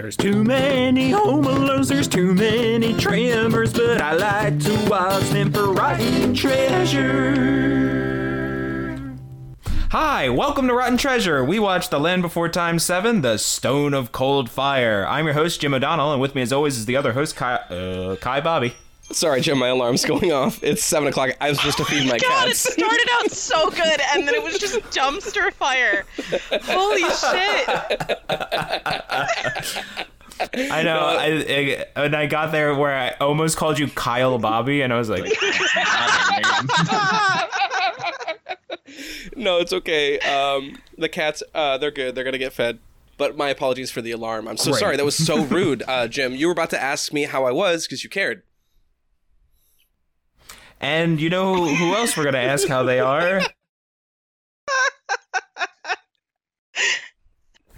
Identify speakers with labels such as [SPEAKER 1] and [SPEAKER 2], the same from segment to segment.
[SPEAKER 1] There's too many home alones, there's too many tremors, but I like to watch them for rotten treasure. Hi, welcome to Rotten Treasure. We watch The Land Before Time 7, The Stone of Cold Fire. I'm your host, Jim O'Donnell, and with me as always is the other host, Kai, uh, Kai Bobbi.
[SPEAKER 2] Sorry, Jim, my alarm's going off. It's 7 o'clock. I was supposed to feed my cats.
[SPEAKER 3] God, it started out so good, and then it was just dumpster fire. Holy shit!
[SPEAKER 1] I know, I, I, and I got there where I almost called you Kyle Bobbi, and I was like,
[SPEAKER 2] No, it's okay. Um, the cats, uh, they're good. They're going to get fed. But my apologies for the alarm. I'm so
[SPEAKER 1] Great.
[SPEAKER 2] sorry. That was so rude, uh, Jim. You were about to ask me how I was because you cared.
[SPEAKER 1] And you know who, who else we're gonna ask how they are?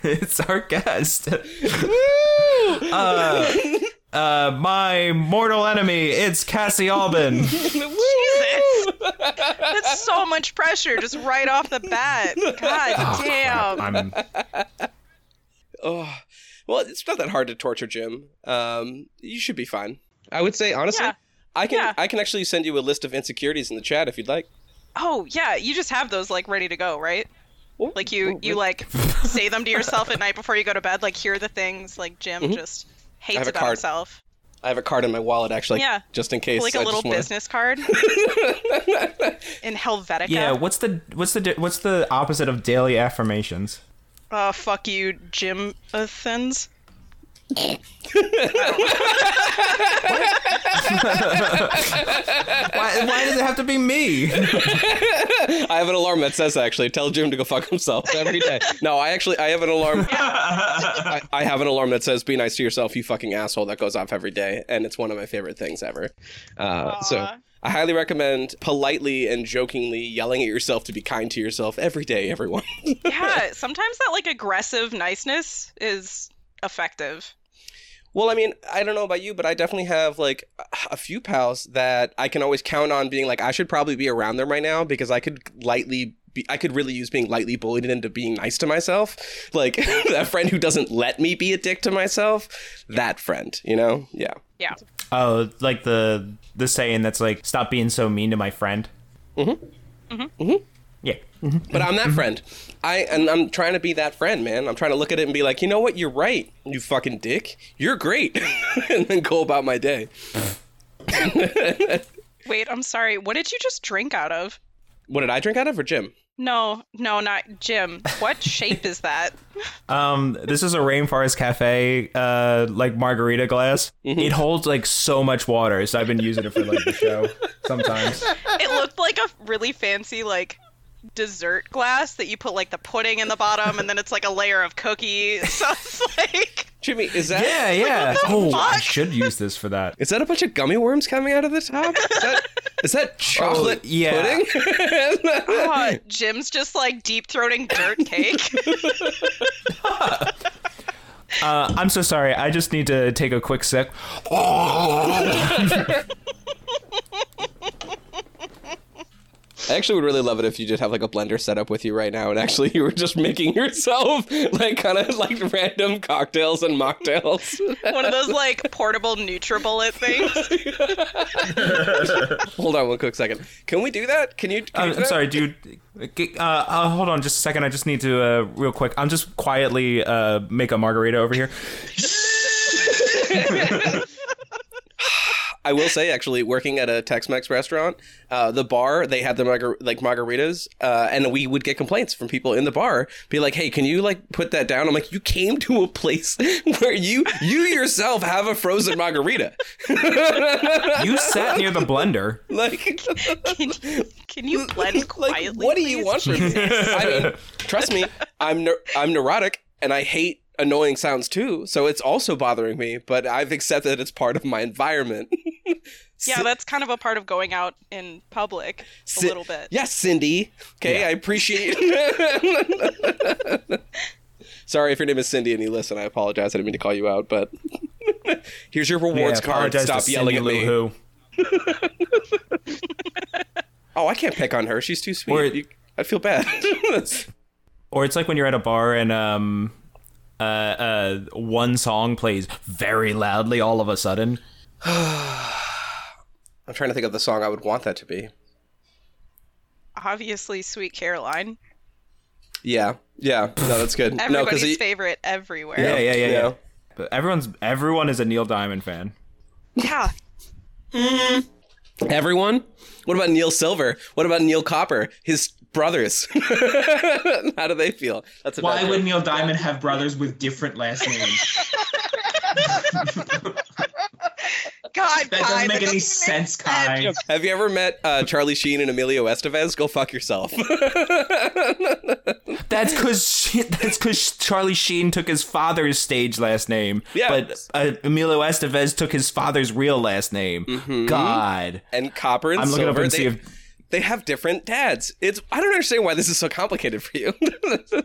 [SPEAKER 1] it's our guest. uh, uh, my mortal enemy, it's Cassy Alban.
[SPEAKER 3] Jesus! That's so much pressure just right off the bat. God damn.
[SPEAKER 1] I'm
[SPEAKER 2] Oh, well, it's not that hard to torture Jim. Um, you should be fine. I would say honestly,
[SPEAKER 3] Yeah.
[SPEAKER 2] I can
[SPEAKER 3] Yeah.
[SPEAKER 2] I can actually send you a list of insecurities in the chat if you'd like.
[SPEAKER 3] Oh yeah, you just have those like ready to go, right?
[SPEAKER 2] Oh,
[SPEAKER 3] Like you,
[SPEAKER 2] oh,
[SPEAKER 3] you like say them to yourself at night before you go to bed. Like here are the things like Jim just hates
[SPEAKER 2] have
[SPEAKER 3] about
[SPEAKER 2] card.
[SPEAKER 3] himself.
[SPEAKER 2] I have a card in my wallet actually,
[SPEAKER 3] Yeah.
[SPEAKER 2] just in case.
[SPEAKER 3] Like a
[SPEAKER 2] I
[SPEAKER 3] little
[SPEAKER 2] just wanna-
[SPEAKER 3] business card in Helvetica.
[SPEAKER 1] yeah. What's the what's the what's the opposite of daily affirmations?
[SPEAKER 3] Uh, fuck you, Jim Athens.
[SPEAKER 1] Why, why does it have to be me?
[SPEAKER 2] I have an alarm that says actually tell Jim to go fuck himself every day. no, I actually I have an alarm. I, I have an alarm that says "Be nice to yourself, you fucking asshole." That goes off every day, and it's one of my favorite things ever. Uh, so I highly recommend politely and jokingly yelling at yourself to be kind to yourself every day, everyone.
[SPEAKER 3] Yeah, sometimes that like aggressive niceness is effective.
[SPEAKER 2] Well, I mean, I don't know about you, but I definitely have like a few pals that I can always count on being like, I should probably be around them right now because I could lightly be, I could really use being lightly bullied into being nice to myself. Like that friend who doesn't let me be a dick to myself, that friend, you know? Yeah.
[SPEAKER 3] Yeah.
[SPEAKER 1] Oh, like the the saying that's like, "Stop being so mean to my friend." Mm-hmm. Mm-hmm.
[SPEAKER 2] But I'm that friend. I and I'm trying to be that friend, man. I'm trying to look at it and be like, you know what? You're right. You fucking dick. You're great. and then go about my day.
[SPEAKER 3] Wait, I'm sorry. What did you just drink out of?
[SPEAKER 2] What did I drink out of or Jim?
[SPEAKER 3] No, no, not Jim. What shape is that?
[SPEAKER 1] Um, this is a Rainforest Cafe, uh, like margarita glass. It holds like so much water, so I've been using it for like the show sometimes.
[SPEAKER 3] It looked like a really fancy like dessert glass that you put like the pudding in the bottom and then it's like a layer of cookies. So it's like
[SPEAKER 2] Jimmy, is that
[SPEAKER 1] Yeah, yeah. Oh, I
[SPEAKER 3] fuck?
[SPEAKER 1] should use this for that.
[SPEAKER 2] Is that a bunch of gummy worms coming out of the top? Is that, is that chocolate
[SPEAKER 1] Oh, yeah.
[SPEAKER 2] pudding?
[SPEAKER 3] oh, Jim's just like deep throating dirt cake.
[SPEAKER 1] Uh, I'm so sorry. I just need to take a quick sip.
[SPEAKER 2] I actually would really love it if you just have like a blender set up with you right now, and actually you were just making yourself like kind of like random cocktails and mocktails.
[SPEAKER 3] One of those like portable NutriBullet things.
[SPEAKER 2] Hold on one quick second. Can we do that? Can you? Can
[SPEAKER 1] I'm,
[SPEAKER 2] you
[SPEAKER 1] I'm sorry, dude. Uh, uh, hold on just a second. I just need to, uh, real quick. I'm just quietly uh, make a margarita over here.
[SPEAKER 2] I will say, actually, working at a Tex-Mex restaurant, uh, the bar they had the margar- like margaritas, uh, and we would get complaints from people in the bar, be like, "Hey, can you like put that down?" I'm like, "You came to a place where you you yourself have a frozen margarita,
[SPEAKER 1] You sat near the blender.
[SPEAKER 2] like."
[SPEAKER 3] Can, can you blend quietly?
[SPEAKER 2] like, what do you
[SPEAKER 3] please?
[SPEAKER 2] want from me? I mean, trust me, I'm neur- I'm neurotic and I hate annoying sounds too. So it's also bothering me, but I've accepted it's part of my environment.
[SPEAKER 3] Yeah, that's kind of a part of going out in public a little bit.
[SPEAKER 2] Yes, Cindy. Okay,
[SPEAKER 1] Yeah.
[SPEAKER 2] I appreciate. Sorry if your name is Cindy and you listen. I apologize. I didn't mean to call you out, but here's your rewards
[SPEAKER 1] Yeah,
[SPEAKER 2] card.
[SPEAKER 1] apologize to
[SPEAKER 2] Stop yelling at
[SPEAKER 1] Cindy
[SPEAKER 2] me.
[SPEAKER 1] Lou Who.
[SPEAKER 2] Oh, I can't pick on her. She's too sweet.
[SPEAKER 1] Or-
[SPEAKER 2] You- I feel bad.
[SPEAKER 1] Or it's like when you're at a bar and um, uh, uh, one song plays very loudly all of a sudden.
[SPEAKER 2] I'm trying to think of the song I would want that to be.
[SPEAKER 3] Obviously, Sweet Caroline.
[SPEAKER 2] Yeah, yeah, no, that's good. no,
[SPEAKER 3] Everybody's favorite everywhere.
[SPEAKER 1] Yeah, yeah, yeah, yeah.
[SPEAKER 2] Yeah.
[SPEAKER 1] But everyone's everyone is a Neil Diamond fan.
[SPEAKER 3] Yeah.
[SPEAKER 2] everyone. What about Neil Silver? What about Neil Copper? His brothers. How do they feel? That's
[SPEAKER 4] Why would
[SPEAKER 2] joke.
[SPEAKER 4] Neil Diamond have brothers with different last names?
[SPEAKER 3] God,
[SPEAKER 4] That
[SPEAKER 3] Kai,
[SPEAKER 4] doesn't make any
[SPEAKER 3] doesn't
[SPEAKER 4] sense, Kai.
[SPEAKER 2] Have you ever met uh, Charlie Sheen and Emilio Estevez? Go fuck yourself.
[SPEAKER 1] That's because that's because Charlie Sheen took his father's stage last name.
[SPEAKER 2] Yeah.
[SPEAKER 1] But uh, Emilio Estevez took his father's real last name. God.
[SPEAKER 2] and Copper and
[SPEAKER 1] I'm looking
[SPEAKER 2] Silver,
[SPEAKER 1] up and
[SPEAKER 2] they,
[SPEAKER 1] see if
[SPEAKER 2] they have different dads. It's I don't understand why this is so complicated for you.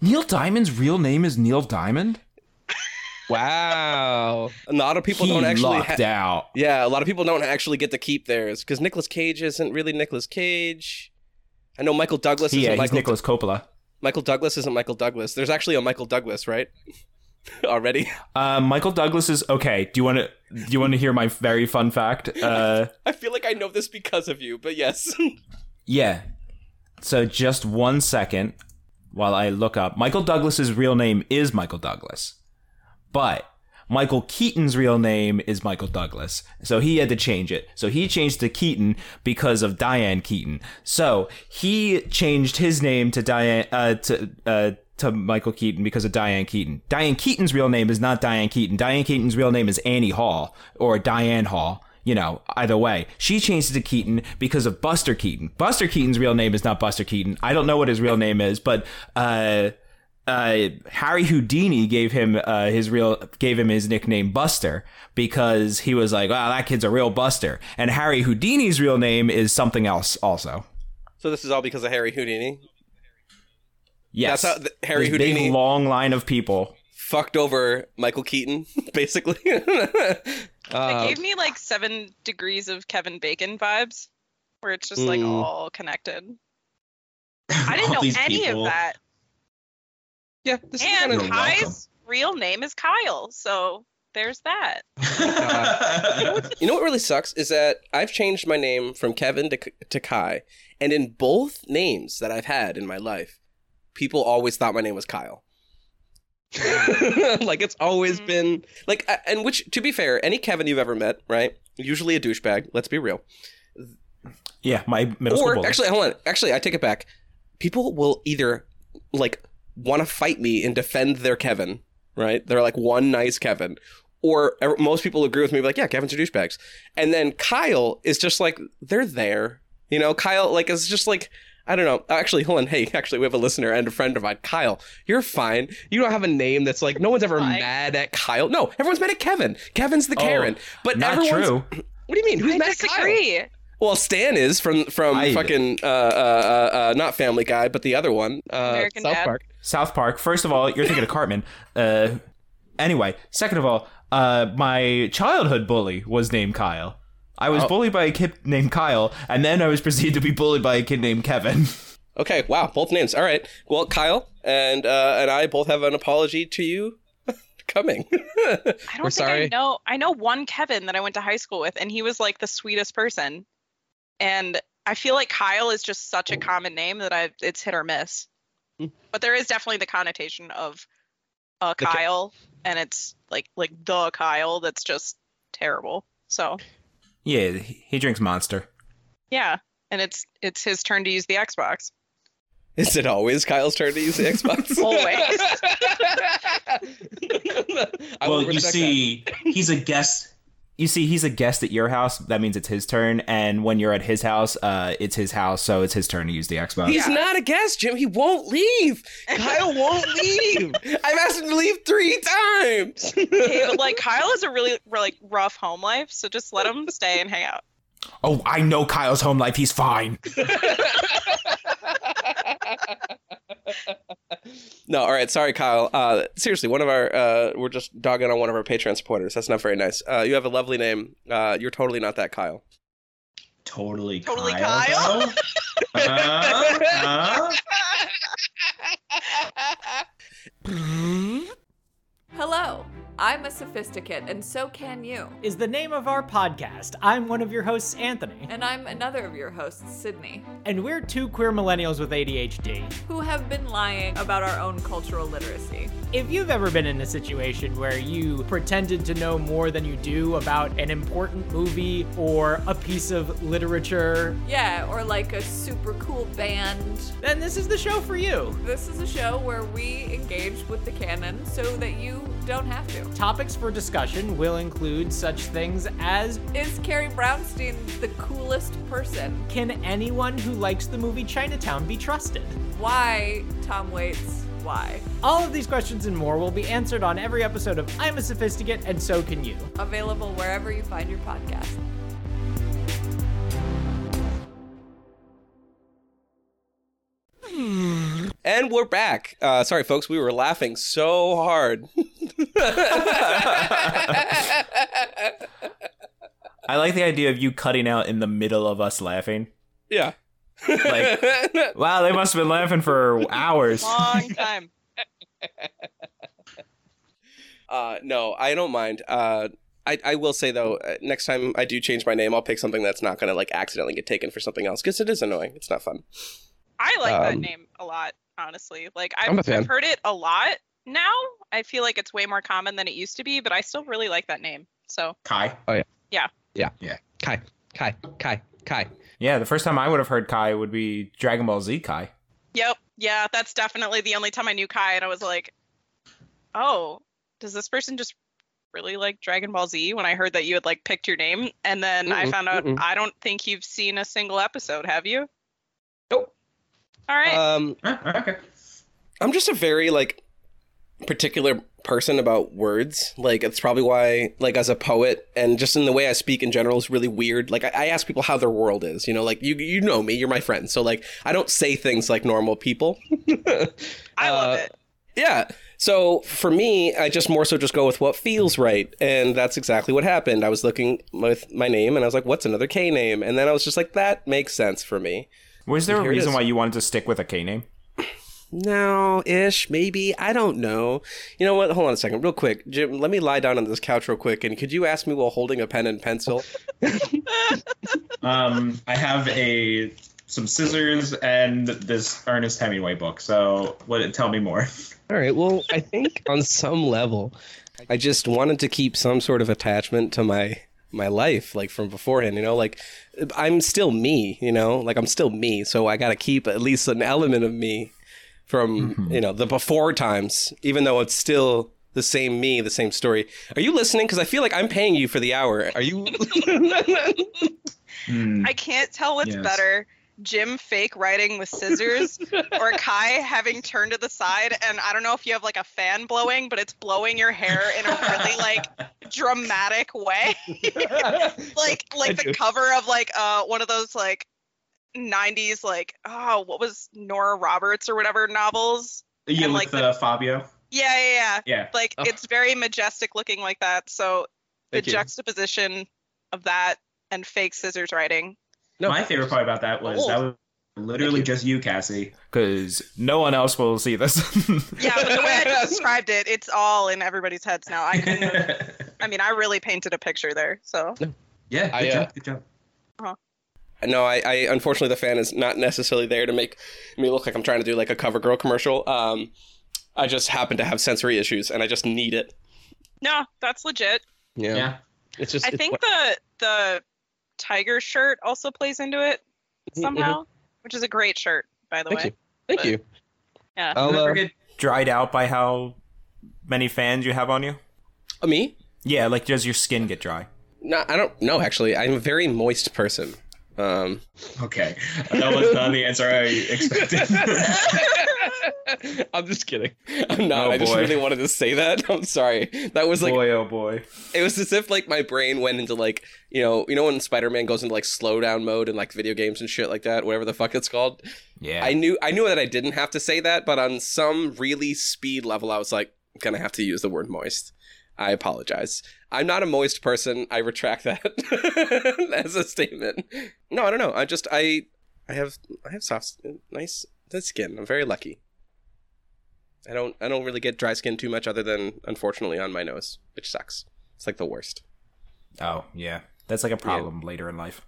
[SPEAKER 1] Neil Diamond's real name is Neil Diamond.
[SPEAKER 5] Wow.
[SPEAKER 2] a lot of people
[SPEAKER 1] he
[SPEAKER 2] don't actually.
[SPEAKER 1] lucked
[SPEAKER 2] ha-
[SPEAKER 1] out.
[SPEAKER 2] yeah, a lot of people don't actually get to keep theirs because Nicolas Cage isn't really Nicolas Cage. I know Michael Douglas
[SPEAKER 1] Yeah,
[SPEAKER 2] isn't
[SPEAKER 1] he's
[SPEAKER 2] Michael.
[SPEAKER 1] Nicholas Coppola.
[SPEAKER 2] Michael Douglas isn't Michael Douglas. There's actually a Michael Douglas, right? Already.
[SPEAKER 1] Uh, Michael Douglas is okay. Do you want to? Do you want to hear my very fun fact? Uh,
[SPEAKER 2] I feel like I know this because of you, but yes.
[SPEAKER 1] yeah. So just one second while I look up. Michael Douglas's real name is Michael Douglas, but Michael Keaton's real name is Michael Douglas. So he had to change it. So he changed to Keaton because of Diane Keaton. So he changed his name to Diane uh, to uh, to Michael Keaton because of Diane Keaton. Diane Keaton's real name is not Diane Keaton. Diane Keaton's real name is Annie Hall or Diane Hall. You know, either way. She changed it to Keaton because of Buster Keaton. Buster Keaton's real name is not Buster Keaton. I don't know what his real name is, but uh uh, Harry Houdini gave him uh, his real gave him his nickname Buster because he was like, "Wow, that kid's a real Buster." And Harry Houdini's real name is something else, also.
[SPEAKER 2] so this is all because of Harry Houdini.
[SPEAKER 1] Yes,
[SPEAKER 2] That's how the- Harry
[SPEAKER 1] This
[SPEAKER 2] Houdini-
[SPEAKER 1] big long line of people.
[SPEAKER 2] Fucked over Michael Keaton, basically.
[SPEAKER 3] It
[SPEAKER 5] Uh,
[SPEAKER 3] gave me like seven degrees of Kevin Bacon vibes, where it's just like
[SPEAKER 2] Mm.
[SPEAKER 3] all connected. I didn't know any
[SPEAKER 4] people.
[SPEAKER 3] of that.
[SPEAKER 5] yeah, this
[SPEAKER 3] And
[SPEAKER 5] kind
[SPEAKER 4] You're welcome.
[SPEAKER 3] Kai's real name is Kyle, so there's that.
[SPEAKER 2] you know what really sucks is that I've changed my name from Kevin to, to Kai, and in both names that I've had in my life, people always thought my name was Kyle. like it's always
[SPEAKER 3] Mm.
[SPEAKER 2] been like, uh, and which to be fair, any Kevin you've ever met, right? Usually a douchebag. Let's be real.
[SPEAKER 1] Yeah, my middle school
[SPEAKER 2] or
[SPEAKER 1] bully.
[SPEAKER 2] actually, hold on. Actually, I take it back. People will either like want to fight me and defend their Kevin, right? They're like one nice Kevin, or ev- most people agree with me, like, yeah, Kevin's are douchebags. And then Kyle is just like they're there, you know. Kyle like is just like. I don't know. Actually, hold on. Hey, actually, we have a listener and a friend of mine, Kyle. You're fine. You don't have a name that's like no one's ever
[SPEAKER 3] Fine.
[SPEAKER 2] mad at Kyle. No, everyone's mad at Kevin. Kevin's the
[SPEAKER 1] Oh,
[SPEAKER 2] Karen. but
[SPEAKER 1] not
[SPEAKER 2] everyone's
[SPEAKER 1] true.
[SPEAKER 2] What do you mean? Who's
[SPEAKER 3] I
[SPEAKER 2] mad at Kyle? Well, Stan is from from
[SPEAKER 1] I-
[SPEAKER 2] fucking uh, uh, uh, uh, not Family Guy, but the other one, uh,
[SPEAKER 3] American
[SPEAKER 2] South
[SPEAKER 3] Dad.
[SPEAKER 2] Park.
[SPEAKER 1] South Park. First of all, you're thinking of Cartman. Uh, anyway, second of all, uh, my childhood bully was named Kyle. I was
[SPEAKER 2] Oh.
[SPEAKER 1] bullied by a kid named Kyle, and then I was proceeded to be bullied by a kid named Kevin.
[SPEAKER 2] Okay, wow, both names. All right. Well, Kyle and uh, and I both have an apology to you coming.
[SPEAKER 3] I don't
[SPEAKER 5] We're
[SPEAKER 3] think
[SPEAKER 5] sorry.
[SPEAKER 3] I know. I know one Kevin that I went to high school with, and he was like the sweetest person. And I feel like Kyle is just such a common name that I it's hit or miss.
[SPEAKER 2] Hmm.
[SPEAKER 3] But there is definitely the connotation of a
[SPEAKER 5] The Ke-
[SPEAKER 3] Kyle, and it's like like the Kyle that's just terrible. So
[SPEAKER 1] yeah, he he drinks Monster.
[SPEAKER 3] yeah, and it's it's his turn to use the Xbox.
[SPEAKER 2] is it always Kyle's turn to use the Xbox?
[SPEAKER 3] Always.
[SPEAKER 2] I
[SPEAKER 4] well, you
[SPEAKER 2] respect that.
[SPEAKER 4] see, he's a guest.
[SPEAKER 1] You see, he's a guest at your house. That means it's his turn. And when you're at his house, uh, it's his house, so it's his turn to use the Xbox.
[SPEAKER 2] He's not a guest, Jim. He won't leave. Kyle won't leave. I've asked him to leave three times.
[SPEAKER 3] Okay, but like Kyle has a really like rough home life, so just let him stay and hang out.
[SPEAKER 1] Oh, I know Kyle's home life. He's fine.
[SPEAKER 2] No, all right. Sorry, Kyle. Uh, seriously, one of our uh, we're just dogging on one of our Patreon supporters. That's not very nice. Uh, you have a lovely name. Uh, you're totally not that Kyle.
[SPEAKER 4] Totally,
[SPEAKER 3] Totally
[SPEAKER 4] Kyle.
[SPEAKER 3] Kyle.
[SPEAKER 4] though? Huh? Huh?
[SPEAKER 6] Hello, I'm a sophisticate, and so can you.
[SPEAKER 7] is the name of our podcast. I'm one of your hosts, Anthony,
[SPEAKER 6] And I'm another of your hosts, Sydney,
[SPEAKER 7] and we're two queer millennials with ADHD.
[SPEAKER 6] who have been lying about our own cultural literacy.
[SPEAKER 7] If you've ever been in a situation where you pretended to know more than you do about an important movie or a piece of literature,
[SPEAKER 6] Yeah, or like a super cool band.
[SPEAKER 7] then this is the show for you.
[SPEAKER 6] This is a show where we engage with the canon so that you don't have to.
[SPEAKER 7] Topics for discussion will include such things as
[SPEAKER 6] Is Carrie Brownstein the coolest person?
[SPEAKER 7] Can anyone who likes the movie Chinatown be trusted?
[SPEAKER 6] Why, Tom Waits, why?
[SPEAKER 7] All of these questions and more will be answered on every episode of I'm a Sophisticate and So Can You.
[SPEAKER 6] Available wherever you find your podcast. Hmm.
[SPEAKER 2] And we're back. Uh, sorry, folks, we were laughing so hard.
[SPEAKER 1] I like the idea of you cutting out in the middle of us laughing.
[SPEAKER 2] yeah.
[SPEAKER 1] Like, wow, they must have been laughing for hours.
[SPEAKER 3] Long time.
[SPEAKER 2] Uh, no, I don't mind. Uh, I, I will say though, uh, next time I do change my name, I'll pick something that's not gonna like accidentally get taken for something else because it is annoying. It's not fun.
[SPEAKER 3] I like that
[SPEAKER 8] Um,
[SPEAKER 3] name a lot, honestly. Like I've,
[SPEAKER 8] I'm a fan.
[SPEAKER 3] I've heard it a lot now. I feel like it's way more common than it used to be, but I still really like that name. So
[SPEAKER 4] Kai. Oh yeah. Yeah. Yeah. Yeah.
[SPEAKER 8] Kai, Kai, Kai, Kai.
[SPEAKER 1] Yeah, the first time I would have heard Kai would be Dragon Ball Z Kai.
[SPEAKER 3] Yep. Yeah, that's definitely the only time I knew Kai, and I was like, oh, does this person just really like Dragon Ball Z? When I heard that you had like picked your name, and then I
[SPEAKER 8] Mm-mm,
[SPEAKER 3] found out
[SPEAKER 8] mm-mm.
[SPEAKER 3] I don't think you've seen a single episode, have you?
[SPEAKER 8] Nope.
[SPEAKER 3] All right.
[SPEAKER 2] Um,
[SPEAKER 4] Huh, okay.
[SPEAKER 2] I'm just a very like particular person about words. Like it's probably why, like as a poet and just in the way I speak in general is really weird. Like I, I ask people how their world is. You know, like you you know me, you're my friend. So like I don't say things like normal people.
[SPEAKER 3] I love
[SPEAKER 8] uh,
[SPEAKER 3] it.
[SPEAKER 2] Yeah. So for me, I just more so just go with what feels right, and that's exactly what happened. I was looking with my name, and I was like, "What's another K name?" And then I was just like, "That makes sense for me."
[SPEAKER 1] Was there a reason
[SPEAKER 2] is.
[SPEAKER 1] why you wanted to stick with a K name?
[SPEAKER 2] No, ish, maybe. I don't know. You know what? Hold on a second, real quick, Jim. Let me lie down on this couch real quick, and could you ask me while holding a pen and pencil?
[SPEAKER 4] Um, I have a some scissors and this Ernest Hemingway book. So, what? Tell me more.
[SPEAKER 8] All right. Well, I think on some level,
[SPEAKER 2] I just wanted to keep some sort of attachment to my my life, like from beforehand. You know, like I'm still me. You know, like I'm still me. So I got to keep at least an element of me from you know the before times, even though it's still the same me, the same story. Are you listening? Because I feel like I'm paying you for the hour.
[SPEAKER 8] are you?
[SPEAKER 4] Hmm.
[SPEAKER 3] I can't tell what's
[SPEAKER 4] Yes.
[SPEAKER 3] better. Jim fake writing with scissors or Kai having turned to the side and I don't know if you have like a fan blowing, but it's blowing your hair in a really like dramatic way. like
[SPEAKER 8] I
[SPEAKER 3] like the
[SPEAKER 8] do.
[SPEAKER 3] cover of like uh one of those like 90s like oh what was Nora Roberts or whatever novels.
[SPEAKER 4] yeah,
[SPEAKER 3] and, like,
[SPEAKER 4] the,
[SPEAKER 3] the-
[SPEAKER 4] Fabio.
[SPEAKER 3] Yeah, yeah, yeah.
[SPEAKER 4] Yeah.
[SPEAKER 3] Like
[SPEAKER 8] Oh.
[SPEAKER 3] it's very majestic looking like that. So the
[SPEAKER 8] Thank you.
[SPEAKER 3] juxtaposition of that and fake scissors writing.
[SPEAKER 8] No.
[SPEAKER 4] My favorite part about that was that was literally
[SPEAKER 8] you.
[SPEAKER 4] just you, Cassy.
[SPEAKER 1] Because no one else will see this.
[SPEAKER 3] Yeah, but the way I described it, it's all in everybody's heads now. I couldn't, I mean, I really painted a picture there. So
[SPEAKER 4] yeah. Good
[SPEAKER 8] I, uh,
[SPEAKER 4] job. Good job.
[SPEAKER 2] No, I, I unfortunately the fan is not necessarily there to make me look like I'm trying to do like a CoverGirl commercial. Um, I just happen to have sensory issues, and I just need it.
[SPEAKER 3] no, that's legit.
[SPEAKER 8] Yeah.
[SPEAKER 4] Yeah.
[SPEAKER 8] It's just.
[SPEAKER 3] I
[SPEAKER 8] it's
[SPEAKER 3] think
[SPEAKER 8] what-
[SPEAKER 3] the the tiger shirt also plays into it somehow, which is a great shirt, by the
[SPEAKER 8] Thank
[SPEAKER 3] way.
[SPEAKER 8] you. Thank
[SPEAKER 3] But-
[SPEAKER 8] you.
[SPEAKER 3] Yeah.
[SPEAKER 8] I'll,
[SPEAKER 4] Don't
[SPEAKER 8] uh,
[SPEAKER 4] forget
[SPEAKER 1] Dried out by how many fans you have on you?
[SPEAKER 2] Uh, me?
[SPEAKER 1] Yeah, like does your skin get dry?
[SPEAKER 2] No, I don't know. Actually, I'm a very moist person. Um,
[SPEAKER 4] Okay, that was not the answer I expected.
[SPEAKER 8] I'm just kidding.
[SPEAKER 2] I'm not.
[SPEAKER 1] Oh,
[SPEAKER 2] I just really wanted to say that. I'm sorry. That was like
[SPEAKER 1] boy, oh boy.
[SPEAKER 2] it was as if like my brain went into like you know you know when Spider-Man goes into like slow down mode in like video games and shit like that, whatever the fuck it's called.
[SPEAKER 1] Yeah.
[SPEAKER 2] I knew I knew that I didn't have to say that, but on some really speed level, I was like gonna have to use the word moist. I apologize. I'm not a moist person. I retract that as a statement. No, I don't know. I just I I have I have soft, nice skin. I'm very lucky. I don't I don't really get dry skin too much other than unfortunately on my nose, which sucks. It's like the worst.
[SPEAKER 1] Oh yeah, that's like a problem later in life.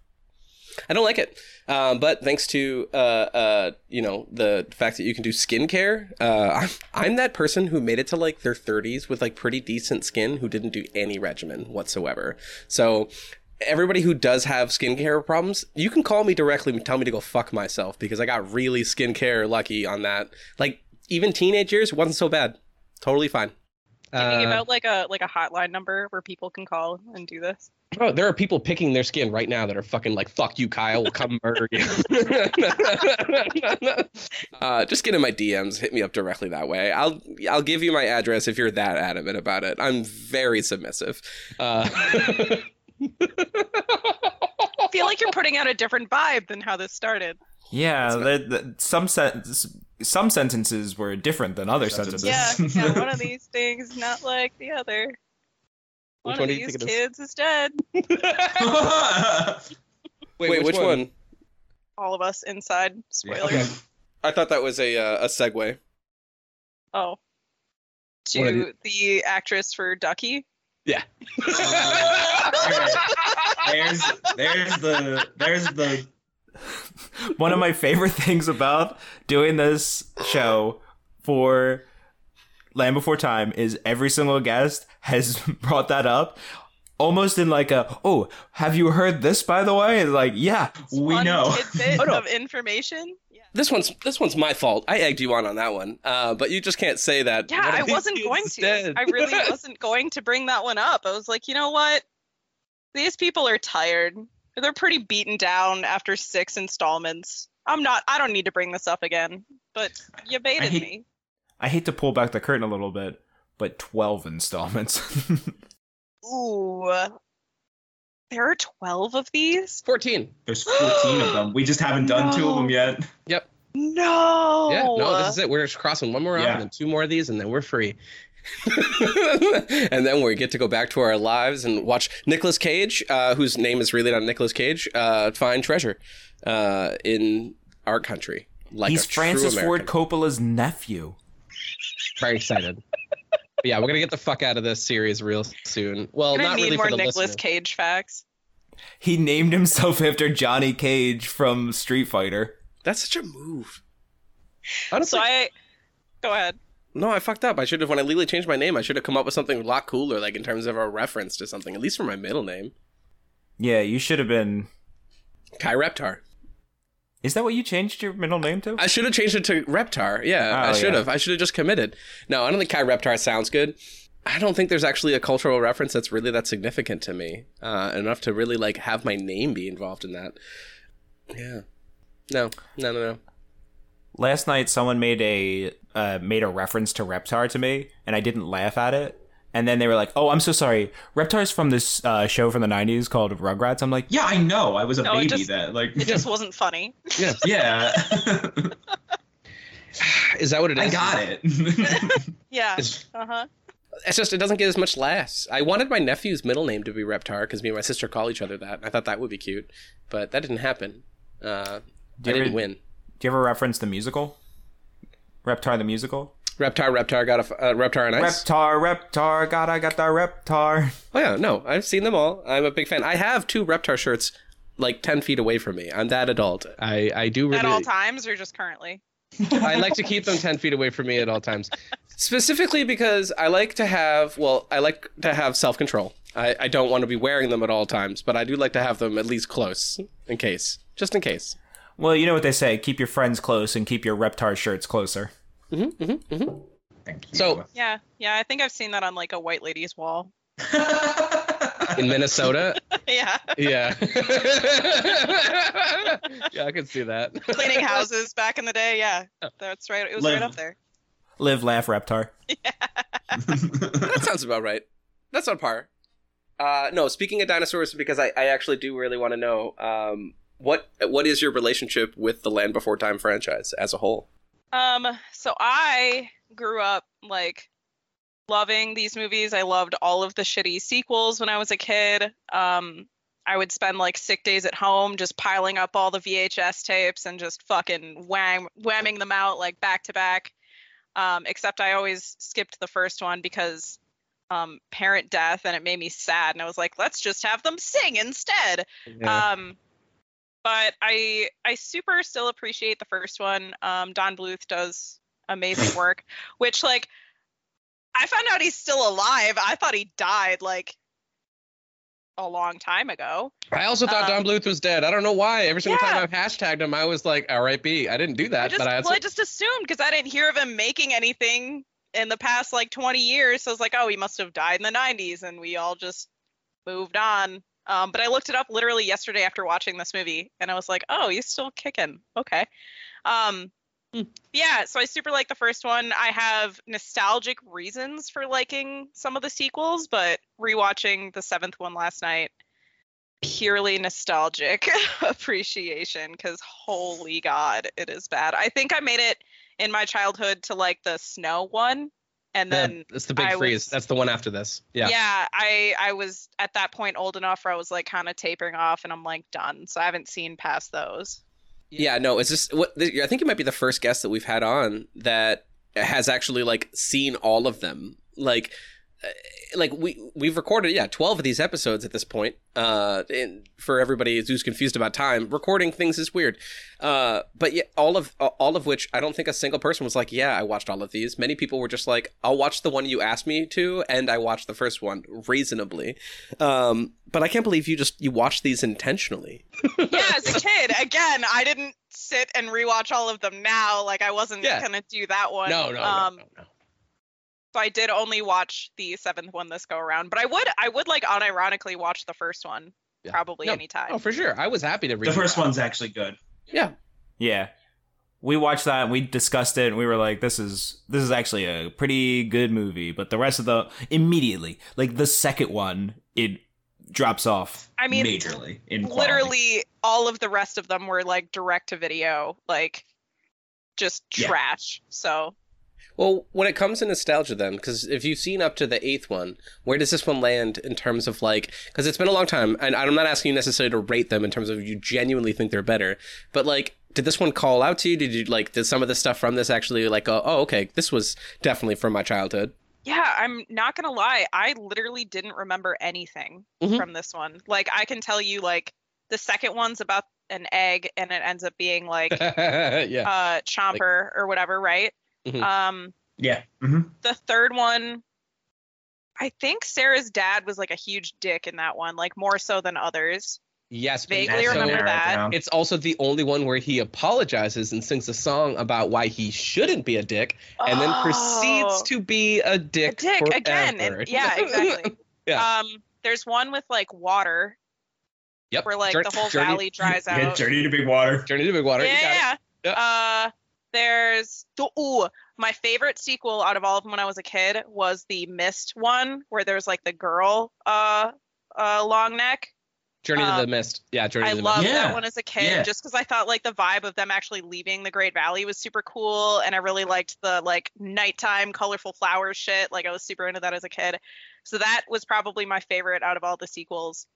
[SPEAKER 2] I don't like it. Um, but thanks to uh, uh, you know the fact that you can do skincare, uh, I'm, I'm that person who made it to like their 30s with like pretty decent skin who didn't do any regimen whatsoever. So everybody who does have skincare problems, you can call me directly and tell me to go fuck myself because I got really skincare lucky on that. Like even teenage years wasn't so bad. Totally fine.
[SPEAKER 3] Can you give
[SPEAKER 8] Uh,
[SPEAKER 3] out like a like a hotline number where people can call and do this?
[SPEAKER 8] Oh, there are people picking their skin right now that are fucking like, "Fuck you, Kyle. We'll come murder you."
[SPEAKER 2] Uh, just get in my DMs, hit me up directly that way. I'll I'll give you my address if you're that adamant about it. I'm very submissive.
[SPEAKER 8] uh,
[SPEAKER 3] I feel like you're putting out a different vibe than how this started.
[SPEAKER 1] Yeah, the, the, some sen- some sentences were different than other sentences.
[SPEAKER 4] Sentences.
[SPEAKER 3] Yeah, yeah. One of these things not like the other. One
[SPEAKER 8] Which one
[SPEAKER 3] of
[SPEAKER 8] do you
[SPEAKER 3] these
[SPEAKER 8] think it is?
[SPEAKER 3] kids is dead.
[SPEAKER 2] Wait, Wait, which, one?
[SPEAKER 3] All of us inside. Spoiler.
[SPEAKER 8] Okay.
[SPEAKER 2] I thought that was a uh, a segue.
[SPEAKER 3] Oh.
[SPEAKER 8] What are
[SPEAKER 3] To the actress for Ducky.
[SPEAKER 8] yeah.
[SPEAKER 4] there's there's the there's the
[SPEAKER 1] One of my favorite things about doing this show for Land Before Time is every single guest has brought that up almost in like a, oh, have you heard this by the way? It's like, yeah.
[SPEAKER 4] we know.
[SPEAKER 3] tidbit
[SPEAKER 2] Oh, no.
[SPEAKER 3] of information. Yeah.
[SPEAKER 2] This one's this one's my fault. I egged you on on that one. Uh, but you just can't say that.
[SPEAKER 3] Yeah, I wasn't going
[SPEAKER 8] is
[SPEAKER 3] to. I really wasn't going to bring that one up. I was like, you know what? These people are tired. They're pretty beaten down after six installments. I'm not. I don't need to bring this up again. But you baited
[SPEAKER 4] hate-
[SPEAKER 3] me.
[SPEAKER 1] I hate to pull back the curtain a little bit, but 12 installments.
[SPEAKER 3] Ooh. There are 12 of these?
[SPEAKER 8] Fourteen.
[SPEAKER 4] There's 14 of them. We just haven't done two of them yet. Yep.
[SPEAKER 3] No.
[SPEAKER 8] Yeah. No, this is it. We're just crossing one more off
[SPEAKER 4] Yeah.
[SPEAKER 8] and then two more of these, and then we're free.
[SPEAKER 2] and then we get to go back to our lives and watch Nicolas Cage, uh, whose name is really not Nicolas Cage, uh, find treasure uh, in our country. Like
[SPEAKER 1] He's
[SPEAKER 2] a true
[SPEAKER 1] Francis Ford Coppola's nephew.
[SPEAKER 8] Very excited. But yeah, we're gonna get the fuck out of this series real soon. Well, not
[SPEAKER 3] need
[SPEAKER 8] really
[SPEAKER 3] more
[SPEAKER 8] for the
[SPEAKER 3] Nicolas
[SPEAKER 8] listeners.
[SPEAKER 3] Cage facts.
[SPEAKER 1] He named himself after Johnny Cage from Street Fighter.
[SPEAKER 2] That's such a move.
[SPEAKER 8] Honestly,
[SPEAKER 3] So I. Go ahead.
[SPEAKER 2] No, I fucked up. I should have, when I legally changed my name, I should have come up with something a lot cooler, like in terms of a reference to something, at least for my middle name.
[SPEAKER 1] Yeah, you should have been.
[SPEAKER 2] Kai Reptar.
[SPEAKER 1] Is that what you changed your middle name to?
[SPEAKER 2] I should have changed it to Reptar. Yeah,
[SPEAKER 1] Oh,
[SPEAKER 2] I should
[SPEAKER 1] yeah.
[SPEAKER 2] have. I should have just committed. No, I don't think Kai Reptar sounds good. I don't think there's actually a cultural reference that's really that significant to me, uh, enough to really like have my name be involved in that. Yeah. No, no, no, no.
[SPEAKER 1] Last night, someone made a uh, made a reference to Reptar to me, and I didn't laugh at it. And then they were like, "Oh, I'm so sorry. Reptar's from this uh, show from the '90s called Rugrats." I'm like,
[SPEAKER 4] Yeah, I know. I was a
[SPEAKER 3] No,
[SPEAKER 4] baby
[SPEAKER 3] just-
[SPEAKER 4] then. Like,
[SPEAKER 3] It just wasn't funny.
[SPEAKER 4] yeah, yeah.
[SPEAKER 8] is that what it is?
[SPEAKER 4] I got it.
[SPEAKER 3] Yeah.
[SPEAKER 8] It's-
[SPEAKER 3] Uh huh.
[SPEAKER 2] It's just it doesn't get as much laughs. I wanted my nephew's middle name to be Reptar because me and my sister call each other that. I thought that would be cute, but that didn't happen. Uh, I
[SPEAKER 1] Do you ever-
[SPEAKER 2] didn't win.
[SPEAKER 1] "Do you ever reference the musical? Reptar the musical?
[SPEAKER 2] Reptar, Reptar got a uh, Reptar on ice.
[SPEAKER 1] Reptar, Reptar, gotta got the Reptar."
[SPEAKER 2] Oh yeah, no, I've seen them all. I'm a big fan. I have two Reptar shirts, like ten feet away from me. I'm that adult.
[SPEAKER 8] I I do really...
[SPEAKER 3] At all times or just currently?
[SPEAKER 8] I like to keep them ten feet away from me at all times.
[SPEAKER 2] Specifically because I like to have, well, I like to have self control. I, I don't want to be wearing them at all times, but I do like to have them at least close, in case, just in case.
[SPEAKER 1] Well, you know what they say: keep your friends close and keep your Reptar shirts closer.
[SPEAKER 4] Thank you.
[SPEAKER 8] So
[SPEAKER 3] Yeah. Yeah. I think I've seen that on like a white lady's wall.
[SPEAKER 8] in Minnesota,
[SPEAKER 3] yeah.
[SPEAKER 8] yeah, yeah, I can see that.
[SPEAKER 3] Cleaning houses back in the day. Yeah. That's right. It was
[SPEAKER 4] Live.
[SPEAKER 3] right up there.
[SPEAKER 1] Live, laugh, Reptar. Yeah.
[SPEAKER 2] that sounds about right. That's on par. Uh, no, speaking of dinosaurs, because I, I actually do really want to know um, what what is your relationship with the Land Before Time franchise as a whole?
[SPEAKER 3] Um, so I grew up like loving these movies. I loved all of the shitty sequels when I was a kid. Um, I would spend like sick days at home just piling up all the VHS tapes and just fucking wham whamming them out like back to back. Um, except I always skipped the first one because um, parent death, and it made me sad. And I was like, let's just have them sing instead.
[SPEAKER 8] Yeah.
[SPEAKER 3] Um, but I I super still appreciate the first one. Um, Don Bluth does amazing work, which like I found out he's still alive. I thought he died like a long time ago.
[SPEAKER 8] I also thought
[SPEAKER 3] um,
[SPEAKER 8] Don Bluth was dead. I don't know why. Every single
[SPEAKER 3] Yeah.
[SPEAKER 8] time I've hashtagged him, I was like, "R.I.P." I didn't do that,
[SPEAKER 3] I just,
[SPEAKER 8] but I
[SPEAKER 3] well, I just assumed because I didn't hear of him making anything in the past like 20 years. So I was like, oh, he must have died in the 90s, and we all just moved on. Um, but I looked it up literally yesterday after watching this movie, and I was like, oh, he's still kicking. Okay. Um, yeah, so I super like the first one. I have nostalgic reasons for liking some of the sequels, but rewatching the seventh one last night, purely nostalgic appreciation because holy god, it is bad. I think I made it in my childhood to like the snow one, and
[SPEAKER 8] The-
[SPEAKER 3] then
[SPEAKER 8] it's the big
[SPEAKER 3] I
[SPEAKER 8] freeze.
[SPEAKER 3] was-
[SPEAKER 8] That's the one after this. Yeah.
[SPEAKER 3] Yeah, I I was at that point old enough where I was like kind of tapering off, and I'm like done. So I haven't seen past those.
[SPEAKER 2] Yeah, no, it's just what I think it might be the first guest that we've had on that has actually like seen all of them. Like like we we've recorded yeah 12 of these episodes at this point. Uh and for everybody who's confused about time, recording things is weird. Uh but yeah, all of all of which I don't think a single person was like, "Yeah, I watched all of these." Many people were just like, "I'll watch the one you asked me to and I watched the first one reasonably." Um but I can't believe you just you watched these intentionally.
[SPEAKER 3] yeah, as a kid, again, I didn't sit and rewatch all of them now. Like I wasn't
[SPEAKER 8] Yeah.
[SPEAKER 3] gonna do that one.
[SPEAKER 8] No, no,
[SPEAKER 3] um,
[SPEAKER 8] no, no, no.
[SPEAKER 3] So I did only watch the seventh one this go around, but I would I would like unironically watch the first one
[SPEAKER 8] Yeah.
[SPEAKER 3] probably
[SPEAKER 8] No.
[SPEAKER 3] anytime.
[SPEAKER 8] Oh, for sure. I was happy to read
[SPEAKER 4] The first
[SPEAKER 8] that.
[SPEAKER 4] one's actually good.
[SPEAKER 2] Yeah.
[SPEAKER 1] Yeah. We watched that and we discussed it and we were like, this is this is actually a pretty good movie. But the rest of the immediately, like the second one, it drops off.
[SPEAKER 3] I mean,
[SPEAKER 4] majorly in quality.
[SPEAKER 3] literally all of the rest of them were like direct to video, like just
[SPEAKER 4] Yeah.
[SPEAKER 3] trash. So
[SPEAKER 2] Well, when it comes to nostalgia, then, because if you've seen up to the eighth one, where does this one land in terms of like? Because it's been a long time, and I'm not asking you necessarily to rate them in terms of you genuinely think they're better, but like, did this one call out to you? Did you like? Did some of the stuff from this actually like? Go, oh, okay, this was definitely from my childhood.
[SPEAKER 3] yeah, I'm not gonna lie, I literally didn't remember anything
[SPEAKER 2] Mhm.
[SPEAKER 3] from this one. Like I can tell you, like the second one's about an egg, and it ends up being like
[SPEAKER 8] yeah.
[SPEAKER 3] uh chomper or whatever, right?
[SPEAKER 2] Mm-hmm.
[SPEAKER 8] Mhm.
[SPEAKER 3] Um,
[SPEAKER 4] Yeah. hmm
[SPEAKER 3] the third one, I think Cera's dad was like a huge dick in that one, like more so than others.
[SPEAKER 8] yes. but
[SPEAKER 3] vaguely
[SPEAKER 8] also-
[SPEAKER 3] remember that.
[SPEAKER 8] It's also the only one where he apologizes and sings a song about why he shouldn't be a dick, and then proceeds
[SPEAKER 3] Oh.
[SPEAKER 8] to be a
[SPEAKER 3] a
[SPEAKER 8] dick,
[SPEAKER 3] dick again. And, yeah, exactly.
[SPEAKER 8] Yeah.
[SPEAKER 3] Um, there's one with like water
[SPEAKER 8] yep.
[SPEAKER 3] where like
[SPEAKER 8] Jour-
[SPEAKER 3] the whole
[SPEAKER 8] Journey,
[SPEAKER 3] valley dries
[SPEAKER 4] Yeah,
[SPEAKER 3] out.
[SPEAKER 4] Journey to Big Water.
[SPEAKER 8] Journey to Big Water. you got it.
[SPEAKER 3] yeah,
[SPEAKER 8] Yeah.
[SPEAKER 3] Uh, there's the ooh, my favorite sequel out of all of them when I was a kid was the Mist one, where there's like the girl, uh, uh, long neck.
[SPEAKER 8] Journey to the
[SPEAKER 3] Um,
[SPEAKER 8] Mist. Yeah, Journey
[SPEAKER 3] I
[SPEAKER 8] to the
[SPEAKER 3] loved
[SPEAKER 8] Mist.
[SPEAKER 4] Yeah.
[SPEAKER 3] that one as a kid,
[SPEAKER 4] Yeah.
[SPEAKER 3] just because I thought like the vibe of them actually leaving the Great Valley was super cool, and I really liked the like nighttime colorful flowers shit. Like I was super into that as a kid, so that was probably my favorite out of all the sequels.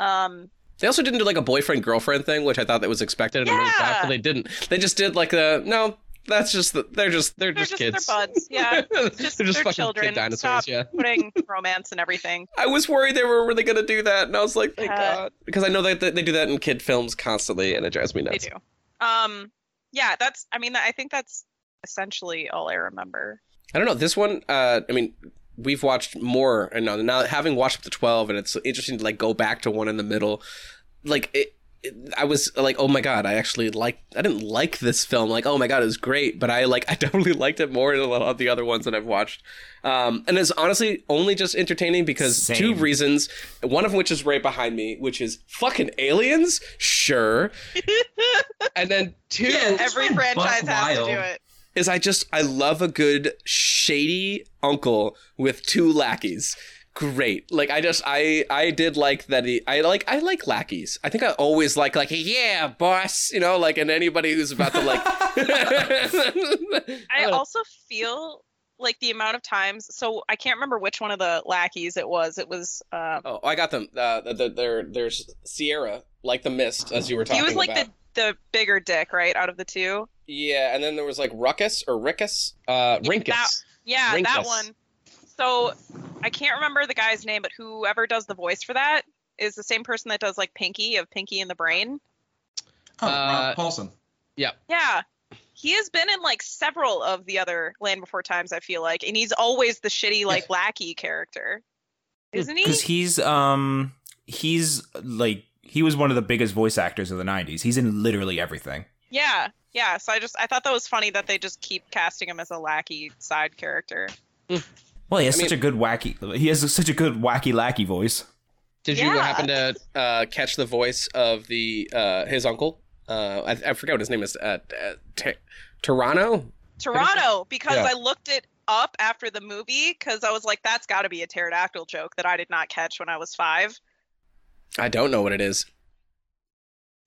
[SPEAKER 3] Um,
[SPEAKER 2] They also didn't do like a boyfriend girlfriend thing, which I thought that was expected.
[SPEAKER 8] Did a main
[SPEAKER 3] Yeah.
[SPEAKER 8] cast, but they didn't.
[SPEAKER 2] They just did like the no. That's just the, they're just
[SPEAKER 8] They're
[SPEAKER 3] they're
[SPEAKER 8] just,
[SPEAKER 3] just,
[SPEAKER 8] kids.
[SPEAKER 3] they're buds, yeah. Just,
[SPEAKER 8] they're just fucking
[SPEAKER 3] children.
[SPEAKER 8] kid dinosaurs.
[SPEAKER 3] Stop
[SPEAKER 8] Yeah.
[SPEAKER 3] putting romance and everything.
[SPEAKER 2] I was worried they were really gonna do that, and I was like, thank
[SPEAKER 3] Yeah.
[SPEAKER 2] God, because I know that they do that in kid films constantly, and it drives me nuts.
[SPEAKER 3] They do. Um, yeah, that's. I mean, I think that's essentially all I remember.
[SPEAKER 2] I don't know this one. Uh, I mean, we've watched more, and now, now having watched up to twelve, and it's interesting to like go back to one in the middle. Like it- I was like, oh my god, I actually like. I didn't like this film. Like, oh my god, it was great, but I like. I definitely liked it more than a lot of the other ones that I've watched. Um, and it's honestly only just entertaining because
[SPEAKER 1] Same.
[SPEAKER 2] two reasons. One of which is right behind me, which is fucking aliens. Sure,
[SPEAKER 8] And then two.
[SPEAKER 4] Yeah,
[SPEAKER 3] Every franchise has
[SPEAKER 4] Wild.
[SPEAKER 3] to do it.
[SPEAKER 2] is I just I love a good shady uncle with two lackeys. Great. Like I just I I did like that he I like I like lackeys. I think I always like like yeah, boss, you know, like and anybody who's about to like
[SPEAKER 3] I
[SPEAKER 8] Oh.
[SPEAKER 3] also feel like the amount of times. So I can't remember which one of the lackeys it was. It was. Um,
[SPEAKER 2] Oh, I got them. Uh the, the, there there's Sierra, like the mist as you were talking
[SPEAKER 3] he was like
[SPEAKER 2] about.
[SPEAKER 3] the the bigger dick, right? Out of the two.
[SPEAKER 2] Yeah, and then there was like Ruckus or Rickus.
[SPEAKER 8] Uh,
[SPEAKER 3] Yeah,
[SPEAKER 8] Rinkus.
[SPEAKER 3] that- Yeah, that one. So I can't remember the guy's name, but whoever does the voice for that is the same person that does like Pinky of Pinky and the Brain.
[SPEAKER 4] Oh,
[SPEAKER 8] Uh,
[SPEAKER 4] Rob Paulsen.
[SPEAKER 3] Yeah. Yeah. He has been in like several of the other Land Before Times, I feel like, and he's always the shitty like lackey character. Isn't he?
[SPEAKER 1] because he's um he's like he was one of the biggest voice actors of the 90s he's in literally everything
[SPEAKER 3] Yeah. Yeah. So I just I thought that was funny that they just keep casting him as a lackey side character.
[SPEAKER 1] Well he has
[SPEAKER 2] I
[SPEAKER 1] such a good wacky he has such a good wacky lackey voice
[SPEAKER 8] Did you
[SPEAKER 3] Yeah.
[SPEAKER 8] happen to?
[SPEAKER 2] Uh, catch the voice of the uh, his uncle. Uh, I, I forget what his name is. Uh, uh, T- Pterano.
[SPEAKER 3] Pterano, because
[SPEAKER 8] Yeah.
[SPEAKER 3] I looked it up after the movie because I was like, that's got to be a pterodactyl joke that I did not catch when I was five.
[SPEAKER 2] I don't know what it is.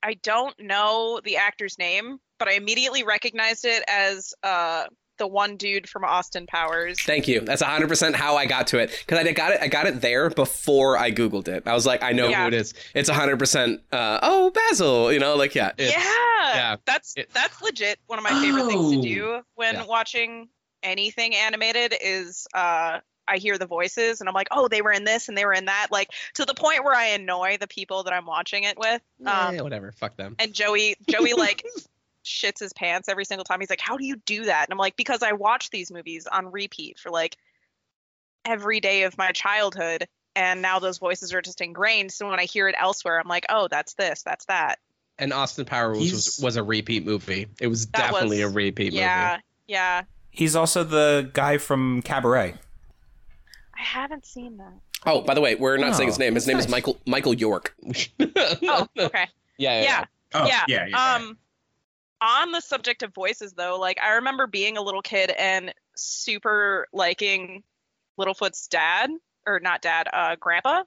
[SPEAKER 3] I don't know the actor's name, but I immediately recognized it as uh, the one dude from Austin Powers.
[SPEAKER 2] Thank you. That's 100% how I got to it because I got it. I got it there before I googled it. I was like, I know
[SPEAKER 3] Yeah.
[SPEAKER 2] who it is. It's 100%. Uh, oh, Basil. You know, like yeah.
[SPEAKER 8] It's-
[SPEAKER 3] yeah,
[SPEAKER 8] yeah,
[SPEAKER 3] that's
[SPEAKER 8] it-
[SPEAKER 3] that's legit. One of my favorite things to
[SPEAKER 4] Oh.
[SPEAKER 3] do when
[SPEAKER 8] Yeah.
[SPEAKER 3] watching anything animated is uh, I hear the voices and I'm like, oh, they were in this and they were in that, like to the point where I annoy the people that I'm watching it with. Um,
[SPEAKER 8] Eh, whatever. Fuck them.
[SPEAKER 3] and Joey Joey like shits his pants every single time. He's like, "How do you do that?" And I'm like, "Because I watch these movies on repeat for like every day of my childhood, and now those voices are just ingrained. So when I hear it elsewhere, I'm like, "Oh, that's this, that's that."
[SPEAKER 8] And Austin Powers was,
[SPEAKER 4] He's-
[SPEAKER 8] was a repeat movie. It was
[SPEAKER 3] That
[SPEAKER 8] definitely
[SPEAKER 3] was-
[SPEAKER 8] a repeat movie.
[SPEAKER 3] Yeah, yeah.
[SPEAKER 1] he's also the guy from cabaret
[SPEAKER 3] I haven't seen that.
[SPEAKER 2] Oh, by the way, we're not saying his
[SPEAKER 1] Oh,
[SPEAKER 2] name. His
[SPEAKER 1] that's
[SPEAKER 2] name is. Michael Michael York.
[SPEAKER 3] Oh, okay.
[SPEAKER 8] yeah, yeah.
[SPEAKER 3] Yeah.
[SPEAKER 4] Oh,
[SPEAKER 3] yeah.
[SPEAKER 4] yeah, yeah.
[SPEAKER 3] Um, on the subject of voices, though, like I remember being a little kid and super liking Littlefoot's dad, or not dad, uh, grandpa.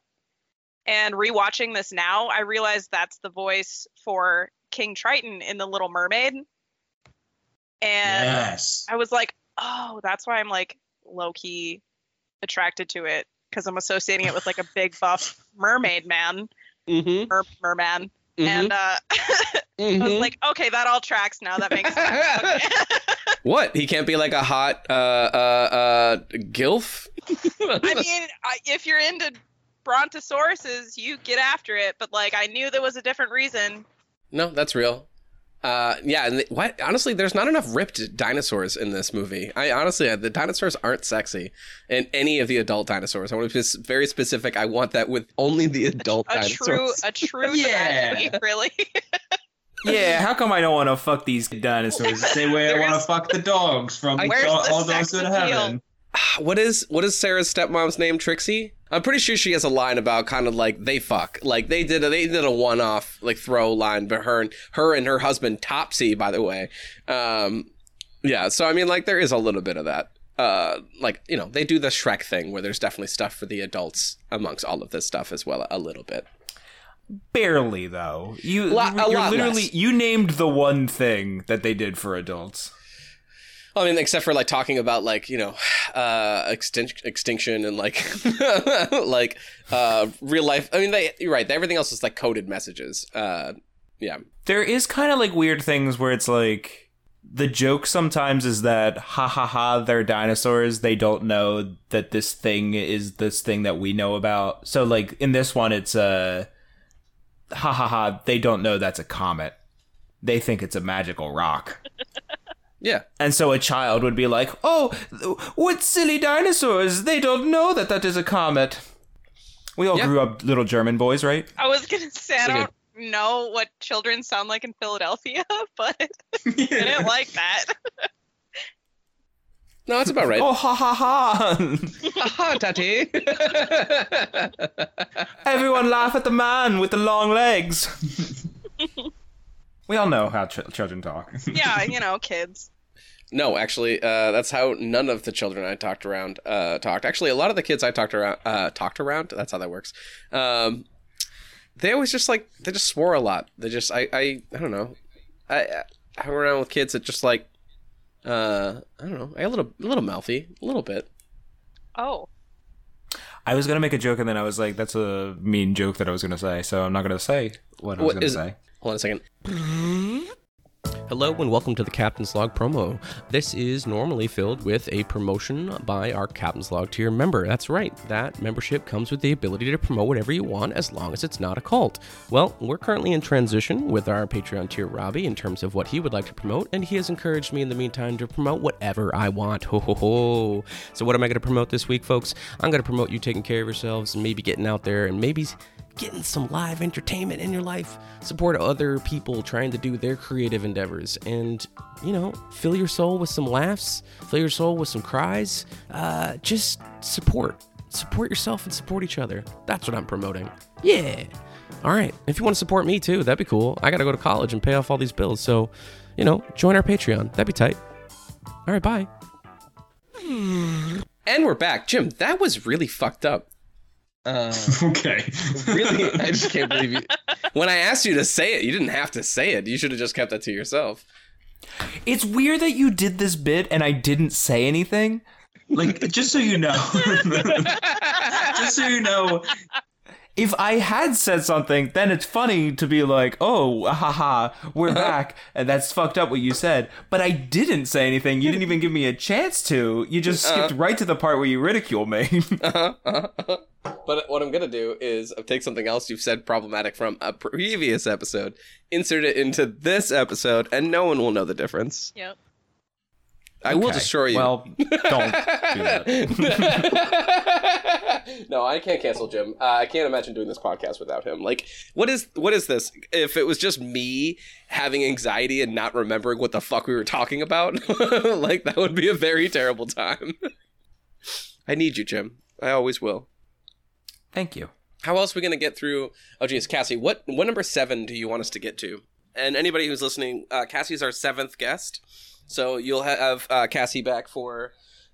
[SPEAKER 3] And rewatching this now, I realize that's the voice for King Triton in The Little Mermaid. And
[SPEAKER 4] yes.
[SPEAKER 3] I was like, oh, that's why I'm like low key attracted to it because I'm associating it with like a big buff mermaid man,
[SPEAKER 8] Mm-hmm.
[SPEAKER 3] mer- merman.
[SPEAKER 8] Mm-hmm,
[SPEAKER 3] And uh, I was like, okay, that all tracks now. That makes sense. Okay.
[SPEAKER 2] What? He can't be like a hot uh uh uh gilf?
[SPEAKER 3] I mean, if you're into brontosauruses, you get after it. But like, I knew there was a different reason.
[SPEAKER 2] No, that's real. Uh, yeah, and the, what? Honestly, there's not enough ripped dinosaurs in this movie. I honestly, uh, the dinosaurs aren't sexy, and any of the adult dinosaurs. I want to be s- very specific. I want that with
[SPEAKER 8] Only the adult
[SPEAKER 3] A
[SPEAKER 8] dinosaurs.
[SPEAKER 3] true, a true
[SPEAKER 4] Yeah.
[SPEAKER 3] tragedy, really.
[SPEAKER 1] yeah how come i don't want to fuck these dinosaurs the
[SPEAKER 4] Same way I want to fuck the dogs from all,
[SPEAKER 3] the
[SPEAKER 4] all dogs
[SPEAKER 3] sex
[SPEAKER 4] go to heaven.
[SPEAKER 2] what is what is Cera's stepmom's name? Trixie. I'm pretty sure she has a line about kind of like they fuck, like they did a, they did a one off like throw line, but her and her and her husband Topsy, by the way. Um, yeah, so I mean, like there is a little bit of that. Uh, like you know, they do the Shrek thing where there's definitely stuff for the adults amongst all of this stuff as well, a little bit.
[SPEAKER 1] barely though you
[SPEAKER 2] Lot- a lot
[SPEAKER 1] literally
[SPEAKER 2] less.
[SPEAKER 1] you named the one thing that they did for adults
[SPEAKER 2] I mean, except for like talking about like you know, uh, extinction, extinction, and like like uh, real life. I mean, they you're right. Everything else is like coded messages. Uh, yeah,
[SPEAKER 1] there is kind of like weird things where it's like the joke sometimes is that ha ha ha they're dinosaurs they don't know that this thing is this thing that we know about so like in this one it's uh ha ha ha they don't know that's a comet they think it's a magical rock
[SPEAKER 2] yeah.
[SPEAKER 1] and so a child would be like oh what silly dinosaurs they don't know that that is a comet we all
[SPEAKER 2] Yeah.
[SPEAKER 1] grew up little german boys right
[SPEAKER 3] I was gonna say I don't know what children sound like in Philadelphia, but I didn't like that.
[SPEAKER 2] No, that's about right.
[SPEAKER 1] oh ha ha ha
[SPEAKER 8] ha ha, Daddy!
[SPEAKER 1] Everyone laugh at the man with the long legs. we all know how ch- children talk.
[SPEAKER 3] yeah, you know, kids.
[SPEAKER 2] No, actually, uh, that's how none of the children I talked around uh, talked. Actually, a lot of the kids I talked around uh, talked around. That's how that works. Um, they always just like they just swore a lot. They just I I, I don't know. I, I hung around with kids that just like uh I don't know. I a little a little mouthy, a little bit.
[SPEAKER 3] Oh,
[SPEAKER 1] I was gonna make a joke and then I was like, "That's a mean joke that I was gonna say," so I'm not gonna say what I was
[SPEAKER 2] What
[SPEAKER 1] gonna
[SPEAKER 2] is-
[SPEAKER 1] say.
[SPEAKER 2] Hold on a second. Hello and welcome to the Captain's Log promo. This is normally filled with a promotion by our Captain's Log tier member. That's right, that membership comes with the ability to promote whatever you want as long as it's not a cult. Well, we're currently in transition with our Patreon tier Robbie in terms of what he would like to promote, and he has encouraged me in the meantime to promote whatever I want. Ho ho ho. So, what am I going to promote this week, folks? I'm going to promote you taking care of yourselves and maybe getting out there and maybe getting some live entertainment in your life, support other people trying to do their creative endeavors, and you know, fill your soul with some laughs, fill your soul with some cries. Uh, just support, support yourself and support each other. That's what I'm promoting. Yeah. All right. If you want to support me too, that'd be cool. I gotta go to college and pay off all these bills, so you know, join our Patreon. That'd be tight. All right. Bye. And we're back, Jim. That was really fucked up. Uh,
[SPEAKER 4] Okay.
[SPEAKER 2] really, I just can't believe you. When I asked you to say it, you didn't have to say it. You should have just kept that to yourself.
[SPEAKER 1] It's weird that you did this bit and I didn't say anything.
[SPEAKER 4] like, just so you know, just so you know,
[SPEAKER 1] If I had said something, then it's funny to be like, "Oh, haha, we're back," and that's fucked up what you said. But I didn't say anything. You didn't even give me a chance to. You just uh-huh. skipped right to the part where you ridicule me.
[SPEAKER 2] Uh-huh, uh-huh, but what I'm gonna do is uh, take something else you've said problematic from a previous episode, insert it into this episode, and no one will know the difference.
[SPEAKER 3] Yep.
[SPEAKER 2] I will destroy you.
[SPEAKER 1] Well, don't do that.
[SPEAKER 2] no, I can't cancel Jim. Uh, I can't imagine doing this podcast without him. Like, what is what is this? If it was just me having anxiety and not remembering what the fuck we were talking about, like that would be a very terrible time. I need you, Jim. I always will.
[SPEAKER 1] Thank you.
[SPEAKER 2] How else are we gonna get through? Oh, geez, Cassy, what what number seven do you want us to get to? And anybody who's listening, uh, Cassy's our seventh guest, so you'll have uh, Cassy back for.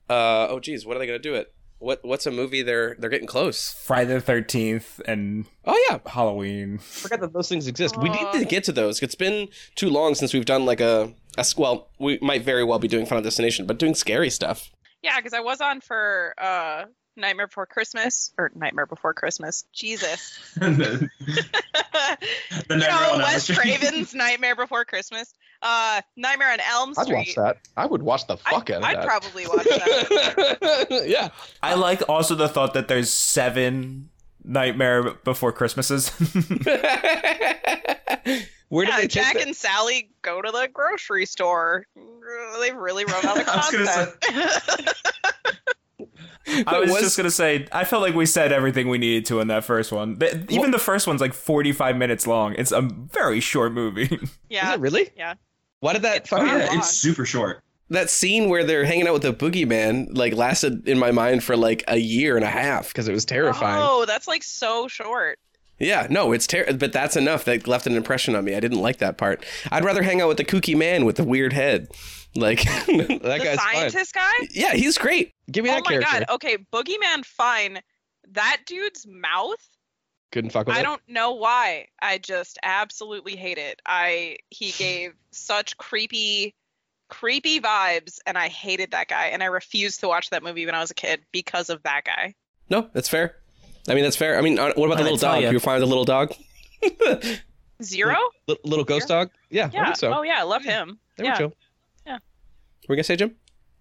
[SPEAKER 2] Uh, oh, geez, what are they gonna do it? What what's a movie they're they're getting close?
[SPEAKER 1] Friday the Thirteenth and
[SPEAKER 2] Oh yeah,
[SPEAKER 1] Halloween.
[SPEAKER 2] forgot that those things exist. We need to get to those. It's been too long since we've done like a. well, we might very well be doing Final Destination, but doing scary stuff.
[SPEAKER 3] Yeah, because I was on for uh, Nightmare Before Christmas or Nightmare Before Christmas. Jesus.
[SPEAKER 4] the, the
[SPEAKER 3] you
[SPEAKER 4] Nightmare
[SPEAKER 3] know
[SPEAKER 4] on
[SPEAKER 3] Wes
[SPEAKER 4] Street.
[SPEAKER 3] Craven's Nightmare Before Christmas. Uh, Nightmare on Elm Street.
[SPEAKER 2] I'd watch that. I would watch the fuck
[SPEAKER 3] I'd,
[SPEAKER 2] out of
[SPEAKER 3] I'd
[SPEAKER 2] that.
[SPEAKER 3] probably watch that.
[SPEAKER 2] yeah.
[SPEAKER 1] I like also the thought that there's seven Nightmare Before Christmases.
[SPEAKER 2] Where did
[SPEAKER 3] yeah,
[SPEAKER 2] they
[SPEAKER 3] Jack
[SPEAKER 2] that?
[SPEAKER 3] and Sally go to the grocery store. They've really run out of
[SPEAKER 4] I was gonna say-
[SPEAKER 3] content.
[SPEAKER 1] I was,
[SPEAKER 2] was-
[SPEAKER 1] just gonna say, I felt like we said everything we needed to in that first one. The- even the first one's like 45 minutes long. It's a very short movie.
[SPEAKER 2] Is
[SPEAKER 3] yeah.
[SPEAKER 2] it really?
[SPEAKER 3] Yeah.
[SPEAKER 2] Why did that
[SPEAKER 3] It's
[SPEAKER 2] fucking
[SPEAKER 4] Yeah, it's super short.
[SPEAKER 2] that scene where they're hanging out with the boogeyman like lasted in my mind for like a year and a half because it was terrifying.
[SPEAKER 3] Oh, that's like so short.
[SPEAKER 2] Yeah, no, it's ter- but that's enough that left an impression on me. I didn't like that part. I'd rather hang out with the kooky man with the weird head. Like that
[SPEAKER 3] the
[SPEAKER 2] guy's fine.
[SPEAKER 3] scientist guy?
[SPEAKER 2] Yeah, he's great. Give me
[SPEAKER 3] Oh
[SPEAKER 2] that
[SPEAKER 3] my
[SPEAKER 2] character.
[SPEAKER 3] god. Okay, Boogeyman fine. That dude's mouth
[SPEAKER 2] Couldn't fuck with
[SPEAKER 3] I
[SPEAKER 2] it.
[SPEAKER 3] don't know why. I just absolutely hate it. I he gave such creepy creepy vibes and I hated that guy and I refused to watch that movie when I was a kid because of that guy.
[SPEAKER 2] No, that's fair. I mean, that's fair. I mean, uh, what about the little dog?
[SPEAKER 1] ya.
[SPEAKER 2] You find the little dog?
[SPEAKER 3] Zero?
[SPEAKER 2] Li- little ghost dog? Yeah, I
[SPEAKER 3] Yeah.
[SPEAKER 2] think so.
[SPEAKER 3] Oh yeah, I love him.
[SPEAKER 2] they were
[SPEAKER 3] yeah.
[SPEAKER 2] Chill. Were you gonna say, Jim?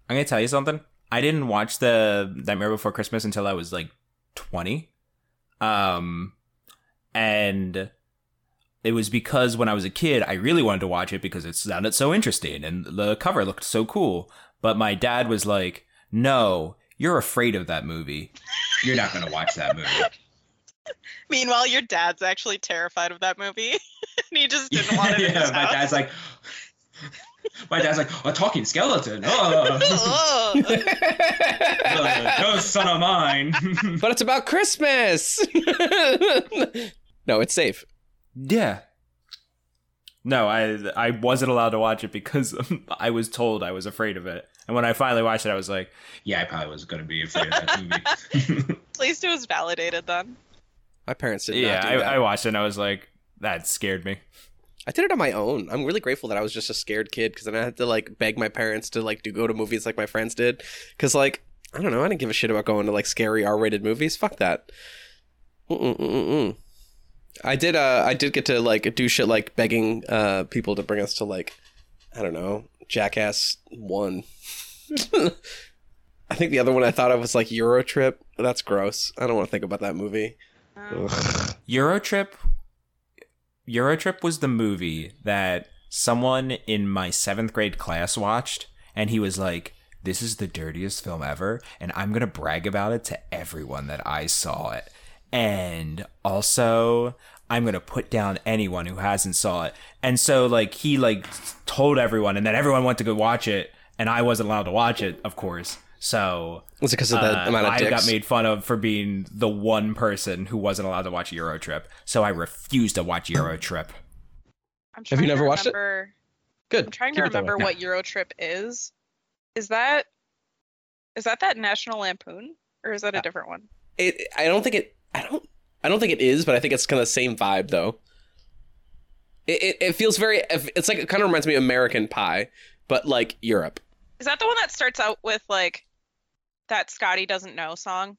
[SPEAKER 1] I'm gonna tell you something. I didn't watch the Nightmare Before Christmas until I was like 20. Um, and it was because when I was a kid, I really wanted to watch it because it sounded so interesting and the cover looked so cool. But my dad was like, "No, you're afraid of that movie."
[SPEAKER 4] You're not gonna watch that movie.
[SPEAKER 3] Meanwhile, your dad's actually terrified of that movie. and he just didn't want it in
[SPEAKER 4] yeah,
[SPEAKER 3] his
[SPEAKER 4] my
[SPEAKER 3] house.
[SPEAKER 4] dad's like, my dad's like a talking skeleton. Oh,
[SPEAKER 3] Ugh.
[SPEAKER 4] no son of mine.
[SPEAKER 2] But it's about Christmas. no, it's safe.
[SPEAKER 1] Yeah. No, I I wasn't allowed to watch it because I was told I was afraid of it. And when I finally watched it, I was like,
[SPEAKER 4] yeah, I probably was gonna be afraid of that movie.
[SPEAKER 3] At least it was validated then.
[SPEAKER 2] My parents did
[SPEAKER 1] "Yeah."
[SPEAKER 2] not do
[SPEAKER 1] I,
[SPEAKER 2] that.
[SPEAKER 1] I watched it and I was like, "That scared me."
[SPEAKER 2] I did it on my own. I'm really grateful that I was just a scared kid because then I had to like beg my parents to like do go to movies like my friends did. Because like I don't know, I didn't give a shit about going to like scary R-rated movies. Fuck that. Mm-mm-mm-mm. I did. Uh, I did get to like do shit like begging uh people to bring us to like, I don't know, Jackass One. I think the other one I thought of was like Eurotrip. That's gross. I don't want to think about that movie.
[SPEAKER 3] Um,
[SPEAKER 1] Eurotrip Eurotrip was the movie that someone in my seventh grade class watched, and he was like, This is the dirtiest film ever, and I'm gonna brag about it to everyone that I saw it. And also I'm gonna put down anyone who hasn't saw it. And so like he like told everyone and then everyone went to go watch it, and I wasn't allowed to watch it, of course. So
[SPEAKER 2] Was it because of the
[SPEAKER 1] uh,
[SPEAKER 2] amount of
[SPEAKER 1] I
[SPEAKER 2] dicks?
[SPEAKER 1] got made fun of for being the one person who wasn't allowed to watch Eurotrip, so I refused to watch Eurotrip.
[SPEAKER 3] I'm
[SPEAKER 5] Have you never
[SPEAKER 3] to
[SPEAKER 5] watched it?
[SPEAKER 3] remember,
[SPEAKER 5] Good.
[SPEAKER 3] I'm trying
[SPEAKER 5] Keep
[SPEAKER 3] to
[SPEAKER 5] it that way.
[SPEAKER 3] remember what Eurotrip is. Is that is that that National Lampoon or is that
[SPEAKER 2] Uh,
[SPEAKER 3] a different one?
[SPEAKER 2] It. I don't think it. I don't. I don't think it is, but I think it's kind of the same vibe though. It, it, it feels very. It's like it kind of reminds me of American Pie, but like Europe.
[SPEAKER 3] Is that the one that starts out with like that Scotty doesn't know song.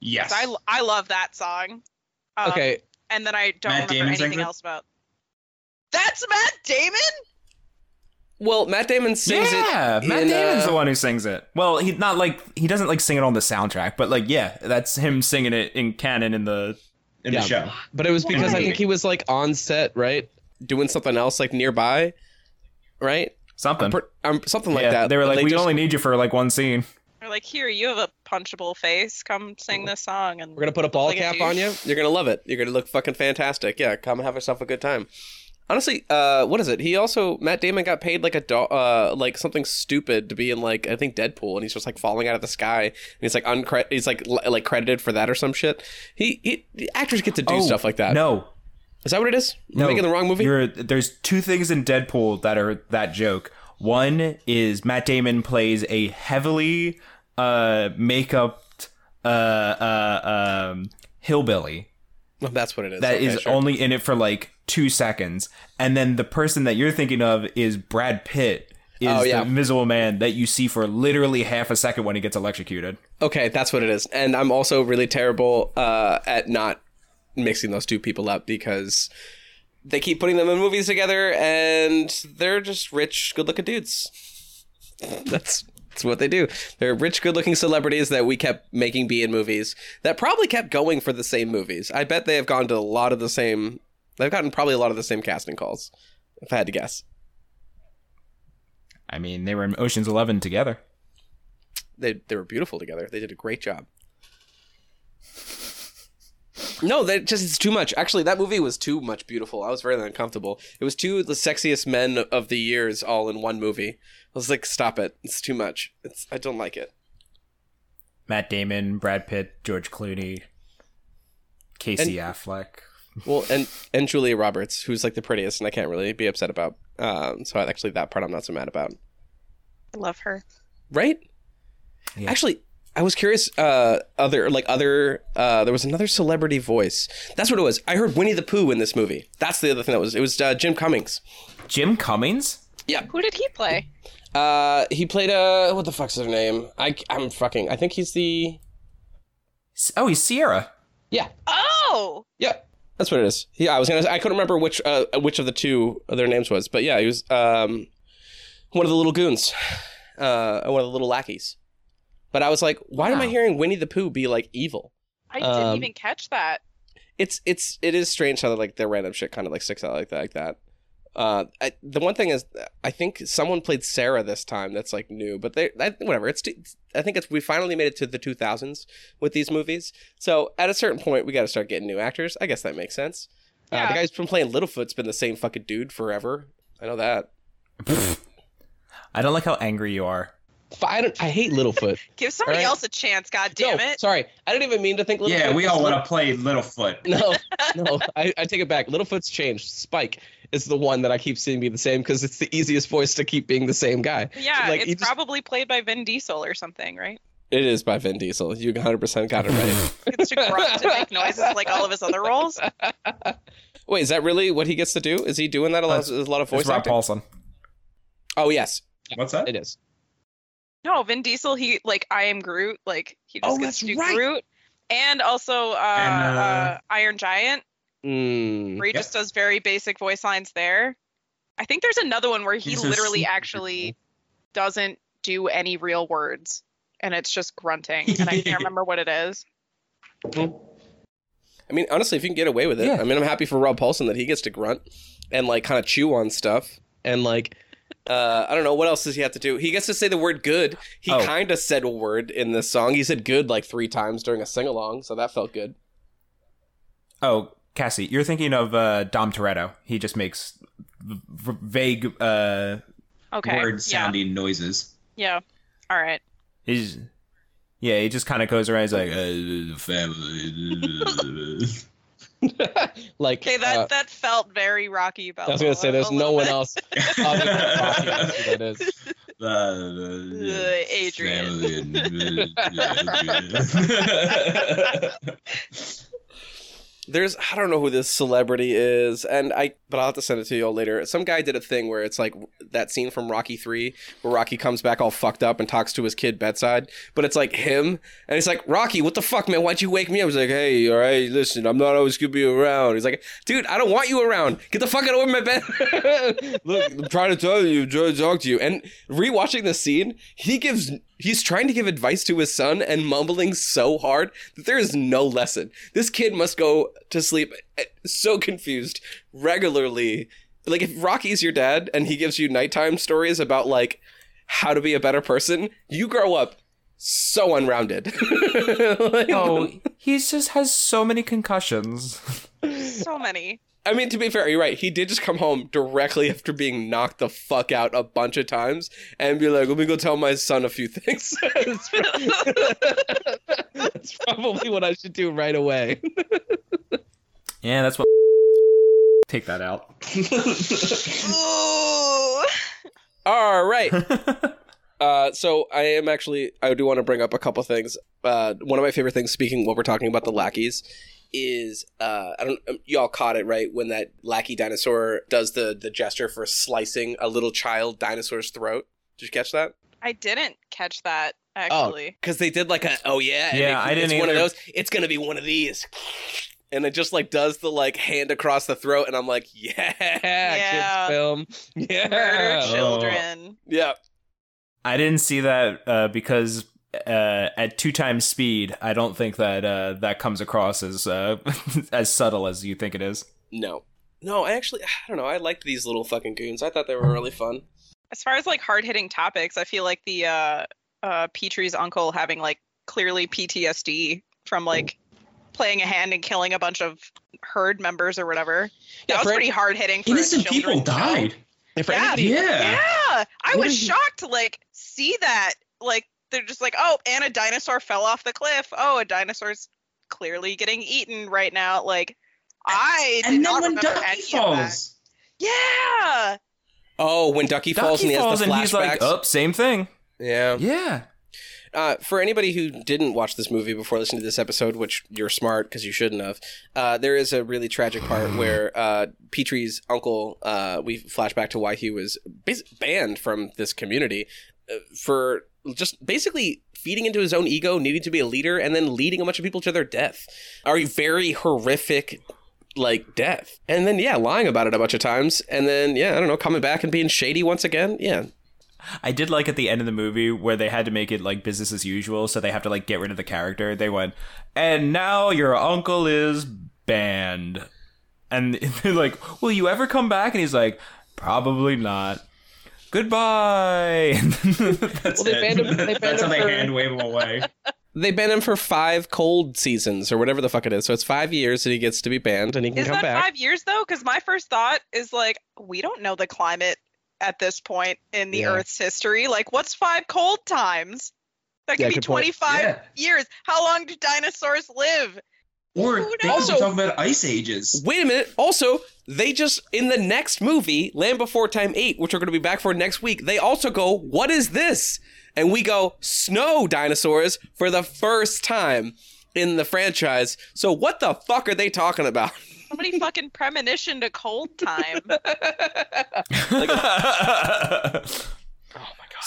[SPEAKER 4] Yes.
[SPEAKER 3] I I love that song. Um,
[SPEAKER 5] Okay,
[SPEAKER 3] And then I don't
[SPEAKER 4] Matt
[SPEAKER 3] remember
[SPEAKER 4] Damon
[SPEAKER 3] anything
[SPEAKER 4] it?
[SPEAKER 3] else about. That's Matt Damon.
[SPEAKER 2] Well, Matt Damon sings
[SPEAKER 1] yeah,
[SPEAKER 2] it.
[SPEAKER 1] Matt
[SPEAKER 2] in,
[SPEAKER 1] Damon's
[SPEAKER 2] uh,
[SPEAKER 1] the one who sings it. Well, he not like he doesn't like sing it on the soundtrack, but like yeah, that's him singing it in canon in the.
[SPEAKER 4] in
[SPEAKER 5] Yeah.
[SPEAKER 4] the show.
[SPEAKER 5] but it was because I think he was like on set, right?
[SPEAKER 2] doing something else like nearby, right?
[SPEAKER 1] Something.
[SPEAKER 2] Per- um, something like
[SPEAKER 1] yeah,
[SPEAKER 2] that.
[SPEAKER 1] they were
[SPEAKER 2] But
[SPEAKER 1] like, we
[SPEAKER 2] just-
[SPEAKER 1] only need you for like one scene.
[SPEAKER 3] They're like, here, you have a punchable face. Come sing this song. And
[SPEAKER 5] We're gonna put a ball
[SPEAKER 3] Like a
[SPEAKER 5] cap on you.
[SPEAKER 2] You're gonna love it. You're gonna look fucking fantastic. Yeah, come and have yourself a good time. Honestly, uh, what is it? He also Matt Damon got paid like a do- uh like something stupid to be in like I think Deadpool, and he's just like falling out of the sky, and he's like uncre- he's like l- like credited for that or some shit. He, he the actors get to do
[SPEAKER 1] Oh,
[SPEAKER 2] stuff like that.
[SPEAKER 1] No,
[SPEAKER 2] is that what it is? Am I
[SPEAKER 1] no,
[SPEAKER 2] making the wrong movie?
[SPEAKER 1] You're, there's two things in Deadpool that are that joke. One is Matt Damon plays a heavily uh makeup uh uh um hillbilly
[SPEAKER 2] Oh, that's what it is.
[SPEAKER 1] that
[SPEAKER 2] Okay,
[SPEAKER 1] is
[SPEAKER 2] sure.
[SPEAKER 1] only in it for like two seconds, and then the person that you're thinking of is Brad Pitt. Is
[SPEAKER 2] Oh, yeah.
[SPEAKER 1] the Invisible Man that you see for literally half a second when he gets electrocuted?
[SPEAKER 2] Okay, that's what it is. And I'm also really terrible uh, at not mixing those two people up because they keep putting them in movies together and they're just rich, good looking dudes. That's that's what they do. They're rich, good looking celebrities that we kept making be in movies that probably kept going for the same movies. I bet they have gone to a lot of the same they've gotten probably a lot of the same casting calls, if I had to guess.
[SPEAKER 1] I mean, they were in Ocean's Eleven together.
[SPEAKER 2] they they were beautiful together. They did a great job. No, that just it's too much. Actually, that movie was too much beautiful. I was very uncomfortable. It was two of the sexiest men of the years all in one movie. I was like, stop it. It's too much. It's I don't like it.
[SPEAKER 1] Matt Damon, Brad Pitt, George Clooney, Casey Affleck.
[SPEAKER 2] Well, and and Julia Roberts, who's like the prettiest, and I can't really be upset about. Um, so actually, that part I'm not so mad about.
[SPEAKER 3] I love her.
[SPEAKER 2] Right?
[SPEAKER 1] Yeah.
[SPEAKER 2] Actually, I was curious. Uh, other like other. Uh, there was another celebrity voice. That's what it was. I heard Winnie the Pooh in this movie. That's the other thing that was. It was uh, Jim Cummings.
[SPEAKER 1] Jim Cummings? Yeah.
[SPEAKER 3] Who did he play?
[SPEAKER 2] Uh, he played uh, what the fuck's his name? I I'm fucking. I think he's the.
[SPEAKER 1] Oh, he's Sierra.
[SPEAKER 5] Yeah.
[SPEAKER 3] Oh,
[SPEAKER 2] Yeah, that's what it is. Yeah, I was gonna. I couldn't remember which uh which of the two their names was, but yeah, he was um one of the little goons, uh, one of the little lackeys. But I was like, why am I hearing Winnie the Pooh be like evil?
[SPEAKER 3] I didn't
[SPEAKER 5] Um,
[SPEAKER 3] even catch that.
[SPEAKER 2] It's it's it is strange how like their random shit kind of like sticks out like that like that. Uh, I, the one thing is, I think someone played Cera this time. That's like new, but they I, whatever. It's I think it's we finally made it to the 2000s with these movies. So at a certain point, we got to start getting new actors. I guess that makes sense. Uh, the guy who's been playing Littlefoot's been the same fucking dude forever. I know that.
[SPEAKER 1] I don't like how angry you are.
[SPEAKER 5] F- I don't. I hate Littlefoot.
[SPEAKER 3] Give somebody
[SPEAKER 5] Alright.
[SPEAKER 3] else a chance. God damn
[SPEAKER 5] no,
[SPEAKER 3] it.
[SPEAKER 5] sorry. I didn't even mean to think Littlefoot.
[SPEAKER 4] Yeah, we all want to play Littlefoot.
[SPEAKER 5] No, no, I, I take it back. Littlefoot's changed. Spike is the one that I keep seeing be the same because it's the easiest voice to keep being the same guy.
[SPEAKER 3] Yeah,
[SPEAKER 5] Like, he
[SPEAKER 3] it's
[SPEAKER 5] just-
[SPEAKER 3] probably played by Vin Diesel or something, right?
[SPEAKER 2] It is by Vin Diesel. You 100% got it right.
[SPEAKER 3] It's to grunt to make noises like all of his other roles.
[SPEAKER 2] Wait, is that really what he gets to do? Is he doing that a lot?
[SPEAKER 1] That's-
[SPEAKER 2] a lot of voice
[SPEAKER 1] It's Rob
[SPEAKER 2] acting?
[SPEAKER 1] Paulsen.
[SPEAKER 2] Oh yes.
[SPEAKER 4] What's that?
[SPEAKER 5] It is.
[SPEAKER 3] No, Vin Diesel, he like I am Groot, like he just
[SPEAKER 5] Oh,
[SPEAKER 3] gets to do
[SPEAKER 5] right.
[SPEAKER 3] Groot, and also uh,
[SPEAKER 4] And, uh,
[SPEAKER 3] uh, Iron Giant.
[SPEAKER 5] Mm.
[SPEAKER 3] where he
[SPEAKER 4] Yep.
[SPEAKER 3] just does very basic voice lines there. I think there's another one where he
[SPEAKER 4] He's
[SPEAKER 3] literally
[SPEAKER 4] super
[SPEAKER 3] actually doesn't do any real words and it's just grunting and I can't remember what it is.
[SPEAKER 2] I mean, honestly, if you can get away with it,
[SPEAKER 1] Yeah.
[SPEAKER 2] I mean, I'm happy for Rob Paulsen that he gets to grunt and like kind of chew on stuff. And like, uh, I don't know what else does he have to do. He gets to say the word "good." He
[SPEAKER 1] Oh.
[SPEAKER 2] kind of said a word in this song. He said "good" like three times during a sing along, so that felt good.
[SPEAKER 1] Oh, Cassy, you're thinking of uh, Dom Toretto. He just makes v- v- vague. Uh,
[SPEAKER 3] Okay.
[SPEAKER 4] Word
[SPEAKER 3] yeah.
[SPEAKER 4] sounding noises.
[SPEAKER 3] Yeah. All right.
[SPEAKER 1] he's yeah, he just kind of goes around. He's like, uh,
[SPEAKER 4] Family.
[SPEAKER 5] like
[SPEAKER 3] Okay, that
[SPEAKER 5] uh,
[SPEAKER 3] that felt very Rocky Balboa.
[SPEAKER 5] I was gonna say there's no
[SPEAKER 3] little
[SPEAKER 5] one
[SPEAKER 3] bit.
[SPEAKER 5] else other than Rocky that's who that is.
[SPEAKER 3] Uh, Adrian.
[SPEAKER 2] There's I don't know who this celebrity is, and I but I'll have to send it to you all later. Some guy did a thing where it's like that scene from Rocky Three where Rocky comes back all fucked up and talks to his kid bedside, but it's like him, and he's like, Rocky, what the fuck, man? Why'd you wake me up? He's like, Hey, all right, listen, I'm not always gonna be around. He's like, Dude, I don't want you around. Get the fuck out of my bed. Look, I'm trying to tell you, trying to talk to you. And rewatching the scene, he gives he's trying to give advice to his son and mumbling so hard that there is no lesson. This kid must go to sleep eh, so confused regularly. Like if Rocky's your dad and he gives you nighttime stories about like how to be a better person, you grow up so unrounded. Like,
[SPEAKER 1] oh, he just has so many concussions.
[SPEAKER 3] So many.
[SPEAKER 2] I mean, to be fair, you're right. He did just come home directly after being knocked the fuck out a bunch of times and be like, let me go tell my son a few things.
[SPEAKER 5] That's probably what I should do right away.
[SPEAKER 1] Yeah, that's what. Take that out.
[SPEAKER 2] All right. Uh, so I am actually I do want to bring up a couple things. Uh, one of my favorite things, speaking while we're talking about the lackeys, is uh, I don't um, y'all caught it right when that lackey dinosaur does the the gesture for slicing a little child dinosaur's throat. Did you catch that?
[SPEAKER 3] I didn't catch that actually.
[SPEAKER 2] Because they did like a oh yeah
[SPEAKER 1] Yeah,
[SPEAKER 2] it-
[SPEAKER 1] I didn't
[SPEAKER 2] It's one of those. It's gonna be one of these. And it just like does the like hand across the throat, and I'm like, yeah,
[SPEAKER 3] Yeah.
[SPEAKER 5] Kids film. Yeah.
[SPEAKER 3] Murder
[SPEAKER 4] Oh.
[SPEAKER 3] children.
[SPEAKER 2] yeah.
[SPEAKER 1] I didn't see that uh, because uh, at two times speed, I don't think that uh, that comes across as uh, as subtle as you think it is.
[SPEAKER 2] No, no. I actually, I don't know. I liked these little fucking goons. I thought they were really fun.
[SPEAKER 3] As far as like hard hitting topics, I feel like the uh uh Petrie's uncle having like clearly PTSD from like playing a hand and killing a bunch of herd members or whatever.
[SPEAKER 5] Yeah,
[SPEAKER 3] that was pretty hard hitting for a
[SPEAKER 4] Innocent people died.
[SPEAKER 3] Yeah.
[SPEAKER 4] Yeah.
[SPEAKER 3] Yeah, I
[SPEAKER 5] What
[SPEAKER 3] was shocked to like see that. Like they're just like, oh, and a dinosaur fell off the cliff. Oh, a dinosaur's clearly getting eaten right now. Like I did
[SPEAKER 4] And
[SPEAKER 3] not
[SPEAKER 4] then when
[SPEAKER 3] remember
[SPEAKER 4] Ducky
[SPEAKER 3] any of that.
[SPEAKER 4] falls,
[SPEAKER 3] Yeah.
[SPEAKER 2] Oh, when Ducky falls and he has
[SPEAKER 1] falls
[SPEAKER 2] the
[SPEAKER 1] and
[SPEAKER 2] flashbacks.
[SPEAKER 1] he's like, "Oh, same thing."
[SPEAKER 2] Yeah.
[SPEAKER 1] Yeah.
[SPEAKER 2] Uh, for anybody who didn't watch this movie before listening to this episode, which you're smart because you shouldn't have, uh, there is a really tragic part where uh, Petrie's uncle, uh, we flash back to why he was banned from this community uh, for just basically feeding into his own ego, needing to be a leader, and then leading a bunch of people to their death. A very horrific like death. And then yeah, lying about it a bunch of times and then yeah, I don't know, coming back and being shady once again. Yeah.
[SPEAKER 1] I did like at the end of the movie where they had to make it like business as usual, so they have to like get rid of the character. They went, and now your uncle is banned. And they're like, will you ever come back? And he's like, probably not. Goodbye. That's
[SPEAKER 5] Well, they
[SPEAKER 1] it.
[SPEAKER 5] banned him. They banned
[SPEAKER 4] that's how they
[SPEAKER 5] for,
[SPEAKER 4] hand wave him away.
[SPEAKER 2] They ban him for five cold seasons or whatever the fuck it is. So it's five years that he gets to be banned.
[SPEAKER 5] and he can
[SPEAKER 3] Is
[SPEAKER 5] come
[SPEAKER 3] that
[SPEAKER 5] back.
[SPEAKER 3] five years though? Because my first thought is like, we don't know the climate at this point in the
[SPEAKER 5] Yeah.
[SPEAKER 3] Earth's history. Like, what's five cold times? That could
[SPEAKER 5] Yeah,
[SPEAKER 3] be 25
[SPEAKER 4] Yeah.
[SPEAKER 3] years. How long do dinosaurs live?
[SPEAKER 4] Or they also talk about ice ages.
[SPEAKER 2] Wait a minute. Also, they just in the next movie, Land Before Time 8, which we're going to be back for next week, they also go, "What is this?" And we go, "Snow dinosaurs" for the first time in the franchise. So what the fuck are they talking about?
[SPEAKER 3] Somebody fucking premonition to cold time.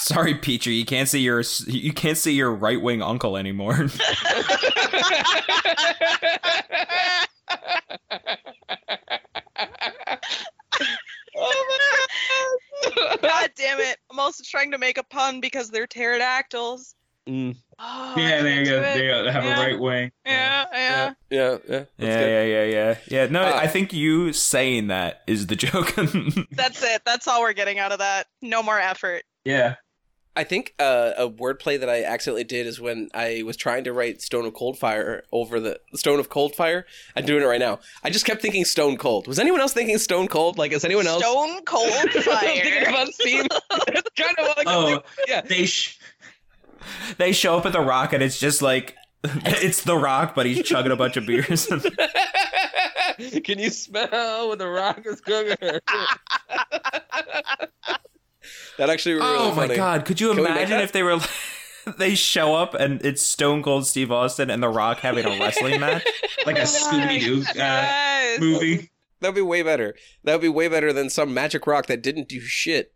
[SPEAKER 1] Sorry, Petrie. you can't see your you can't see your right wing uncle anymore. God damn it!
[SPEAKER 3] I'm also trying to make a pun because they're pterodactyls.
[SPEAKER 5] Mm.
[SPEAKER 3] Oh,
[SPEAKER 4] yeah,
[SPEAKER 3] they
[SPEAKER 4] go, they go, have
[SPEAKER 3] yeah.
[SPEAKER 4] a right wing.
[SPEAKER 3] Yeah, yeah,
[SPEAKER 2] yeah, yeah,
[SPEAKER 1] yeah,
[SPEAKER 2] yeah,
[SPEAKER 1] yeah, yeah, yeah, yeah. No,
[SPEAKER 2] uh,
[SPEAKER 1] I think you saying that is the joke.
[SPEAKER 3] that's it. That's all we're getting out of that. No more effort.
[SPEAKER 4] Yeah.
[SPEAKER 2] I think uh, a wordplay that I accidentally did is when I was trying to write Stone of Cold Fire over the Stone of Cold Fire. I'm doing it right now. I just kept thinking Stone Cold. Was anyone else thinking Stone Cold?
[SPEAKER 5] Like, is anyone else
[SPEAKER 3] Stone cold
[SPEAKER 5] I'm thinking
[SPEAKER 3] fire.
[SPEAKER 5] about Steam? Kind of like
[SPEAKER 4] Oh,
[SPEAKER 5] yeah.
[SPEAKER 4] they sh-
[SPEAKER 1] they show up at the Rock and it's just like it's the Rock, but he's chugging a bunch of beers.
[SPEAKER 5] Can you smell what the rock is cooking?
[SPEAKER 2] That actually would be really
[SPEAKER 1] oh my
[SPEAKER 2] funny.
[SPEAKER 1] god! Could you
[SPEAKER 2] Can we make
[SPEAKER 1] imagine
[SPEAKER 2] that?
[SPEAKER 1] if they were? They show up and it's Stone Cold Steve Austin and The Rock having a wrestling match.
[SPEAKER 4] like a Scooby Doo uh,
[SPEAKER 3] Yes.
[SPEAKER 4] movie.
[SPEAKER 2] That'd be way better. That'd be way better than some magic rock that didn't do shit.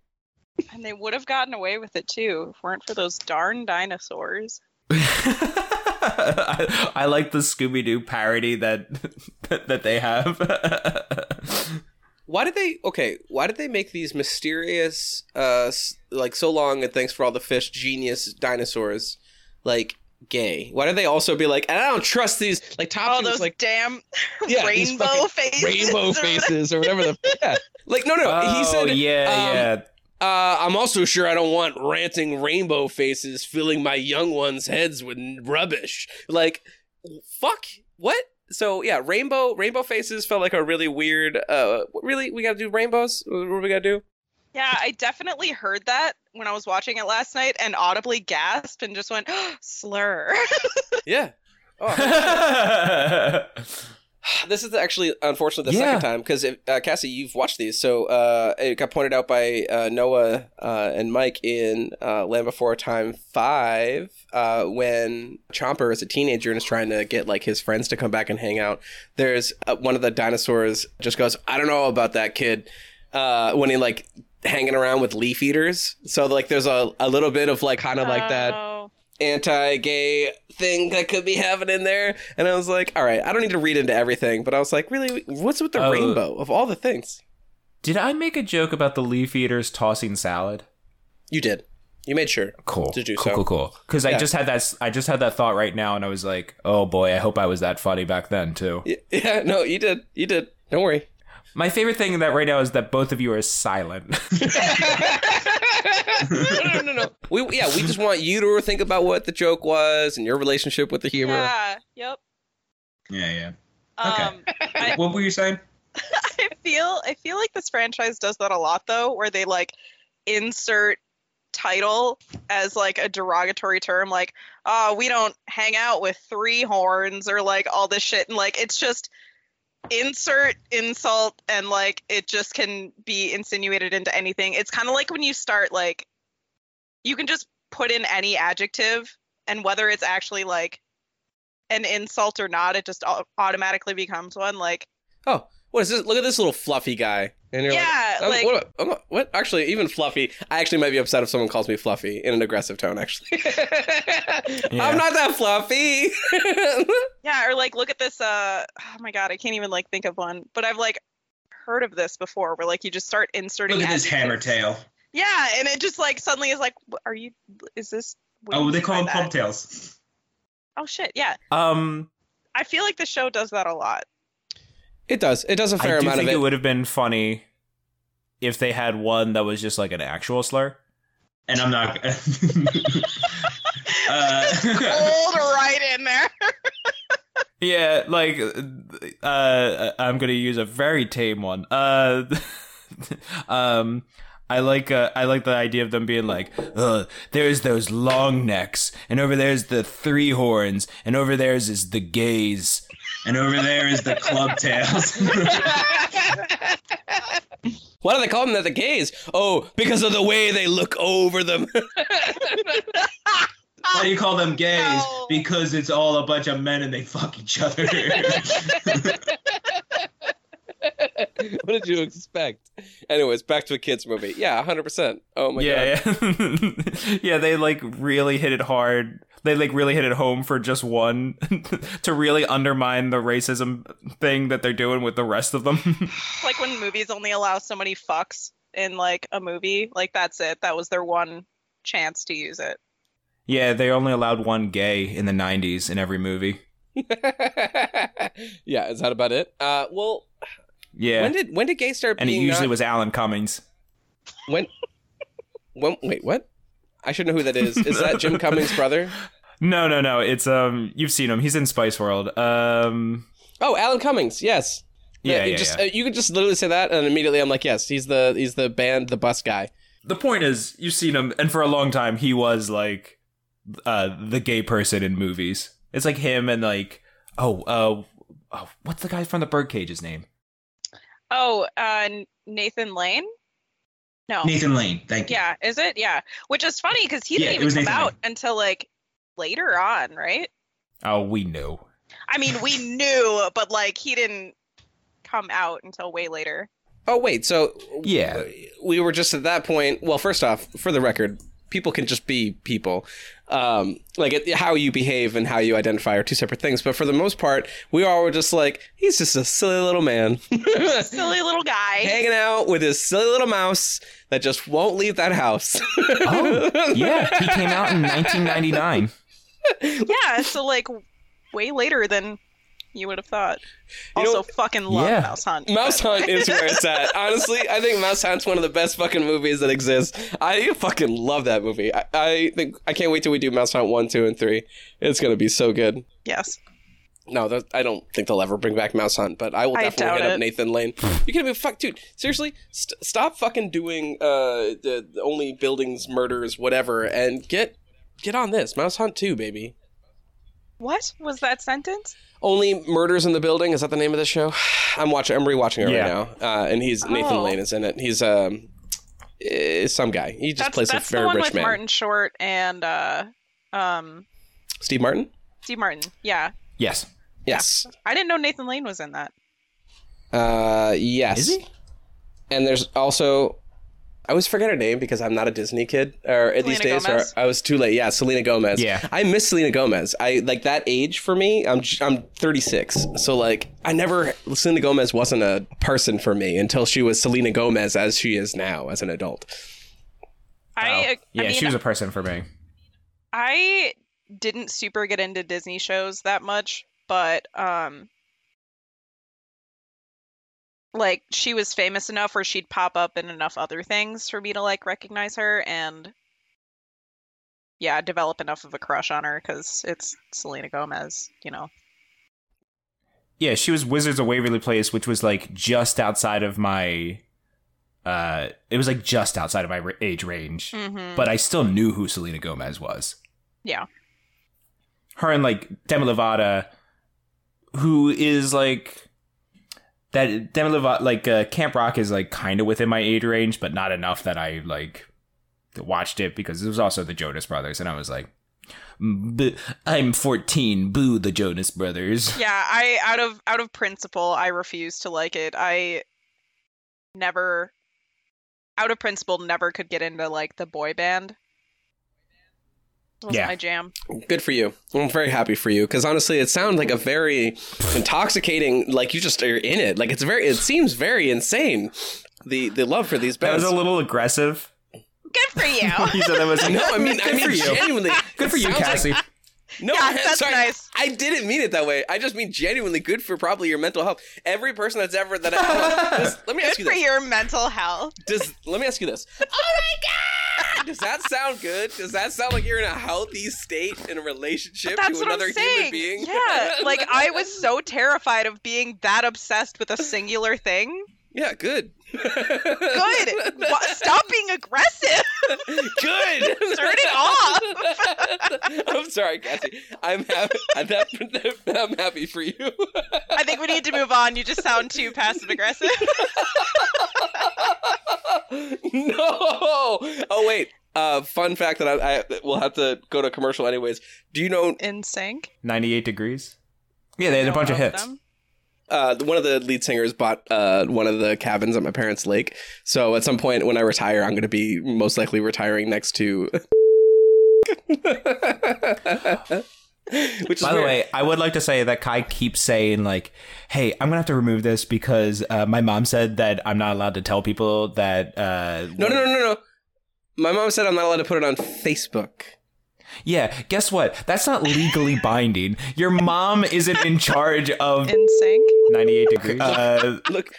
[SPEAKER 3] And they would have gotten away with it too if it weren't for those darn dinosaurs.
[SPEAKER 1] I, I like the Scooby Doo parody that that they have.
[SPEAKER 2] Why did they? Okay, why did they make these mysterious, uh, like so long and thanks for all the fish, genius dinosaurs, like gay? Why did they also be like? And I don't trust these.
[SPEAKER 5] Like Topsy was
[SPEAKER 3] those
[SPEAKER 5] like
[SPEAKER 3] damn
[SPEAKER 5] yeah,
[SPEAKER 3] rainbow faces.
[SPEAKER 5] rainbow
[SPEAKER 3] or
[SPEAKER 5] faces or whatever the yeah.
[SPEAKER 2] Like no, no. he
[SPEAKER 1] oh
[SPEAKER 2] said,
[SPEAKER 1] yeah,
[SPEAKER 2] um,
[SPEAKER 1] yeah.
[SPEAKER 2] Uh, I'm also sure I don't want ranting rainbow faces filling my young ones' heads with rubbish. Like, fuck, what? So yeah, rainbow rainbow faces felt like a really weird. Uh, really, we gotta do rainbows. What do we gotta do?
[SPEAKER 3] Yeah, I definitely heard that when I was watching it last night and audibly gasped and just went slur.
[SPEAKER 2] Yeah. Oh, this is actually unfortunately the
[SPEAKER 1] Yeah.
[SPEAKER 2] second time because uh, Cassy, you've watched these, so uh, it got pointed out by uh, Noah uh, and Mike in uh, Land Before Time Five uh, when Chomper is a teenager and is trying to get like his friends to come back and hang out. There's uh, one of the dinosaurs just goes, "I don't know about that kid," uh, when he like hanging around with leaf eaters. So like, there's a, a little bit of like
[SPEAKER 5] Kind of like that.
[SPEAKER 2] Anti-gay thing that could be happening there and i was like all right i don't need to read into everything but i was like really what's with the
[SPEAKER 1] Oh.
[SPEAKER 2] rainbow of all the things
[SPEAKER 1] Did I make a joke about the leaf eaters tossing salad?
[SPEAKER 2] you did you made sure
[SPEAKER 1] Cool.
[SPEAKER 2] To do
[SPEAKER 1] cool,
[SPEAKER 2] so.
[SPEAKER 1] cool, cool. Because I just had that. I just had that thought right now, and I was like, "Oh boy, I hope I was that funny back then too."
[SPEAKER 2] Yeah no you did you did don't worry
[SPEAKER 1] My favorite thing that right now is that both of you are silent.
[SPEAKER 2] no, no, no, no. We yeah, we just want you to think about what the joke was and your relationship with the humor.
[SPEAKER 3] Yeah. Yep.
[SPEAKER 4] Yeah, yeah. Okay.
[SPEAKER 3] Um, I,
[SPEAKER 4] What were you saying?
[SPEAKER 3] I feel I feel like this franchise does that a lot though, where they like insert title as like a derogatory term, like oh we don't hang out with three horns or like all this shit, and like it's just insert insult and like it just can be insinuated into anything. It's kind of like when you start like you can just put in any adjective and whether it's actually like an insult or not, it just automatically becomes one. Like
[SPEAKER 2] Oh, what is this? Look at this little fluffy guy.
[SPEAKER 5] And you're
[SPEAKER 3] Yeah,
[SPEAKER 2] I'm-
[SPEAKER 3] like-
[SPEAKER 2] what, I'm not- what? Actually, even fluffy. I actually might be upset if someone calls me fluffy in an aggressive tone. Actually,
[SPEAKER 1] Yeah.
[SPEAKER 2] I'm not that fluffy.
[SPEAKER 3] Yeah, or like look at this uh oh my god, I can't even like think of one. But I've like heard of this before where like you just start inserting
[SPEAKER 4] Look at this hammer tail.
[SPEAKER 3] Yeah, and it just like suddenly is like are you is this
[SPEAKER 4] Oh, they call them
[SPEAKER 3] that?"
[SPEAKER 4] pump tails.
[SPEAKER 3] Oh shit, yeah.
[SPEAKER 1] um,
[SPEAKER 3] I feel like the show does that a lot.
[SPEAKER 2] It does. It does a fair
[SPEAKER 1] I do
[SPEAKER 2] amount
[SPEAKER 1] think
[SPEAKER 2] of
[SPEAKER 1] it
[SPEAKER 2] it.
[SPEAKER 1] would have been funny if they had one that was just like an actual slur.
[SPEAKER 4] And I'm not. uh,
[SPEAKER 3] Old right in there.
[SPEAKER 1] Yeah, like uh I'm going to use a very tame one. Uh um I like uh, I like the idea of them being like, uh, there's those long necks, and over there's the three horns, and over there's is the gaze.
[SPEAKER 4] And over there is the club tails.
[SPEAKER 2] Why do they call them that? The gays? Oh, because of the way they look over them.
[SPEAKER 4] Why do you call them gays?
[SPEAKER 3] No.
[SPEAKER 4] Because it's all a bunch of men and they fuck each other.
[SPEAKER 5] what did you expect?
[SPEAKER 2] Anyways, back to a kids movie. Yeah, 100. percent Oh my god.
[SPEAKER 1] yeah, yeah. yeah, they like really hit it hard. They like really hit it home for just one to really undermine the racism thing that they're doing with the rest of them.
[SPEAKER 3] like when movies only allow so many fucks in like a movie, like that's it. That was their one chance to use it.
[SPEAKER 1] Yeah, they only allowed one gay in the 90s in every movie.
[SPEAKER 2] yeah, is that about it? Uh, well,
[SPEAKER 1] Yeah.
[SPEAKER 2] when did when did gay start
[SPEAKER 1] and it usually
[SPEAKER 2] not-
[SPEAKER 1] was Alan Cummings.
[SPEAKER 2] when when wait what? I should know who that is. Is that Jim Cummings' brother?
[SPEAKER 1] No, no, no. It's um you've seen him. He's in Spice World. Um
[SPEAKER 2] Oh, Alan Cummings. Yes.
[SPEAKER 1] Yeah,
[SPEAKER 2] you
[SPEAKER 1] yeah,
[SPEAKER 2] just
[SPEAKER 1] yeah.
[SPEAKER 2] Uh, you could just literally say that, and immediately I'm like, yes, he's the he's the band, the bus guy.
[SPEAKER 1] the point is you've seen him and for a long time he was like uh the gay person in movies. It's like him and like oh uh oh, what's the guy from the Birdcage's name?
[SPEAKER 3] Oh, uh, Nathan Lane? No.
[SPEAKER 4] Nathan Lane. Thank you.
[SPEAKER 3] Yeah, is it? Yeah. Which is funny because he
[SPEAKER 4] Yeah,
[SPEAKER 3] didn't
[SPEAKER 4] it
[SPEAKER 3] even come
[SPEAKER 4] Nathan
[SPEAKER 3] out
[SPEAKER 4] Lane.
[SPEAKER 3] until like later on, right?
[SPEAKER 1] Oh, we knew.
[SPEAKER 3] I mean, we knew, but like he didn't come out until way later.
[SPEAKER 2] Oh wait, so
[SPEAKER 1] Yeah.
[SPEAKER 2] we were just at that point. Well, first off, for the record, people can just be people. Um, like it, how you behave and how you identify are two separate things. But for the most part, we all were just like, he's just a silly little man
[SPEAKER 3] Silly little guy.
[SPEAKER 2] hanging out with his silly little mouse that just won't leave that house.
[SPEAKER 1] Oh, yeah. He came out in 1999.
[SPEAKER 3] Yeah, so like way later than you would have thought.
[SPEAKER 2] You
[SPEAKER 3] Also, fucking love
[SPEAKER 1] Yeah.
[SPEAKER 3] Mouse Hunt.
[SPEAKER 2] Mouse Hunt is where it's at. Honestly, I think Mouse Hunt's one of the best fucking movies that exists. I fucking love that movie. I, I think I can't wait till we do Mouse Hunt one, two, and three. It's gonna be so good.
[SPEAKER 3] Yes.
[SPEAKER 2] No, that, I don't think they'll ever bring back Mouse Hunt, but I will definitely
[SPEAKER 3] doubt
[SPEAKER 2] hit up
[SPEAKER 3] it.
[SPEAKER 2] Nathan Lane. You gonna be fuck, dude? Seriously, st- stop fucking doing uh the, the only buildings, murders, whatever, and get get on this Mouse Hunt two, baby.
[SPEAKER 3] What was that sentence?
[SPEAKER 2] Only murders in the building. Is that the name of the show? I'm watching. I'm rewatching it
[SPEAKER 1] Yeah.
[SPEAKER 2] right now, uh, and he's Nathan
[SPEAKER 3] Oh.
[SPEAKER 2] Lane is in it. He's um, eh, some guy. He just
[SPEAKER 3] That's
[SPEAKER 2] plays
[SPEAKER 3] that's
[SPEAKER 2] a very
[SPEAKER 3] the one
[SPEAKER 2] rich
[SPEAKER 3] with
[SPEAKER 2] man.
[SPEAKER 3] Martin Short and uh, um,
[SPEAKER 2] Steve Martin.
[SPEAKER 3] Steve Martin. Yeah,
[SPEAKER 1] Yes.
[SPEAKER 2] Yes.
[SPEAKER 3] I didn't know Nathan Lane was in that.
[SPEAKER 2] Uh, yes.
[SPEAKER 1] Is he?
[SPEAKER 2] And there's also, I always forget her name because I'm not a Disney kid, or these days,
[SPEAKER 3] Gomez?
[SPEAKER 2] or I was too late. Yeah, Selena Gomez.
[SPEAKER 1] Yeah.
[SPEAKER 2] I miss Selena Gomez. I like that age for me. I'm j- I'm 36, so like I never Selena Gomez wasn't a person for me until she was Selena Gomez as she is now as an adult.
[SPEAKER 3] I,
[SPEAKER 1] Oh.
[SPEAKER 3] I
[SPEAKER 1] yeah,
[SPEAKER 3] mean,
[SPEAKER 1] she was a person for me.
[SPEAKER 3] I didn't super get into Disney shows that much, but um like she was famous enough where she'd pop up in enough other things for me to like recognize her and yeah, develop enough of a crush on her cuz it's Selena Gomez, you know.
[SPEAKER 1] Yeah, she was Wizards of Waverly Place, which was like just outside of my. Uh, it was like just outside of my age range,
[SPEAKER 3] Mhm.
[SPEAKER 1] but I still knew who Selena Gomez was.
[SPEAKER 3] Yeah.
[SPEAKER 1] Her and like Demi Lovato, who is like that Demi Lovato, like uh, Camp Rock is like kind of within my age range, but not enough that I like watched it because it was also the Jonas Brothers, and I was like, "B- I'm 14, boo the Jonas Brothers.
[SPEAKER 3] Yeah, I out of out of principle, I refuse to like it. I never out of principle never could get into like the boy band. It wasn't
[SPEAKER 1] Yeah.
[SPEAKER 3] my jam.
[SPEAKER 2] Good for you. I'm very happy for you because honestly, it sounds like a very intoxicating. Like you just are in it. Like it's very. It seems very insane. The the love for these
[SPEAKER 1] That was a little aggressive.
[SPEAKER 3] Good for you.
[SPEAKER 1] He said that was
[SPEAKER 2] no, I mean, I
[SPEAKER 1] Good
[SPEAKER 2] mean,
[SPEAKER 1] for you.
[SPEAKER 2] genuinely.
[SPEAKER 1] Good for you,
[SPEAKER 2] sounds like-
[SPEAKER 1] Cassy.
[SPEAKER 2] No,
[SPEAKER 3] Yeah,
[SPEAKER 2] I-
[SPEAKER 3] that's
[SPEAKER 2] sorry,
[SPEAKER 3] nice.
[SPEAKER 2] I didn't mean it that way. I just mean genuinely good for probably your mental health. Every person that's ever that. I, does- let me ask
[SPEAKER 3] Good
[SPEAKER 2] you
[SPEAKER 3] for
[SPEAKER 2] this.
[SPEAKER 3] your mental health.
[SPEAKER 2] Does let me ask you this. Oh my god! Does that sound good? Does that sound like you're in a healthy state in a relationship
[SPEAKER 3] That's
[SPEAKER 2] to
[SPEAKER 3] what
[SPEAKER 2] another
[SPEAKER 3] I'm
[SPEAKER 2] human being?
[SPEAKER 3] Yeah, like I was so terrified of being that obsessed with a singular thing.
[SPEAKER 2] Yeah, good.
[SPEAKER 3] Good. Stop being aggressive.
[SPEAKER 2] Good.
[SPEAKER 3] Turn it off.
[SPEAKER 2] I'm sorry, Cassy. I'm happy. I'm happy, for you.
[SPEAKER 3] I think we need to move on. You just sound too passive aggressive.
[SPEAKER 2] no. Oh wait. Uh, fun fact that I, I will have to go to commercial anyways. Do you know
[SPEAKER 3] NSYNC.
[SPEAKER 1] 98 degrees. Yeah, they had a bunch of hits.
[SPEAKER 2] Uh, one of the lead singers bought uh, one of the cabins at my parents' lake. So at some point when I retire, I'm going to be most likely retiring next to. Which
[SPEAKER 1] By the
[SPEAKER 2] weird.
[SPEAKER 1] way, I would like to say that Kai keeps saying like, "Hey, I'm gonna have to remove this because uh, my mom said that I'm not allowed to tell people that." Uh,
[SPEAKER 2] no, no, no, no, no. My mom said I'm not allowed to put it on Facebook.
[SPEAKER 1] Yeah, guess what? That's not legally binding. Your mom isn't in charge of
[SPEAKER 3] In sync.
[SPEAKER 1] 98 degrees. Uh,
[SPEAKER 2] Look,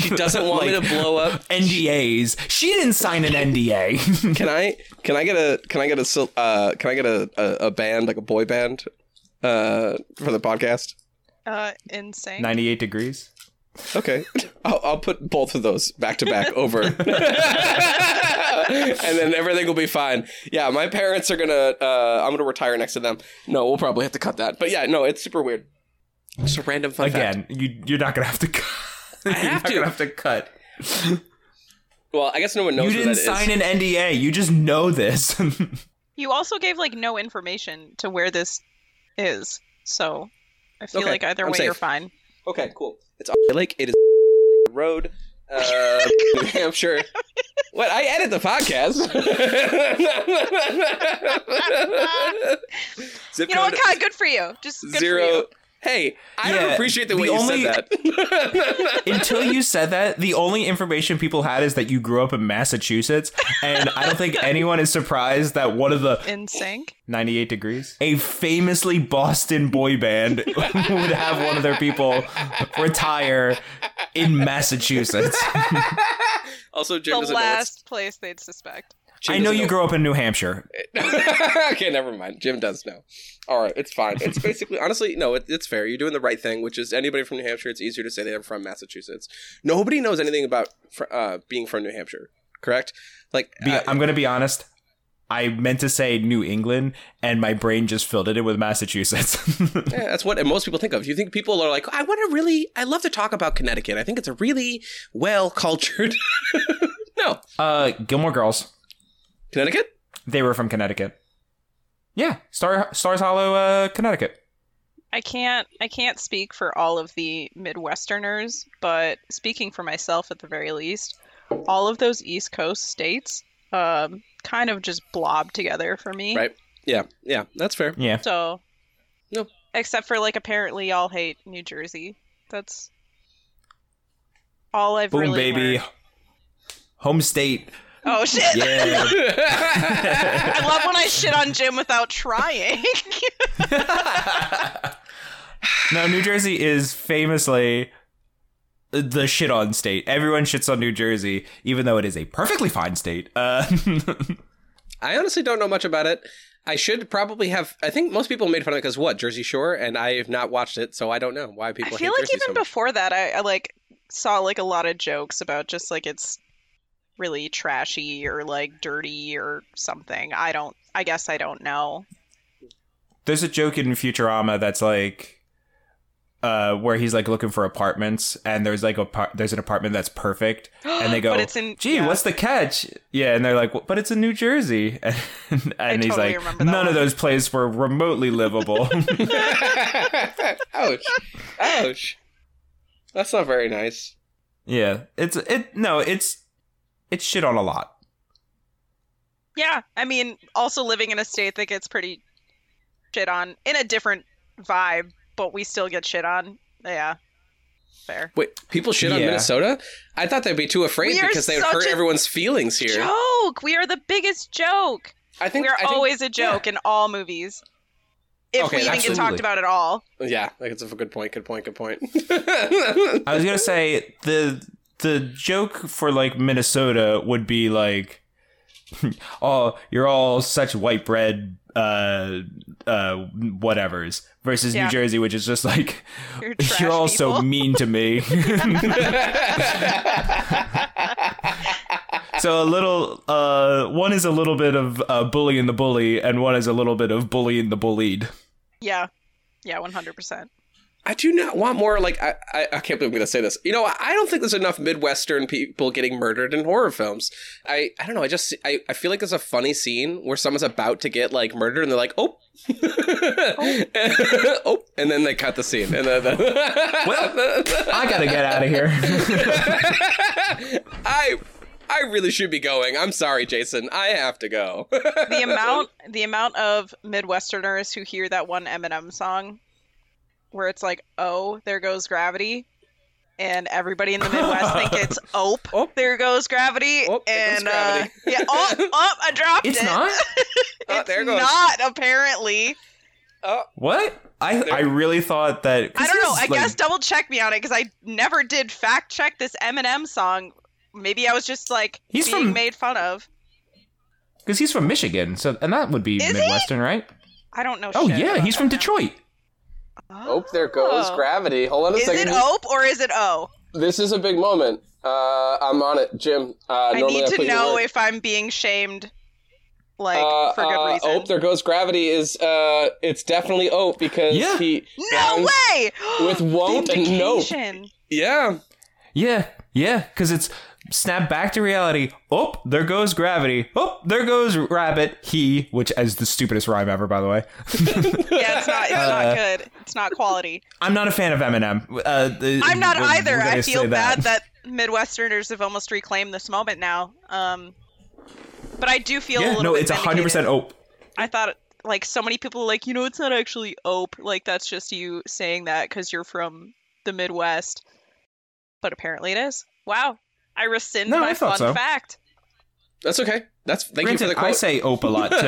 [SPEAKER 2] she doesn't want me to blow up.
[SPEAKER 1] NDAs. She didn't sign an NDA.
[SPEAKER 2] Can I? Can I get a? Can I get a? Uh, can I get a, a, a band like a boy band? Uh, for the podcast.
[SPEAKER 3] Uh, NSYNC.
[SPEAKER 1] 98 degrees.
[SPEAKER 2] Okay, I'll, I'll put both of those back to back over, and then everything will be fine. Yeah, my parents are gonna. Uh, I'm gonna retire next to them. No, we'll probably have to cut that. But yeah, no, it's super weird. Just a random fun fact.
[SPEAKER 1] Again, you you're not gonna have to cut. I
[SPEAKER 2] have
[SPEAKER 1] you're
[SPEAKER 2] to.
[SPEAKER 1] gonna have to cut.
[SPEAKER 2] Well, I guess no one
[SPEAKER 1] You
[SPEAKER 2] knows You
[SPEAKER 1] didn't
[SPEAKER 2] that is.
[SPEAKER 1] sign an NDA. You just know this.
[SPEAKER 3] You also gave like no information to where this is, so I feel
[SPEAKER 2] Okay,
[SPEAKER 3] like either
[SPEAKER 2] I'm
[SPEAKER 3] way
[SPEAKER 2] safe.
[SPEAKER 3] you're fine.
[SPEAKER 2] Okay, cool. It's on Lake. It is road, uh, New Hampshire. What? I edit the podcast. Zip
[SPEAKER 3] You know what,
[SPEAKER 2] code
[SPEAKER 3] Kai? Good for you. Just good For
[SPEAKER 2] zero.
[SPEAKER 3] you.
[SPEAKER 2] Hey, I don't appreciate the
[SPEAKER 1] the
[SPEAKER 2] way you
[SPEAKER 1] only-
[SPEAKER 2] said that.
[SPEAKER 1] Until you said that, the only information people had is that you grew up in Massachusetts, and I don't think anyone is surprised that one of the
[SPEAKER 3] NSYNC.
[SPEAKER 1] 98 degrees, a famously Boston boy band, would have one of their people retire in Massachusetts.
[SPEAKER 2] also, Jim
[SPEAKER 3] The
[SPEAKER 2] doesn't
[SPEAKER 3] last place they'd suspect.
[SPEAKER 2] Jim
[SPEAKER 1] I know you grew up in New Hampshire.
[SPEAKER 2] okay, never mind. Jim does know. All right, it's fine. It's basically, honestly, no, it, it's fair. You're doing the right thing, which is anybody from New Hampshire. It's easier to say they're from Massachusetts. Nobody knows anything about uh, being from New Hampshire, correct? Like,
[SPEAKER 1] Be,
[SPEAKER 2] uh,
[SPEAKER 1] I'm going to be honest. I meant to say New England, and my brain just filled it in with Massachusetts.
[SPEAKER 2] yeah, that's what most people think of. You think people are like, I want to really, I love to talk about Connecticut. I think it's a really well cultured. no,
[SPEAKER 1] uh, Gilmore Girls.
[SPEAKER 2] Connecticut.
[SPEAKER 1] They were from Connecticut. Yeah, Star Stars Hollow, uh, Connecticut.
[SPEAKER 3] I can't I can't speak for all of the Midwesterners, but speaking for myself at the very least, all of those East Coast states um, kind of just blob together for me.
[SPEAKER 2] Right. Yeah, yeah, that's fair.
[SPEAKER 1] Yeah.
[SPEAKER 3] So
[SPEAKER 2] No.
[SPEAKER 3] Except for like apparently y'all hate New Jersey. That's all I've
[SPEAKER 1] Boom,
[SPEAKER 3] really
[SPEAKER 1] baby.
[SPEAKER 3] learned.
[SPEAKER 1] Home state.
[SPEAKER 3] Oh shit.
[SPEAKER 1] Yeah.
[SPEAKER 3] I love when I shit on Jim without trying.
[SPEAKER 1] no, New Jersey is famously the shit on state. Everyone shits on New Jersey, even though it is a perfectly fine state. Uh,
[SPEAKER 2] I honestly don't know much about it. I should probably have. I think most people made fun of it because what Jersey Shore, and I have not watched it, so I don't know why people.
[SPEAKER 3] I feel
[SPEAKER 2] hate
[SPEAKER 3] like
[SPEAKER 2] Jersey
[SPEAKER 3] even
[SPEAKER 2] so
[SPEAKER 3] before that I, I like saw like a lot of jokes about just like it's really trashy or like dirty or something. I don't I guess I don't know.
[SPEAKER 1] there's a joke in Futurama that's like. Uh, where he's like looking for apartments, and there's like a par- there's an apartment that's perfect, and they go,
[SPEAKER 3] But it's in-
[SPEAKER 1] "Gee,
[SPEAKER 3] yeah.
[SPEAKER 1] what's the catch?" Yeah, and they're like, "But it's in New Jersey," and, and he's
[SPEAKER 3] totally
[SPEAKER 1] like,
[SPEAKER 3] remember that
[SPEAKER 1] "None of those places were remotely livable."
[SPEAKER 2] Ouch! Ouch! That's not very nice.
[SPEAKER 1] yeah, it's it. No, it's it's shit on a lot.
[SPEAKER 3] Yeah, I mean also living in a state that gets pretty shit on in a different vibe, but we still get shit on. Yeah. Fair.
[SPEAKER 2] Wait, people shit on Minnesota? I thought they'd be too afraid
[SPEAKER 3] We
[SPEAKER 2] because they would hurt everyone's feelings here.
[SPEAKER 3] Joke. We are the biggest joke.
[SPEAKER 2] I think
[SPEAKER 3] we are
[SPEAKER 2] I think-
[SPEAKER 3] always a joke in all movies. If
[SPEAKER 2] Okay,
[SPEAKER 3] we even
[SPEAKER 1] absolutely.
[SPEAKER 3] get talked about at all.
[SPEAKER 2] Yeah, like it's a good point. Good point. Good point.
[SPEAKER 1] I was gonna say the the joke for like Minnesota would be like, "Oh, you're all such white bread, uh, uh, whatever's." Versus
[SPEAKER 3] Yeah.
[SPEAKER 1] New Jersey, which is just like,
[SPEAKER 3] You're
[SPEAKER 1] you're, all so mean to me. so a little, uh, one is a little bit of uh, bullying the bully, and one is a little bit of bullying the bullied.
[SPEAKER 3] Yeah. Yeah, 100%.
[SPEAKER 2] I do not want more. Like I, I, I can't believe I'm going to say this. You know, I don't think there's enough Midwestern people getting murdered in horror films. I, I don't know. I just, I, I feel like there's a funny scene where someone's about to get like murdered, and they're like, oh, oh, and then they cut the scene, and then,
[SPEAKER 1] Well, I gotta get out of here.
[SPEAKER 2] I, I really should be going. I'm sorry, Jason. I have to go.
[SPEAKER 3] The amount the amount of Midwesterners who hear that one Eminem song where it's like, "Oh, there goes gravity." and everybody in the Midwest think it's ope.
[SPEAKER 2] Ope.
[SPEAKER 3] There goes gravity.
[SPEAKER 2] Ope, there goes
[SPEAKER 3] and
[SPEAKER 2] gravity.
[SPEAKER 3] Uh, yeah, oh, oh, I dropped
[SPEAKER 1] It's
[SPEAKER 3] it.
[SPEAKER 1] not.
[SPEAKER 2] Oh,
[SPEAKER 3] it's
[SPEAKER 2] there it goes.
[SPEAKER 3] not apparently.
[SPEAKER 2] Oh,
[SPEAKER 1] What? I I really thought that.
[SPEAKER 3] I don't know. I
[SPEAKER 1] like-
[SPEAKER 3] guess double check me on it because I never did fact check this Eminem song. Maybe I was just like
[SPEAKER 1] He's
[SPEAKER 3] being
[SPEAKER 1] from-
[SPEAKER 3] made fun of.
[SPEAKER 1] because he's from Michigan, so and that would be
[SPEAKER 3] Is he?
[SPEAKER 1] Midwestern, right?
[SPEAKER 3] I don't know.
[SPEAKER 1] Oh
[SPEAKER 3] shit
[SPEAKER 1] yeah,
[SPEAKER 3] about
[SPEAKER 1] he's from
[SPEAKER 3] Eminem.
[SPEAKER 1] Detroit.
[SPEAKER 5] Oh, there goes
[SPEAKER 3] Oh.
[SPEAKER 5] gravity. Hold on a
[SPEAKER 3] Is
[SPEAKER 5] second.
[SPEAKER 3] it ope or is it o?
[SPEAKER 5] This is a big moment. Uh, I'm on it, Jim. Uh,
[SPEAKER 3] I need to
[SPEAKER 5] you to
[SPEAKER 3] know if I'm being shamed, like
[SPEAKER 5] Uh,
[SPEAKER 3] for good
[SPEAKER 5] uh,
[SPEAKER 3] reason.
[SPEAKER 5] Oh, there goes gravity. Is uh, it's definitely Ope because
[SPEAKER 1] Yeah.
[SPEAKER 5] he
[SPEAKER 3] no way!
[SPEAKER 5] with won't and nope.
[SPEAKER 2] Yeah.
[SPEAKER 1] Yeah, yeah, because it's snap back to reality. Oh, there goes gravity. Oh, there goes rabbit. He, which is the stupidest rhyme ever, by the way.
[SPEAKER 3] Yeah, it's not. It's
[SPEAKER 1] Uh,
[SPEAKER 3] not good. It's not quality.
[SPEAKER 1] I'm not a fan of Eminem. Uh,
[SPEAKER 3] I'm not
[SPEAKER 1] we're-
[SPEAKER 3] either.
[SPEAKER 1] we're
[SPEAKER 3] I feel bad that Midwesterners have almost reclaimed this moment now. Um, but I do feel a little
[SPEAKER 1] no,
[SPEAKER 3] bit
[SPEAKER 1] it's hundred percent. Oh,
[SPEAKER 3] I thought like so many people like, you know, it's not actually ope. Like that's just you saying that because you're from the Midwest. But apparently it is. Wow. I rescind
[SPEAKER 1] No,
[SPEAKER 3] my
[SPEAKER 1] I
[SPEAKER 3] fun
[SPEAKER 1] so.
[SPEAKER 3] fact.
[SPEAKER 2] That's okay. That's thank you for the quote.
[SPEAKER 1] I say ope a lot too.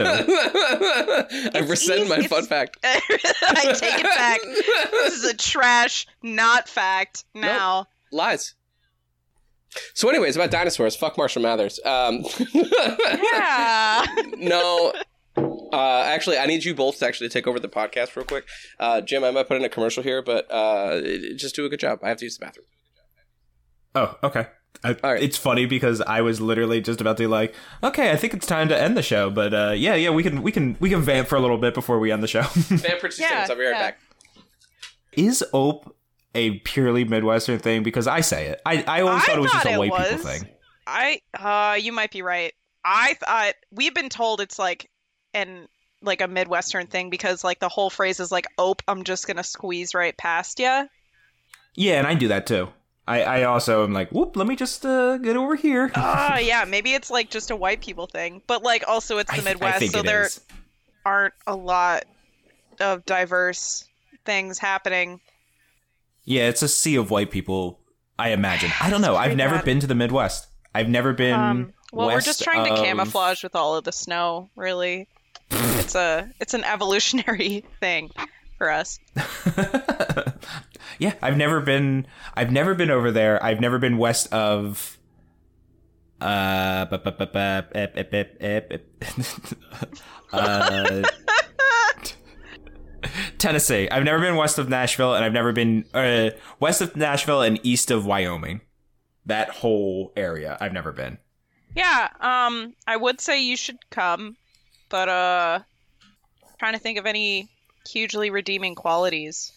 [SPEAKER 2] I rescind my
[SPEAKER 3] easy-
[SPEAKER 2] fun fact.
[SPEAKER 3] I take it back. This is a trash, not fact. Now.
[SPEAKER 2] Lies. So, anyways, about dinosaurs. Fuck Marshall Mathers. Um,
[SPEAKER 3] Yeah.
[SPEAKER 2] no. Uh, actually, I need you both to actually take over the podcast real quick. Uh, Jim, I might put in a commercial here, but uh, just do a good job. I have to use the bathroom.
[SPEAKER 1] oh, okay. I,
[SPEAKER 2] All right.
[SPEAKER 1] It's funny because I was literally just about to like, okay, I think it's time to end the show, but uh, yeah, yeah, we can, we can, we can vamp for a little bit before we end the show.
[SPEAKER 2] vamp for two
[SPEAKER 3] Yeah,
[SPEAKER 2] seconds. I'll be right
[SPEAKER 3] yeah.
[SPEAKER 2] back.
[SPEAKER 1] Is ope a purely Midwestern thing? Because I say it. I, I always
[SPEAKER 3] I
[SPEAKER 1] thought it was just a white
[SPEAKER 3] was.
[SPEAKER 1] people thing.
[SPEAKER 3] I uh you might be right. I thought we've been told it's like an like a Midwestern thing because like the whole phrase is like, "Ope, I'm just gonna squeeze right past you."
[SPEAKER 1] Yeah, and I do that too. I, I also am like, whoop, let me just uh, get over here.
[SPEAKER 3] Ah, yeah, maybe it's like just a white people thing, but like also it's the
[SPEAKER 1] I
[SPEAKER 3] Midwest,
[SPEAKER 1] think
[SPEAKER 3] so there
[SPEAKER 1] is.
[SPEAKER 3] aren't a lot of diverse things happening.
[SPEAKER 1] Yeah, it's a sea of white people. I imagine. I don't know. I've never
[SPEAKER 3] bad.
[SPEAKER 1] been to the Midwest. I've never been.
[SPEAKER 3] Um, well, we're just trying to camouflage with all of the snow. Really, it's a it's an evolutionary thing for us.
[SPEAKER 1] Yeah, I've never been. I've never been over there. I've never been west of. Tennessee. I've never been west of Nashville, and I've never been uh, west of Nashville and east of Wyoming. That whole area, I've never been.
[SPEAKER 3] Yeah, um, I would say you should come, but uh, trying to think of any hugely redeeming qualities.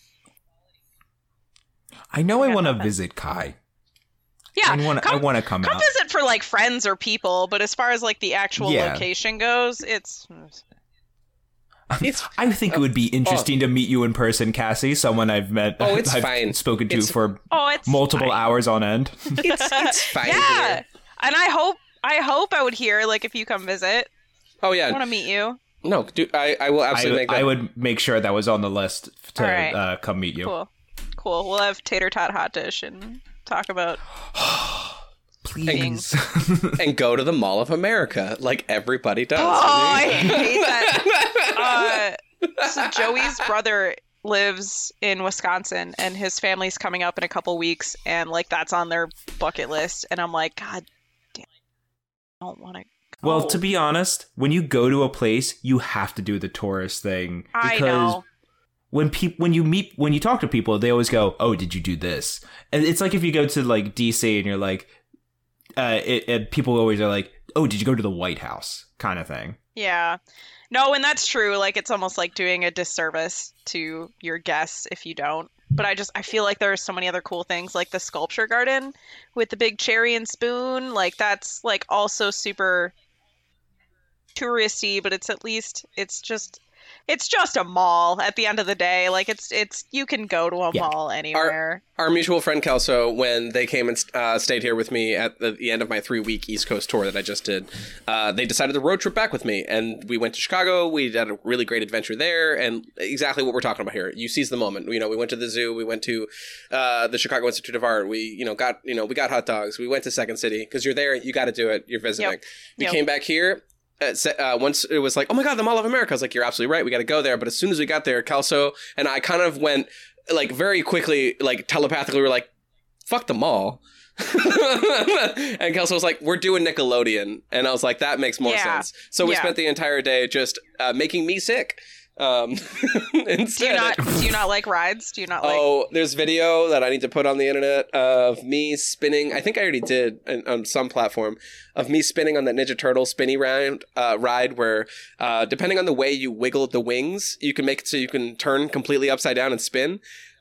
[SPEAKER 1] I know I
[SPEAKER 3] Yeah,
[SPEAKER 1] want to visit Kai.
[SPEAKER 3] Yeah,
[SPEAKER 1] I want. I
[SPEAKER 3] come,
[SPEAKER 1] want to come,
[SPEAKER 3] come
[SPEAKER 1] out.
[SPEAKER 3] visit for like friends or people, but as far as like the actual
[SPEAKER 1] Yeah.
[SPEAKER 3] location goes, it's
[SPEAKER 2] It's
[SPEAKER 1] I think it would be interesting to meet you in person, Cassy. Someone I've met.
[SPEAKER 2] Oh, it's
[SPEAKER 1] I've
[SPEAKER 2] fine.
[SPEAKER 1] Spoken to
[SPEAKER 2] It's-
[SPEAKER 1] for
[SPEAKER 3] oh, it's
[SPEAKER 1] multiple
[SPEAKER 3] fine.
[SPEAKER 1] hours on end.
[SPEAKER 2] it's, it's fine.
[SPEAKER 3] Yeah,
[SPEAKER 2] here.
[SPEAKER 3] and I hope I hope I would hear like if you come visit.
[SPEAKER 2] Oh yeah, I
[SPEAKER 3] want to meet you.
[SPEAKER 2] No, dude. I, I will
[SPEAKER 1] I,
[SPEAKER 2] absolutely make that.
[SPEAKER 1] I would make sure that was on the list to
[SPEAKER 3] All right.
[SPEAKER 1] uh, come meet you.
[SPEAKER 3] Cool, cool. We'll have tater tot hot dish and talk about.
[SPEAKER 1] Please.
[SPEAKER 2] and go to the Mall of America like everybody does.
[SPEAKER 3] Oh, I hate that. Uh, so Joey's brother lives in Wisconsin, and his family's coming up in a couple weeks, and like that's on their bucket list. And I'm like, God damn, I don't want to.
[SPEAKER 1] well, to be honest, when you go to a place, you have to do the tourist thing
[SPEAKER 3] I
[SPEAKER 1] because
[SPEAKER 3] know.
[SPEAKER 1] When people when you meet when you talk to people, they always go, "Oh, did you do this?" And it's like if you go to like DC and you're like, uh, it, people always are like, "Oh, did you go to the White House?" kind of thing.
[SPEAKER 3] Yeah. No, and that's true. Like it's almost like doing a disservice to your guests if you don't. But I just I feel like there are so many other cool things like the sculpture garden with the big cherry and spoon. Like that's like also super touristy, but it's at least it's just it's just a mall at the end of the day. Like it's it's you can go to a
[SPEAKER 8] Yeah.
[SPEAKER 3] mall anywhere.
[SPEAKER 2] Our mutual friend Kelso, when they came and uh, stayed here with me at the, the end of my three week East Coast tour that I just did, uh, they decided to road trip back with me, and we went to Chicago. We had a really great adventure there, and exactly what we're talking about here. You seize the moment. You know, we went to the zoo, we went to uh, the Chicago Institute of Art. We, you know, got you know we got hot dogs. We went to Second City because you're there. You got to do it. You're visiting.
[SPEAKER 3] Yep.
[SPEAKER 2] We
[SPEAKER 3] Yep.
[SPEAKER 2] came back here. Uh, uh, once it was like, oh my god, the Mall of America. I was like, you're absolutely right. We got to go there. But as soon as we got there, Kelso and I kind of went like very quickly, like telepathically, we were like, fuck the mall. and Kelso was like, "We're doing Nickelodeon," and I was like, "That makes more
[SPEAKER 3] Yeah.
[SPEAKER 2] sense." So we
[SPEAKER 3] Yeah.
[SPEAKER 2] spent the entire day just uh, making me sick. Um,
[SPEAKER 3] Do you not do you not like rides? Do you not like
[SPEAKER 2] oh, there's video that I need to put on the internet of me spinning. I think I already did on, on some platform of me spinning on that Ninja Turtle spinny round uh, ride, where uh, depending on the way you wiggle the wings, you can make it so you can turn completely upside down and spin.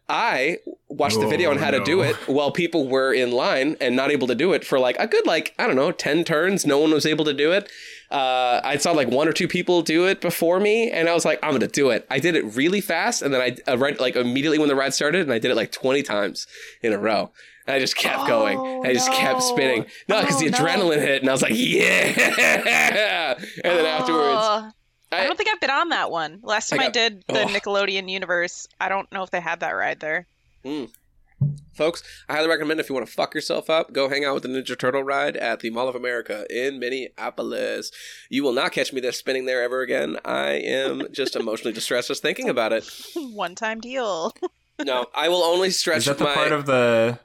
[SPEAKER 2] I watched the video on how to do it while people were in line and not able to do it for like a good like I don't know ten turns. No one was able to do it. Uh, I saw like one or two people do it before me, and I was like, I'm gonna do it. I did it really fast, and then I uh, right like immediately when the ride started, and I did it like 20 times in a row. And I just kept going.
[SPEAKER 3] Oh,
[SPEAKER 2] I just kept spinning. No, because
[SPEAKER 3] Oh,
[SPEAKER 2] the
[SPEAKER 3] no.
[SPEAKER 2] adrenaline hit, and I was like, yeah. And then afterwards,
[SPEAKER 3] Oh, I,
[SPEAKER 2] I-
[SPEAKER 3] don't think I've been on that one. Last time I,
[SPEAKER 2] got-
[SPEAKER 3] did the. Nickelodeon universe, I don't know if they had that ride there.
[SPEAKER 2] Folks, I highly recommend if you want to fuck yourself up, go hang out with the Ninja Turtle ride at the Mall of America in Minneapolis. You will not catch me there spinning there ever again. I am just emotionally distressed just thinking about it.
[SPEAKER 3] One time deal.
[SPEAKER 2] No, I will only stretch
[SPEAKER 1] Is that the
[SPEAKER 2] my.
[SPEAKER 1] part of the?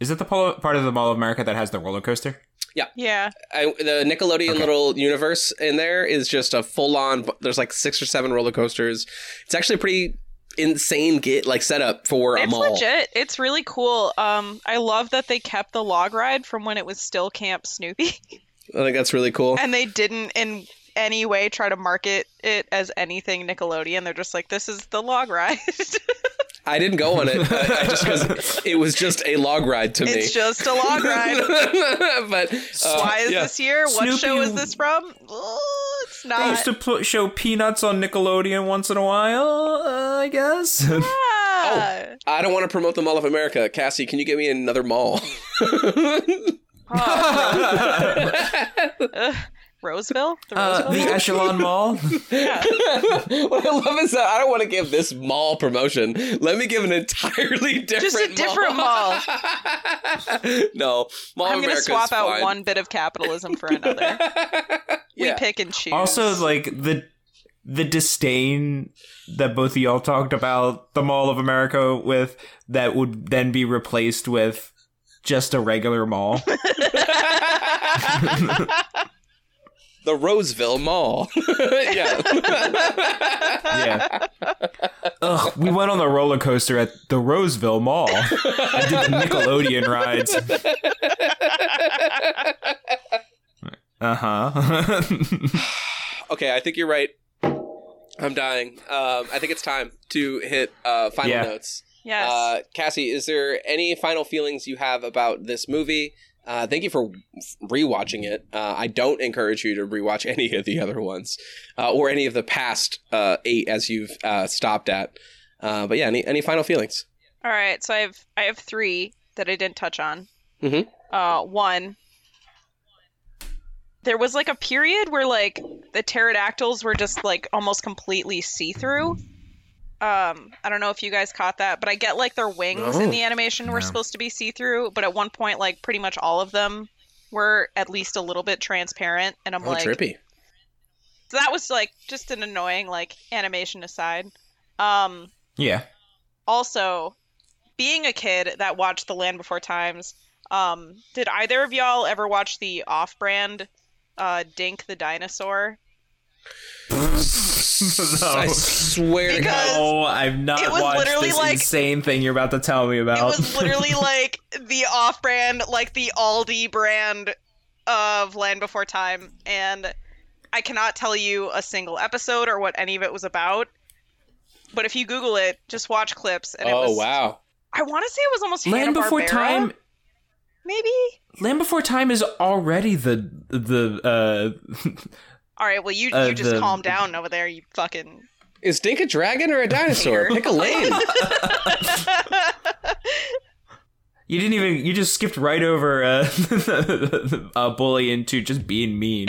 [SPEAKER 1] Is it the part of the Mall of America that has the roller coaster?
[SPEAKER 3] Yeah, yeah.
[SPEAKER 2] I, the Nickelodeon
[SPEAKER 1] Okay.
[SPEAKER 2] little universe in there is just a full on. There's like six or seven roller coasters. It's actually a pretty insane get like setup for a
[SPEAKER 3] It's
[SPEAKER 2] mall.
[SPEAKER 3] legit. It's really cool. Um, I love that they kept the log ride from when it was still Camp Snoopy,
[SPEAKER 2] I think that's really cool.
[SPEAKER 3] and they didn't in any way try to market it as anything Nickelodeon. They're just like, this is the log ride.
[SPEAKER 2] I didn't go on it I, I just because it was just a log ride to me.
[SPEAKER 3] it's just a log ride.
[SPEAKER 2] but uh,
[SPEAKER 3] Why is
[SPEAKER 2] yeah.
[SPEAKER 3] this here? What
[SPEAKER 1] Snoopy-
[SPEAKER 3] show is this from? Oh, it's
[SPEAKER 1] They
[SPEAKER 3] not.
[SPEAKER 1] used to pl- show Peanuts on Nickelodeon once in a while, uh, I guess.
[SPEAKER 3] Ah.
[SPEAKER 2] I don't want to promote the Mall of America. Cassy, can you get me another mall?
[SPEAKER 3] Ugh. Roseville? The
[SPEAKER 1] uh,
[SPEAKER 3] Roseville?
[SPEAKER 1] the Echelon Mall.
[SPEAKER 2] what I love is that I don't want to give this mall promotion. Let me give an entirely different mall.
[SPEAKER 3] Just a different mall.
[SPEAKER 2] no, Mall
[SPEAKER 3] I'm
[SPEAKER 2] of
[SPEAKER 3] gonna swap
[SPEAKER 2] is
[SPEAKER 3] out
[SPEAKER 2] fine.
[SPEAKER 3] one bit of capitalism for another. We pick and choose.
[SPEAKER 1] also, like the the disdain that both of y'all talked about the Mall of America with, that would then be replaced with just a regular mall.
[SPEAKER 2] The Roseville Mall. yeah.
[SPEAKER 1] Yeah. Ugh, we went on the roller coaster at the Roseville Mall. I did the Nickelodeon rides. Uh huh.
[SPEAKER 2] Okay, I think you're right. I'm dying. Um, I think it's time to hit uh, final
[SPEAKER 1] Yeah.
[SPEAKER 2] notes.
[SPEAKER 3] yes.
[SPEAKER 2] Uh, Cassy, is there any final feelings you have about this movie? Uh, thank you for rewatching it. Uh, I don't encourage you to rewatch any of the other ones uh, or any of the past uh, eight as you've uh, stopped at. Uh, but yeah, any any final feelings?
[SPEAKER 3] All right, so I have I have three that I didn't touch on.
[SPEAKER 2] Mhm.
[SPEAKER 3] Uh, one. There was like a period where like the pterodactyls were just like almost completely see through. Um, I don't know if you guys caught that, but I get like their wings in the animation were
[SPEAKER 1] No.
[SPEAKER 3] supposed to be see through, but at one point, like pretty much all of them were at least a little bit transparent, and I'm
[SPEAKER 2] Oh,
[SPEAKER 3] like,
[SPEAKER 2] trippy.
[SPEAKER 3] so that was like just an annoying like animation aside. Um,
[SPEAKER 1] yeah.
[SPEAKER 3] also being a kid that watched the land before times um did either of y'all ever watch the off-brand uh dink the dinosaur
[SPEAKER 2] I swear to God.
[SPEAKER 1] Oh, I've not
[SPEAKER 3] It was
[SPEAKER 1] watched
[SPEAKER 3] literally
[SPEAKER 1] this
[SPEAKER 3] like-
[SPEAKER 1] insane thing you're about to tell me about.
[SPEAKER 3] it was literally like the off-brand like the aldi brand of land before time and i cannot tell you a single episode or what any of it was about but if you google it just watch clips and it
[SPEAKER 2] Oh
[SPEAKER 3] was
[SPEAKER 2] wow.
[SPEAKER 3] i want to say it was almost
[SPEAKER 1] Land Before
[SPEAKER 3] Hanna-Barbera,
[SPEAKER 1] Time.
[SPEAKER 3] maybe
[SPEAKER 1] Land Before Time is already the the uh
[SPEAKER 3] All right, well you
[SPEAKER 1] Uh,
[SPEAKER 3] you just
[SPEAKER 1] the-
[SPEAKER 3] calm down over there, you fucking.
[SPEAKER 2] Is Dink a dragon or a dinosaur? Pick a lane.
[SPEAKER 1] You didn't even. You just skipped right over uh, a bully into just being mean.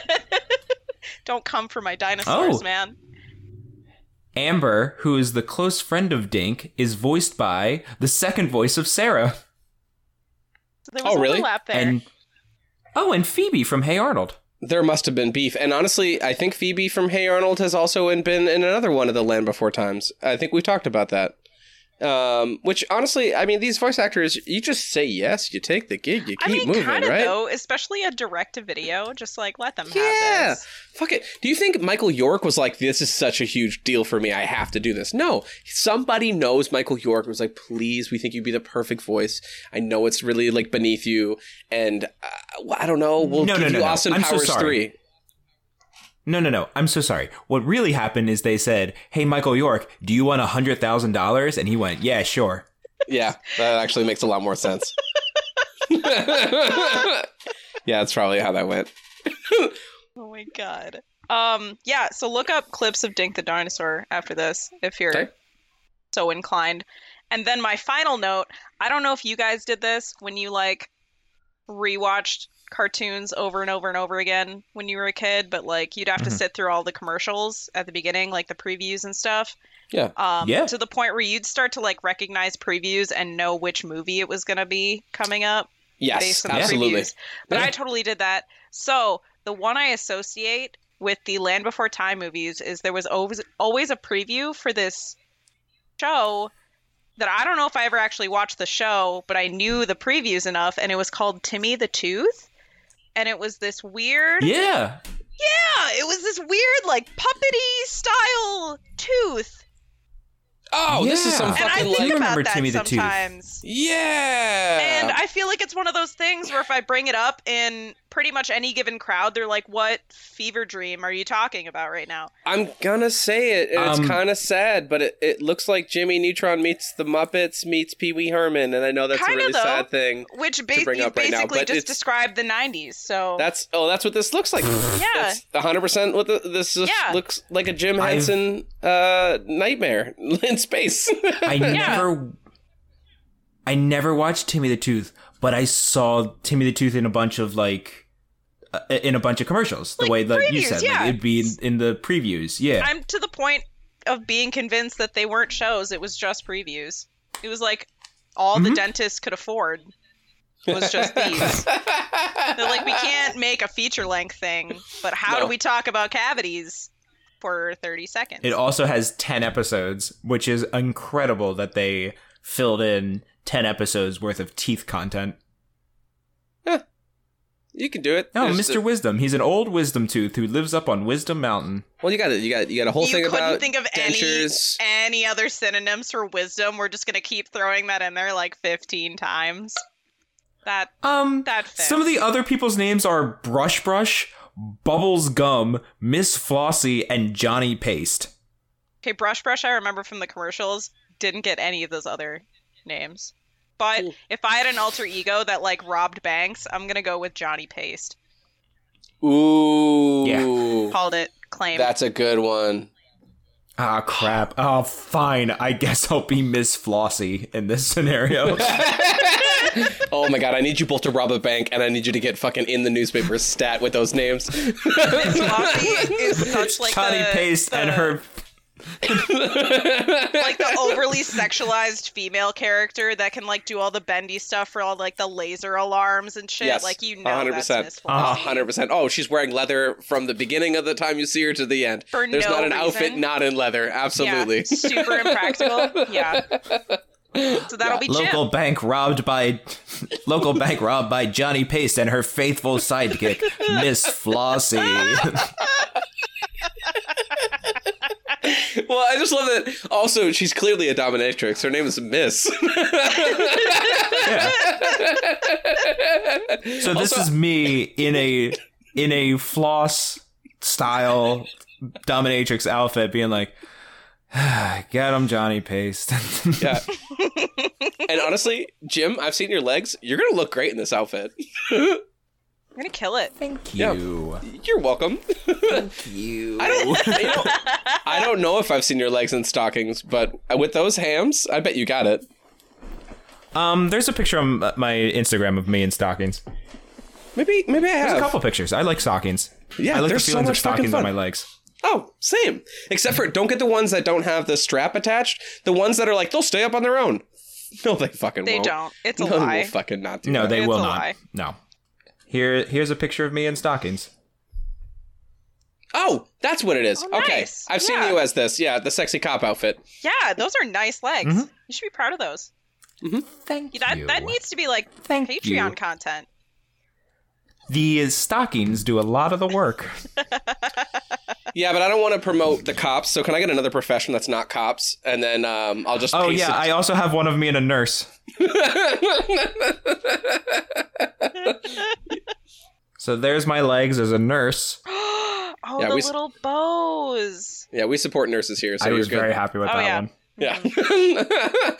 [SPEAKER 3] Don't come for my dinosaurs,
[SPEAKER 1] Oh.
[SPEAKER 3] man.
[SPEAKER 1] Amber, who is the close friend of Dink, is voiced by the second voice of Cera,
[SPEAKER 3] So there was
[SPEAKER 2] Oh, really?
[SPEAKER 3] there.
[SPEAKER 1] and oh, and Phoebe from Hey Arnold.
[SPEAKER 2] There must have been beef, and honestly, I think Phoebe from Hey Arnold has also been in another one of the Land Before Times. I think we talked about that. Um, which honestly, I mean, these voice actors, you just say yes, you take the gig, you keep
[SPEAKER 3] I mean,
[SPEAKER 2] moving,
[SPEAKER 3] kind of
[SPEAKER 2] right?
[SPEAKER 3] though, especially a direct to video. Just like let them
[SPEAKER 2] Yeah.
[SPEAKER 3] have this.
[SPEAKER 2] Fuck it. Do you think Michael York was like, this is such a huge deal for me, I have to do this? No. Somebody knows Michael York was like, please, we think you'd be the perfect voice. I know it's really like beneath you, and uh, I don't know, we'll
[SPEAKER 1] No,
[SPEAKER 2] give
[SPEAKER 1] no, no,
[SPEAKER 2] you
[SPEAKER 1] no.
[SPEAKER 2] Austin
[SPEAKER 1] I'm so
[SPEAKER 2] Powers
[SPEAKER 1] sorry.
[SPEAKER 2] 3.
[SPEAKER 1] No, no, no. I'm so sorry. What really happened is they said, "Hey, Michael York, do you want a hundred thousand dollars?" And he went, "Yeah, sure."
[SPEAKER 2] Yeah, that actually makes a lot more sense. yeah, that's probably how that went.
[SPEAKER 3] Oh my god. Um, yeah. So look up clips of Dink the dinosaur after this if you're
[SPEAKER 2] Okay.
[SPEAKER 3] so inclined. And then my final note: I don't know if you guys did this when you like rewatched cartoons over and over and over again when you were a kid, but like you'd have to
[SPEAKER 1] Mhm.
[SPEAKER 3] sit through all the commercials at the beginning, like the previews and stuff.
[SPEAKER 2] Yeah.
[SPEAKER 3] Um,
[SPEAKER 1] Yeah.
[SPEAKER 3] To the point where you'd start to like recognize previews and know which movie it was going to be coming up
[SPEAKER 2] Yes,
[SPEAKER 3] based on the
[SPEAKER 2] absolutely.
[SPEAKER 3] previews. But
[SPEAKER 2] Yeah.
[SPEAKER 3] I totally did that. So the one I associate with the Land Before Time movies is there was always always a preview for this show that I don't know if I ever actually watched the show, but I knew the previews enough, and it was called Timmy the Tooth, and it was this weird.
[SPEAKER 1] Yeah.
[SPEAKER 3] Yeah, it was this weird like puppety style tooth.
[SPEAKER 2] Oh, this is some
[SPEAKER 1] Yeah.
[SPEAKER 3] And I
[SPEAKER 2] fucking
[SPEAKER 3] think
[SPEAKER 2] like.
[SPEAKER 1] remember
[SPEAKER 3] about that
[SPEAKER 1] Timmy the Tooth.
[SPEAKER 3] sometimes.
[SPEAKER 2] Yeah.
[SPEAKER 3] And I feel like it's one of those things where if I bring it up in pretty much any given crowd, they're like, "What fever dream are you talking about right now?"
[SPEAKER 2] I'm gonna say it, and it's
[SPEAKER 1] Um,
[SPEAKER 2] kind of sad, but it, it looks like Jimmy Neutron meets the Muppets meets Pee Wee Herman, and I know that's
[SPEAKER 3] Kinda,
[SPEAKER 2] a really
[SPEAKER 3] though.
[SPEAKER 2] sad thing.
[SPEAKER 3] Which ba-
[SPEAKER 2] bring
[SPEAKER 3] you
[SPEAKER 2] up right now,
[SPEAKER 3] basically
[SPEAKER 2] but
[SPEAKER 3] just described the '90s. So
[SPEAKER 2] That's oh, that's what this looks like.
[SPEAKER 3] yeah,
[SPEAKER 2] That's 100 percent what the, this just
[SPEAKER 3] Yeah.
[SPEAKER 2] looks like a Jim Henson uh, nightmare in space.
[SPEAKER 1] I never I never watched Timmy the Tooth, but I saw Timmy the Tooth in a bunch of like uh, in a bunch of commercials. The
[SPEAKER 3] Like
[SPEAKER 1] way that you said,
[SPEAKER 3] yeah.
[SPEAKER 1] like it'd be in, in the previews. Yeah.
[SPEAKER 3] I'm to the point of being convinced that they weren't shows; it was just previews. It was like all the
[SPEAKER 1] Mhm.
[SPEAKER 3] dentist could afford was just these. They're like, we can't make a feature length thing, but how
[SPEAKER 2] No.
[SPEAKER 3] do we talk about cavities for 30 seconds?
[SPEAKER 1] It also has 10 episodes, which is incredible that they filled in 10 episodes worth of teeth content.
[SPEAKER 2] you can do it.
[SPEAKER 1] No,
[SPEAKER 2] There's
[SPEAKER 1] Mr.
[SPEAKER 2] the-
[SPEAKER 1] Wisdom. He's an old wisdom tooth who lives up on Wisdom Mountain.
[SPEAKER 2] well, you got it. You got you got a whole
[SPEAKER 3] you
[SPEAKER 2] thing
[SPEAKER 3] couldn't
[SPEAKER 2] about
[SPEAKER 3] think of
[SPEAKER 2] dentures.
[SPEAKER 3] any any other synonyms for wisdom. We're just gonna keep throwing that in there like 15 times. That
[SPEAKER 1] Um,
[SPEAKER 3] that fits.
[SPEAKER 1] some of the other people's names are Brush Brush, Bubbles Gum, Miss Flossie, and Johnny Paste.
[SPEAKER 3] okay, brush brush. I remember from the commercials. Didn't get any of those other names. But
[SPEAKER 2] Cool.
[SPEAKER 3] if I had an alter ego that like robbed banks, I'm gonna go with Johnny Paste.
[SPEAKER 2] Ooh, yeah.
[SPEAKER 3] Called it claim.
[SPEAKER 2] that's a good one.
[SPEAKER 1] Ah, crap. Oh, fine. I guess I'll be Miss Flossie in this scenario.
[SPEAKER 2] oh my god, I need you both to rob a bank, and I need you to get fucking in the newspaper stat with those names.
[SPEAKER 3] Flossie is such like
[SPEAKER 1] Johnny
[SPEAKER 3] the,
[SPEAKER 1] Paste and her.
[SPEAKER 3] like the overly sexualized female character that can like do all the bendy stuff for all like the laser alarms and shit.
[SPEAKER 2] Yes,
[SPEAKER 3] like you know,
[SPEAKER 2] 100%.
[SPEAKER 3] that's Miss
[SPEAKER 1] Uh,
[SPEAKER 3] Flossie.
[SPEAKER 2] hundred percent. Oh, she's wearing leather from the beginning of the time you see her to the end.
[SPEAKER 3] For
[SPEAKER 2] There's
[SPEAKER 3] no
[SPEAKER 2] not an outfit not in leather. Absolutely.
[SPEAKER 3] Yeah, super impractical. Yeah. So that'll be
[SPEAKER 1] Local
[SPEAKER 3] Jim.
[SPEAKER 1] bank robbed by local bank robbed by Johnny Paste and her faithful sidekick Miss Flossie.
[SPEAKER 2] Well, I just love that. Also, she's clearly a dominatrix. Her name is Miss.
[SPEAKER 1] Yeah. So this
[SPEAKER 2] Also-
[SPEAKER 1] is me in a in a floss style dominatrix outfit, being like, "Get him, Johnny Paste."
[SPEAKER 2] yeah. and honestly, Jim, I've seen your legs. You're gonna look great in this outfit.
[SPEAKER 3] Yeah, You're gonna kill it.
[SPEAKER 1] Thank
[SPEAKER 2] Yeah.
[SPEAKER 1] you.
[SPEAKER 2] You're welcome.
[SPEAKER 1] You.
[SPEAKER 2] I don't, you know, I don't know if I've seen your legs in stockings, but with those hams, I bet you got it.
[SPEAKER 1] Um, there's a picture on my Instagram of me in stockings.
[SPEAKER 2] Maybe, maybe I
[SPEAKER 1] There's
[SPEAKER 2] have.
[SPEAKER 1] a couple pictures. I like stockings.
[SPEAKER 2] Yeah,
[SPEAKER 1] I like the
[SPEAKER 2] there's so
[SPEAKER 1] feelings of
[SPEAKER 2] much fucking
[SPEAKER 1] stockings on my legs.
[SPEAKER 2] Oh, same. Except for don't get the ones that don't have the strap attached. The ones that are like they'll stay up on their own. No, they fucking
[SPEAKER 3] They
[SPEAKER 2] won't.
[SPEAKER 3] don't. It's a
[SPEAKER 2] no, They will fucking not do
[SPEAKER 1] No,
[SPEAKER 2] that.
[SPEAKER 1] they
[SPEAKER 3] It's
[SPEAKER 1] will
[SPEAKER 3] a
[SPEAKER 1] not.
[SPEAKER 3] lie.
[SPEAKER 1] No. Here, here's a picture of me in stockings.
[SPEAKER 2] Oh, that's what it is.
[SPEAKER 3] Oh,
[SPEAKER 2] okay,
[SPEAKER 3] nice.
[SPEAKER 2] I've seen you as this. Yeah, the sexy cop outfit.
[SPEAKER 3] Yeah, those are nice legs.
[SPEAKER 1] Mhm.
[SPEAKER 3] You should be proud of those.
[SPEAKER 1] Thank
[SPEAKER 3] That
[SPEAKER 1] you.
[SPEAKER 3] that needs to be like
[SPEAKER 1] Thank
[SPEAKER 3] Patreon
[SPEAKER 1] you.
[SPEAKER 3] content.
[SPEAKER 1] The stockings do a lot of the work.
[SPEAKER 2] Yeah, but I don't want to promote the cops. So can I get another profession that's not cops, and then um, I'll just.
[SPEAKER 1] oh yeah,
[SPEAKER 2] it-
[SPEAKER 1] I also have one of me and a nurse. So there's my legs as a nurse.
[SPEAKER 3] oh,
[SPEAKER 2] Yeah,
[SPEAKER 3] the
[SPEAKER 2] we
[SPEAKER 3] little bows.
[SPEAKER 2] yeah, we support nurses here, so
[SPEAKER 1] I
[SPEAKER 2] you're
[SPEAKER 1] was
[SPEAKER 2] good.
[SPEAKER 1] very happy with
[SPEAKER 3] Oh,
[SPEAKER 1] that
[SPEAKER 3] yeah.
[SPEAKER 1] one.
[SPEAKER 2] Yeah. Mm-hmm.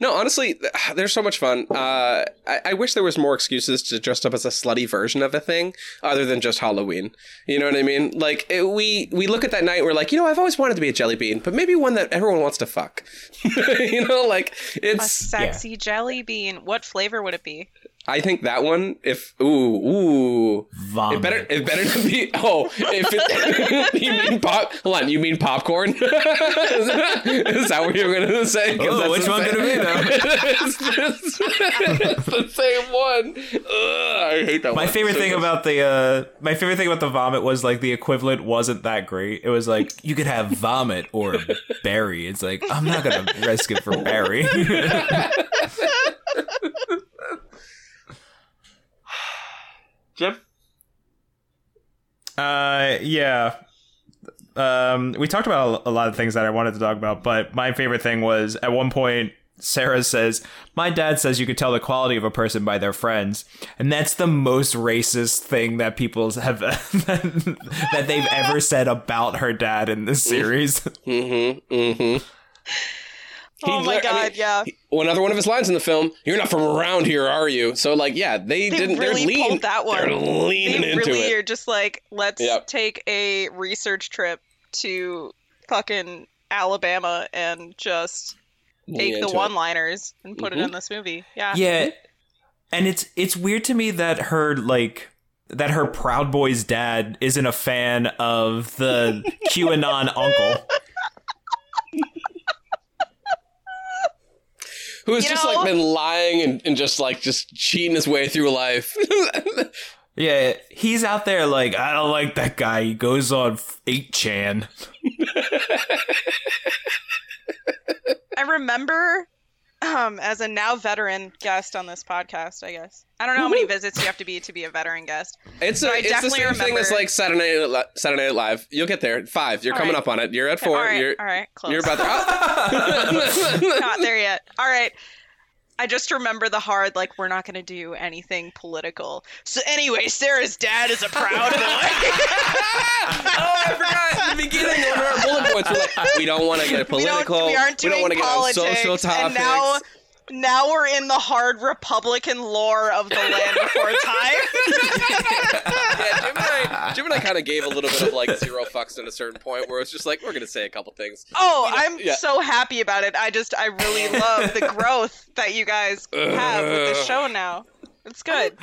[SPEAKER 2] no, honestly, th- they're so much fun. Uh, I-, I wish there was more excuses to dress up as a slutty version of a thing, other than just Halloween. You know what I mean? Like it, we we look at that night, and we're like, you know, I've always wanted to be a jelly bean, but maybe one that everyone wants to fuck. you know, like it's
[SPEAKER 3] A
[SPEAKER 2] it's.
[SPEAKER 3] sexy jelly bean. What flavor would it be?
[SPEAKER 2] I think that one. If ooh ooh.
[SPEAKER 1] Vomit.
[SPEAKER 2] It better, it better not be. Oh, if it, you mean pop? Hold on, you mean popcorn? is, that, is that what you're gonna say?
[SPEAKER 1] Oh,
[SPEAKER 2] that's
[SPEAKER 1] which one
[SPEAKER 2] same-
[SPEAKER 1] it be, though?
[SPEAKER 2] it's, it's- it's the same one. Ugh, I hate that.
[SPEAKER 1] My
[SPEAKER 2] one.
[SPEAKER 1] favorite
[SPEAKER 2] So
[SPEAKER 1] thing
[SPEAKER 2] gross.
[SPEAKER 1] about the uh, my favorite thing about the vomit was like the equivalent wasn't that great. It was like you could have vomit or berry. It's like I'm not gonna risk it for berry.
[SPEAKER 2] Jim.
[SPEAKER 1] uh, yeah. Um, we talked about a lot of things that I wanted to talk about, but my favorite thing was at one point Cera says, "My dad says you could tell the quality of a person by their friends," and that's the most racist thing that people have that they've ever said about her dad in this series.
[SPEAKER 2] Mm-hmm. Mm-hmm.
[SPEAKER 3] Oh my
[SPEAKER 2] lit- I
[SPEAKER 3] god,
[SPEAKER 2] mean,
[SPEAKER 3] yeah.
[SPEAKER 2] Well, another one of his lines in the film. You're not from around here, are you? So, like, yeah, they,
[SPEAKER 3] They
[SPEAKER 2] didn't.
[SPEAKER 3] really
[SPEAKER 2] they're lean,
[SPEAKER 3] that one.
[SPEAKER 2] They're leaning
[SPEAKER 3] They
[SPEAKER 2] into
[SPEAKER 3] really
[SPEAKER 2] it.
[SPEAKER 3] are just like, let's
[SPEAKER 2] Yep.
[SPEAKER 3] take a research trip to fucking Alabama and just
[SPEAKER 2] Lean
[SPEAKER 3] take the one-liners and put
[SPEAKER 2] Mhm.
[SPEAKER 3] it in this movie. Yeah.
[SPEAKER 1] Yeah, and it's it's weird to me that her like that her Proud Boys dad isn't a fan of the QAnon uncle.
[SPEAKER 2] Who's
[SPEAKER 3] You
[SPEAKER 2] just
[SPEAKER 3] know-
[SPEAKER 2] like been lying and, and just like just cheating his way through life.
[SPEAKER 1] Yeah, he's out there like I don't like that guy. He goes on eight chan.
[SPEAKER 3] I remember um as a now veteran guest on this podcast, I guess. I don't know how many visits you have to be to be a veteran guest.
[SPEAKER 2] It's a, it's the same thing as like Saturday Night, Li- Saturday Night Live. You'll get there. Five. You're
[SPEAKER 3] All
[SPEAKER 2] coming
[SPEAKER 3] right.
[SPEAKER 2] up on it. You're at four.
[SPEAKER 3] all right,
[SPEAKER 2] You're
[SPEAKER 3] all right, close.
[SPEAKER 2] you're about to.
[SPEAKER 3] not there yet. All right. I just remember the hard, like, we're not going to do anything political. So, anyway, Cera's dad is a proud boy.
[SPEAKER 2] oh, I forgot in the beginning one of our bullet points. We're like, we don't want to get
[SPEAKER 3] we, don't,
[SPEAKER 2] political.
[SPEAKER 3] we aren't
[SPEAKER 2] we
[SPEAKER 3] doing
[SPEAKER 2] don't want to get on social topics.
[SPEAKER 3] And now, now we're in the hard Republican lore of the land before time.
[SPEAKER 2] yeah, Jim and I, Jim and I kind of gave a little bit of like zero fucks at a certain point where it's just like we're gonna say a couple things.
[SPEAKER 3] Oh,
[SPEAKER 2] You know,
[SPEAKER 3] I'm
[SPEAKER 2] yeah.
[SPEAKER 3] so happy about it. I just, I really love the growth that you guys have with the show now. It's good.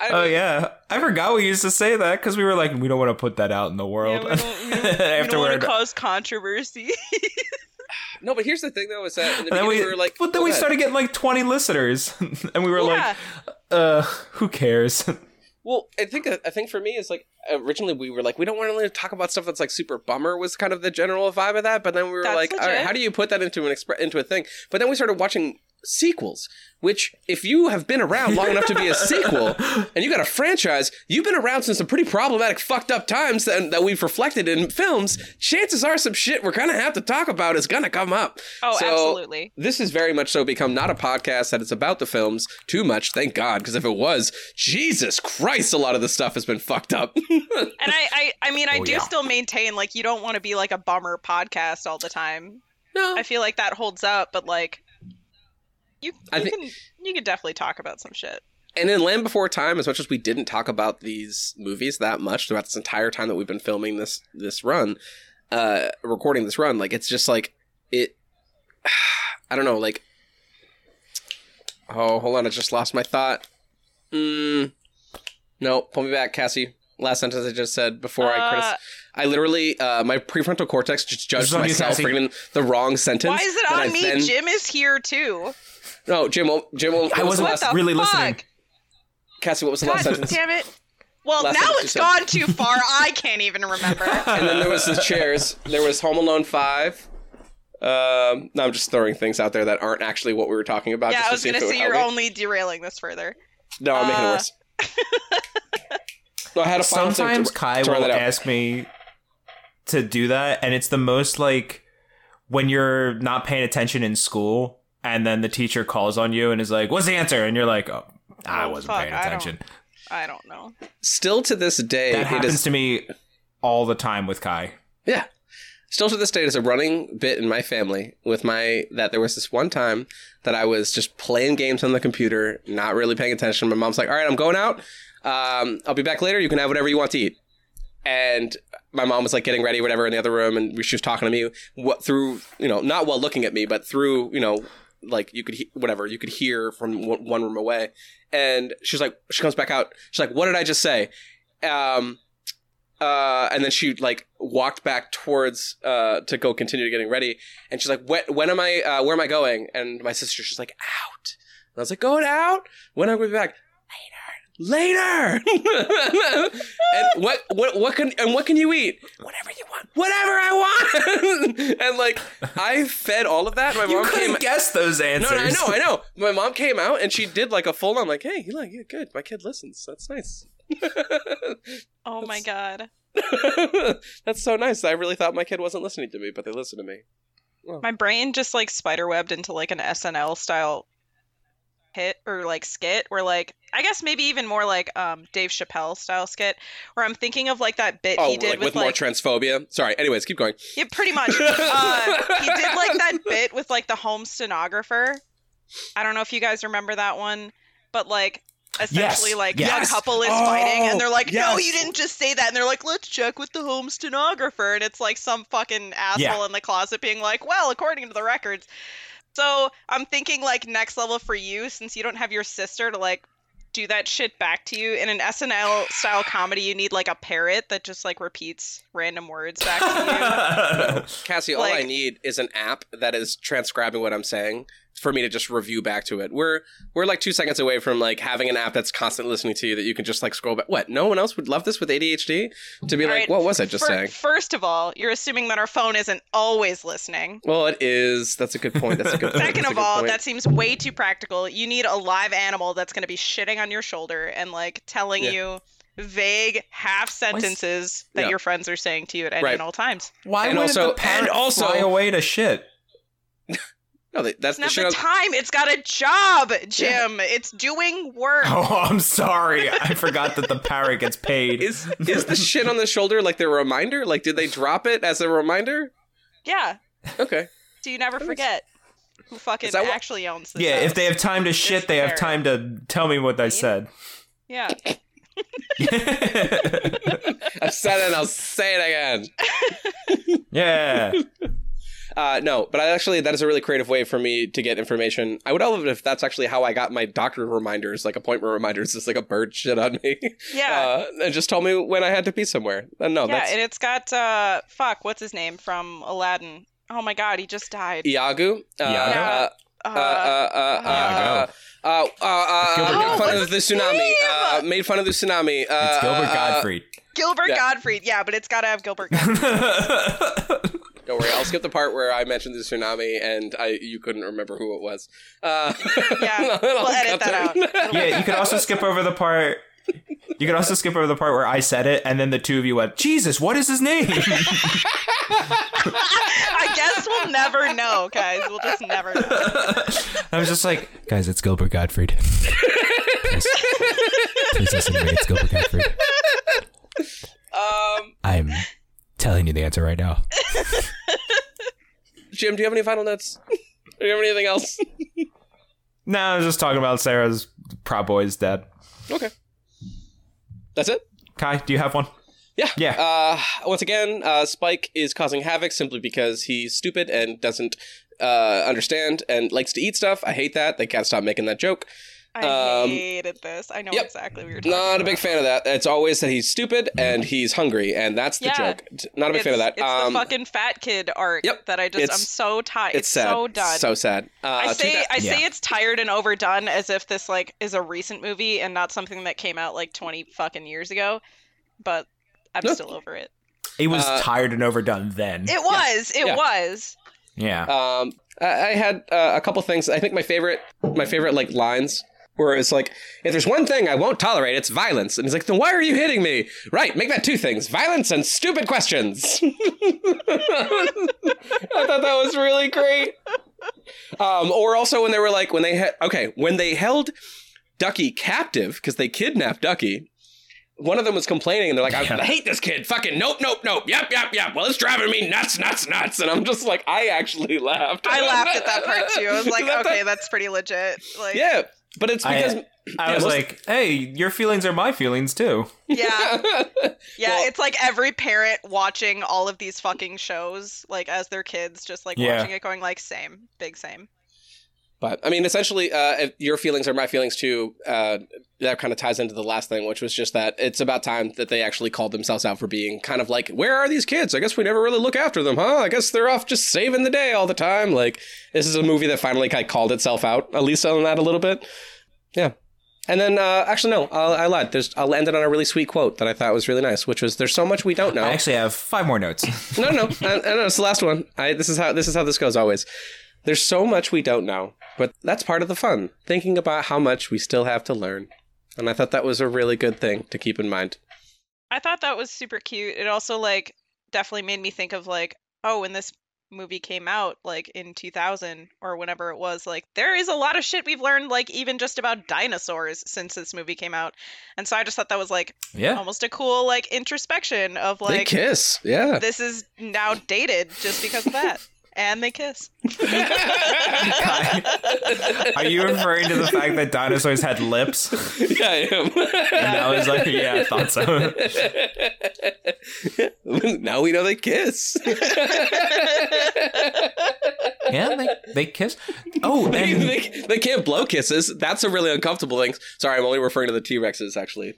[SPEAKER 2] I
[SPEAKER 1] Oh yeah, I forgot we used to say that because we were like we don't want to put that out in the world.
[SPEAKER 3] Yeah, we don't, we don't, we don't want to cause controversy.
[SPEAKER 2] No, but here's the thing though: is that in the
[SPEAKER 1] and then we,
[SPEAKER 2] we, were like,
[SPEAKER 1] but then we
[SPEAKER 2] ahead."
[SPEAKER 1] started getting like twenty listeners, and we were
[SPEAKER 3] yeah.
[SPEAKER 1] like, uh, who cares?
[SPEAKER 2] Well, I think I think for me it's like originally we were like we don't want to really talk about stuff that's like super bummer was kind of the general vibe of that, but then we were
[SPEAKER 3] That's
[SPEAKER 2] like, all right, how do you put that into an expre- into a thing? But then we started watching sequels, which if you have been around long enough to be a sequel and you got a franchise, you've been around since some pretty problematic, fucked up times that, that we've reflected in films. Chances are some shit we're gonna have to talk about is gonna come up.
[SPEAKER 3] Oh,
[SPEAKER 2] So,
[SPEAKER 3] absolutely.
[SPEAKER 2] This has very much so become not a podcast that is about the films too much, thank God, because if it was, Jesus Christ, a lot of the stuff has been fucked up.
[SPEAKER 3] And I, I, I mean, I
[SPEAKER 1] Oh,
[SPEAKER 3] do
[SPEAKER 1] yeah.
[SPEAKER 3] still maintain like you don't want to be like a bummer podcast all the time.
[SPEAKER 2] no,
[SPEAKER 3] I feel like that holds up, but like you,
[SPEAKER 2] I
[SPEAKER 3] you
[SPEAKER 2] think-
[SPEAKER 3] can, you can definitely talk about some shit.
[SPEAKER 2] And in Land Before Time, as much as we didn't talk about these movies that much throughout this entire time that we've been filming this this run, uh, recording this run, like it's just like it. I don't know, like. Oh, hold on! I just lost my thought. Mm, no, pull me back, Cassy. Last sentence I just said before I
[SPEAKER 3] Uh,
[SPEAKER 2] critic- I literally, uh, my prefrontal cortex just judged
[SPEAKER 1] is on you,
[SPEAKER 2] myself for getting the wrong sentence.
[SPEAKER 3] Why is it
[SPEAKER 2] that I
[SPEAKER 3] on me?
[SPEAKER 2] then-
[SPEAKER 3] Jim is here too.
[SPEAKER 2] No, Jim. Jim. won't-
[SPEAKER 1] I
[SPEAKER 2] was the
[SPEAKER 1] wasn't
[SPEAKER 2] last-
[SPEAKER 1] really
[SPEAKER 3] fuck?
[SPEAKER 1] listening.
[SPEAKER 2] Cassy, what was the last
[SPEAKER 3] God
[SPEAKER 2] sentence?
[SPEAKER 3] damn it. Well,
[SPEAKER 2] Last
[SPEAKER 3] now it's gone too far. I can't even remember.
[SPEAKER 2] And then there was the chairs. There was Home Alone Five. Um, no, I'm just throwing things out there that aren't actually what we were talking about.
[SPEAKER 3] yeah,
[SPEAKER 2] just
[SPEAKER 3] I
[SPEAKER 2] to
[SPEAKER 3] was
[SPEAKER 2] see if
[SPEAKER 3] gonna say you're
[SPEAKER 2] me.
[SPEAKER 3] only derailing this further.
[SPEAKER 2] No, I'm making it
[SPEAKER 3] uh,
[SPEAKER 2] worse. no, I had a final
[SPEAKER 1] Sometimes
[SPEAKER 2] to,
[SPEAKER 1] Kai
[SPEAKER 2] to
[SPEAKER 1] will ask me to do that, and it's the most like when you're not paying attention in school, and then the teacher calls on you and is like, "What's the answer?" And you're like, "Oh, I
[SPEAKER 3] Oh,
[SPEAKER 1] wasn't
[SPEAKER 3] fuck,
[SPEAKER 1] paying
[SPEAKER 3] I don't-
[SPEAKER 1] attention."
[SPEAKER 3] I don't know.
[SPEAKER 2] Still to this day,
[SPEAKER 1] That happens
[SPEAKER 2] is
[SPEAKER 1] to me all the time with Kai.
[SPEAKER 2] Yeah. Still to this day, there's a running bit in my family with my that there was this one time that I was just playing games on the computer, not really paying attention. My mom's like, "All right, I'm going out. Um, I'll be back later. You can have whatever you want to eat." And my mom was like getting ready, whatever, in the other room, and she was talking to me what through you know not while looking at me, but through you know like you could he- whatever you could hear from one one room away. And she's like, she comes back out. She's like, "What did I just say?" Um, uh, and then she like walked back towards uh to go continue getting ready and she's like when, when am i uh, where am i going and my sister she's like out and i was like going out when am i going to be back later later and what what what can and what can you eat whatever you want whatever i want and like i fed all of that my
[SPEAKER 1] You
[SPEAKER 2] mom came
[SPEAKER 1] couldn't guess those answers.
[SPEAKER 2] no, no, I know, I know. My mom came out and she did like a full on like, hey, you like, yeah, good. My kid listens. That's nice.
[SPEAKER 3] Oh my god.
[SPEAKER 2] That's so nice. I really thought my kid wasn't listening to me, but they listen to me. Oh.
[SPEAKER 3] My brain just like spiderwebbed into like an SNL style hit or like skit where like I guess maybe even more like um Dave Chappelle style skit where I'm thinking of like that bit
[SPEAKER 2] Oh,
[SPEAKER 3] he did
[SPEAKER 2] like
[SPEAKER 3] with,
[SPEAKER 2] with more
[SPEAKER 3] like
[SPEAKER 2] transphobia. Sorry. Anyways, keep going.
[SPEAKER 3] yeah pretty much uh, he did like that bit with like the home stenographer. I don't know if you guys remember that one, but like essentially
[SPEAKER 1] Yes,
[SPEAKER 3] like
[SPEAKER 1] yes.
[SPEAKER 3] a couple is
[SPEAKER 2] Oh,
[SPEAKER 3] fighting and they're like, no, you didn't just say that, and they're like, let's check with the home stenographer, and it's like some fucking asshole
[SPEAKER 1] Yeah.
[SPEAKER 3] in the closet being like, well, according to the records. So I'm thinking like next level for you since you don't have your sister to like do that shit back to you in an SNL style comedy. You need like a parrot that just like repeats random words back to you.
[SPEAKER 2] Cassy, all I need is an app that is transcribing what I'm saying for me to just review back to it. We're we're like two seconds away from like having an app that's constantly listening to you that you can just like scroll back. What? No one else would love this with ADHD to be
[SPEAKER 3] All
[SPEAKER 2] like,
[SPEAKER 3] right,
[SPEAKER 2] what was I just
[SPEAKER 3] Fir-
[SPEAKER 2] saying?
[SPEAKER 3] First of all, you're assuming that our phone isn't always listening.
[SPEAKER 2] Well, it is. That's a good point. That's a good point.
[SPEAKER 3] Second
[SPEAKER 2] That's
[SPEAKER 3] of all,
[SPEAKER 2] point.
[SPEAKER 3] that seems way too practical. You need a live animal that's going to be shitting on your shoulder and like telling
[SPEAKER 2] Yeah.
[SPEAKER 3] you vague half sentences that
[SPEAKER 2] Yeah.
[SPEAKER 3] your friends are saying to you at any
[SPEAKER 2] Right.
[SPEAKER 3] and all times.
[SPEAKER 1] Why
[SPEAKER 2] And
[SPEAKER 1] would
[SPEAKER 2] also-
[SPEAKER 1] the parrot
[SPEAKER 2] and also-
[SPEAKER 1] fly away to shit?
[SPEAKER 2] No, they- that's
[SPEAKER 3] It's
[SPEAKER 2] the
[SPEAKER 3] not
[SPEAKER 2] shit.
[SPEAKER 3] the time. It's got a job, Jim. It's doing work.
[SPEAKER 1] Oh, I'm sorry. I forgot that the parrot gets paid.
[SPEAKER 2] Is is the shit on the shoulder like their reminder? Like, did they drop it as a reminder?
[SPEAKER 3] Yeah.
[SPEAKER 2] Okay.
[SPEAKER 3] Do you never forget who fucking
[SPEAKER 2] Is what-
[SPEAKER 3] actually owns the
[SPEAKER 1] yeah,
[SPEAKER 3] show.
[SPEAKER 1] if they have time to shit, they have time to tell me what I said.
[SPEAKER 3] Yeah.
[SPEAKER 2] I've said it. and I'll say it again.
[SPEAKER 1] yeah.
[SPEAKER 2] Uh, no, but I actually that is a really creative way for me to get information. I would love it if that's actually how I got my doctor reminders, like appointment reminders. Just like a bird shit on me.
[SPEAKER 3] Yeah.
[SPEAKER 2] Uh, and just told me when I had to pee somewhere. Uh, no,
[SPEAKER 3] yeah,
[SPEAKER 2] that's
[SPEAKER 3] and it's got uh fuck, what's his name from Aladdin? Oh my god, he just died.
[SPEAKER 2] Iago. Uh,
[SPEAKER 1] Iago?
[SPEAKER 2] Uh,
[SPEAKER 3] Uh,
[SPEAKER 2] uh, uh, uh, uh, uh,
[SPEAKER 1] Gilbert
[SPEAKER 2] made fun of the tsunami. Uh, made fun of the tsunami. Uh,
[SPEAKER 1] It's Gilbert
[SPEAKER 2] uh,
[SPEAKER 1] Gottfried.
[SPEAKER 3] Gilbert
[SPEAKER 2] yeah.
[SPEAKER 3] Gottfried. Yeah, but it's got to have Gilbert Gottfried.
[SPEAKER 2] Don't worry, I'll skip the part where I mentioned the tsunami and I you couldn't remember who it was. Uh,
[SPEAKER 3] Yeah,
[SPEAKER 2] I'll
[SPEAKER 3] we'll edit
[SPEAKER 2] cut
[SPEAKER 3] that out.
[SPEAKER 1] yeah, you could also skip over the part. You could also skip over the part where I said it, and then the two of you went, "Jesus, what is his name?"
[SPEAKER 3] I guess we'll never know, guys. We'll just never know.
[SPEAKER 1] I was just like, "Guys, it's Gilbert Gottfried." Please, please listen to me. It's Gilbert Gottfried.
[SPEAKER 2] Um,
[SPEAKER 1] I'm telling you the answer right now.
[SPEAKER 2] Jim, do you have any final notes? do you have anything else?
[SPEAKER 1] No, I was just talking about Cera's Proud Boys dead.
[SPEAKER 2] Okay. That's it.
[SPEAKER 1] Kai, do you have one?
[SPEAKER 2] Yeah.
[SPEAKER 1] Yeah.
[SPEAKER 2] Uh, once again, uh, Spike is causing havoc simply because he's stupid and doesn't uh, understand and likes to eat stuff. I hate that. They can't stop making that joke.
[SPEAKER 3] I
[SPEAKER 2] Um,
[SPEAKER 3] hated this. I know
[SPEAKER 2] yep.
[SPEAKER 3] exactly what you're talking
[SPEAKER 2] Not
[SPEAKER 3] about.
[SPEAKER 2] a big fan of that. It's always that he's stupid and he's hungry, and that's the
[SPEAKER 3] Yeah.
[SPEAKER 2] joke. Not a big fan of that.
[SPEAKER 3] It's
[SPEAKER 2] Um,
[SPEAKER 3] the fucking fat kid arc
[SPEAKER 2] yep,
[SPEAKER 3] that I just I'm
[SPEAKER 2] it's-
[SPEAKER 3] so tired.
[SPEAKER 2] it's sad.
[SPEAKER 3] so done.
[SPEAKER 2] So sad. Uh,
[SPEAKER 3] I say
[SPEAKER 2] that-
[SPEAKER 3] I say it's tired and overdone as if this like is a recent movie and not something that came out like 20 fucking years ago. But I'm
[SPEAKER 2] No.
[SPEAKER 3] still over it.
[SPEAKER 1] It was
[SPEAKER 2] Uh,
[SPEAKER 1] tired and overdone then.
[SPEAKER 3] It was. It
[SPEAKER 2] Yeah.
[SPEAKER 3] was.
[SPEAKER 1] yeah.
[SPEAKER 2] Um, I, I had uh, a couple things. I think my favorite, my favorite like lines where it's like, if there's one thing I won't tolerate, it's violence. And he's like, then why are you hitting me? Right, make that two things: violence and stupid questions. I thought that was really great. Um, or also when they were like, when they had okay, when they held Ducky captive because they kidnapped Ducky. One of them was complaining, and they're like, I,
[SPEAKER 1] Yeah.
[SPEAKER 2] I hate this kid. Fucking nope, nope, nope. Yep, yep, yep. Well, it's driving me nuts, nuts, nuts. And I'm just like, I actually laughed.
[SPEAKER 3] I laughed at that part too. I was like,
[SPEAKER 2] That-
[SPEAKER 3] okay, that's pretty legit. Like,
[SPEAKER 2] Yeah, but it's because
[SPEAKER 1] I
[SPEAKER 2] yeah,
[SPEAKER 1] was like, hey, your feelings are my feelings too.
[SPEAKER 3] yeah, yeah.
[SPEAKER 2] Well-
[SPEAKER 3] it's like every parent watching all of these fucking shows, like as their kids, just like
[SPEAKER 1] Yeah.
[SPEAKER 3] watching it, going like, same, big same.
[SPEAKER 2] But I mean, essentially, uh, your feelings are my feelings too. Uh, that kind of ties into the last thing, which was just that it's about time that they actually called themselves out for being kind of like, where are these kids? I guess we never really look after them, huh? I guess they're off just saving the day all the time. Like this is a movie that finally kind of called itself out, at least on that a little bit. Yeah. And then, uh, actually, no, I'll, I lied. There's, I'll end it on a really sweet quote that I thought was really nice, which was, "There's so much we don't know."
[SPEAKER 1] I actually have five more notes.
[SPEAKER 2] no, no, I, I know it's the last one. I, this is how this is how this goes always. There's so much we don't know, but that's part of the fun. Thinking about how much we still have to learn, and I thought that was a really good thing to keep in mind.
[SPEAKER 3] I thought that was super cute. It also like definitely made me think of like, oh, when this movie came out like in 2000 or whenever it was, like there is a lot of shit we've learned like even just about dinosaurs since this movie came out. And so I just thought that was like
[SPEAKER 1] Yeah.
[SPEAKER 3] almost a cool like introspection of
[SPEAKER 2] they
[SPEAKER 3] like
[SPEAKER 2] kiss, yeah.
[SPEAKER 3] this is now dated just because of that. And they kiss.
[SPEAKER 1] Are you referring to the fact that dinosaurs had lips?
[SPEAKER 2] yeah, I
[SPEAKER 1] And I was like, yeah, I thought so.
[SPEAKER 2] now we know they kiss.
[SPEAKER 1] Yeah, they, they kiss. Oh,
[SPEAKER 2] they,
[SPEAKER 1] and
[SPEAKER 2] they, they can't blow kisses. That's a really uncomfortable thing. Sorry, I'm only referring to the T Rexes, actually.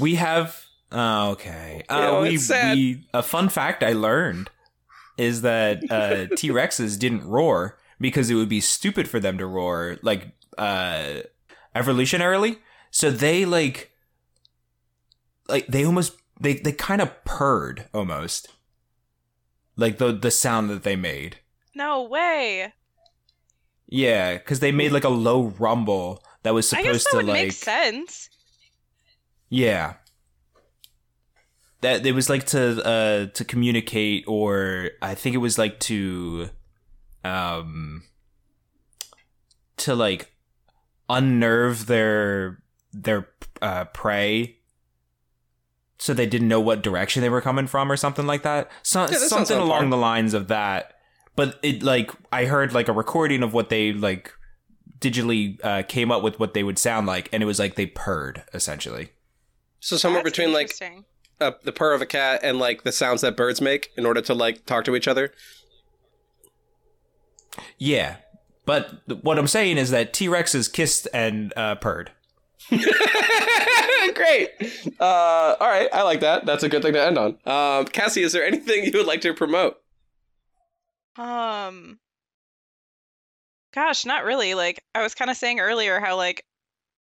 [SPEAKER 1] we have. Oh, okay. Uh,
[SPEAKER 2] Yeah,
[SPEAKER 1] we, we a fun fact I learned is that uh, T Rexes didn't roar because it would be stupid for them to roar, like uh, evolutionarily. So they like, like they almost they they kind of purred almost, like the the sound that they made.
[SPEAKER 3] No way.
[SPEAKER 1] Yeah, because they made like a low rumble that was
[SPEAKER 3] I guess
[SPEAKER 1] supposed
[SPEAKER 3] that
[SPEAKER 1] to
[SPEAKER 3] would
[SPEAKER 1] like
[SPEAKER 3] make sense.
[SPEAKER 1] Yeah. That it was like to uh to communicate or I think it was like to um to like unnerve their their uh prey so they didn't know what direction they were coming from or something like that. So,
[SPEAKER 2] that
[SPEAKER 1] something
[SPEAKER 2] on
[SPEAKER 1] along
[SPEAKER 2] par.
[SPEAKER 1] the lines of that. But it like I heard like a recording of what they like digitally uh, came up with what they would sound like and it was like they purred essentially.
[SPEAKER 2] so somewhere
[SPEAKER 3] That's
[SPEAKER 2] between like
[SPEAKER 3] interesting.
[SPEAKER 2] uh, the purr of a cat and like the sounds that birds make in order to like talk to each other.
[SPEAKER 1] Yeah. But th- what I'm saying is that T Rexes kissed and uh, purred.
[SPEAKER 2] Great. Uh, all right, I like that. That's a good thing to end on. Um, Cassy, is there anything you would like to promote?
[SPEAKER 3] Um Gosh, not really. Like I was kind of saying earlier how like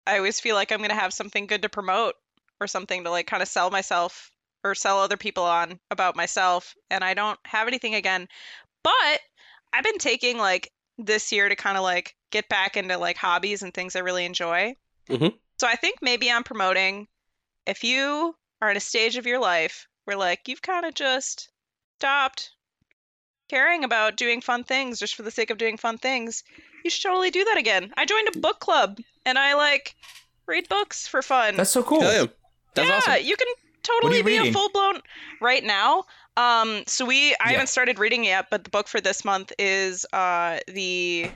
[SPEAKER 3] I always feel like I'm going to have something good to promote or something to like kind of sell myself or sell other people on about myself and I don't have anything again. But I've been taking like this year to kind of like get back into like hobbies and things I really enjoy.
[SPEAKER 2] Mhm.
[SPEAKER 3] So I think maybe I'm promoting if you are in a stage of your life where like you've kind of just stopped caring about doing fun things just for the sake of doing fun things, you should totally do that again. I joined a book club and I like read books for fun.
[SPEAKER 1] That's so cool.
[SPEAKER 2] Hell yeah. That's
[SPEAKER 3] yeah,
[SPEAKER 2] awesome.
[SPEAKER 3] you can totally be a full blown right now. Um, so we I
[SPEAKER 1] Yeah.
[SPEAKER 3] haven't started reading yet, but the book for this month is uh the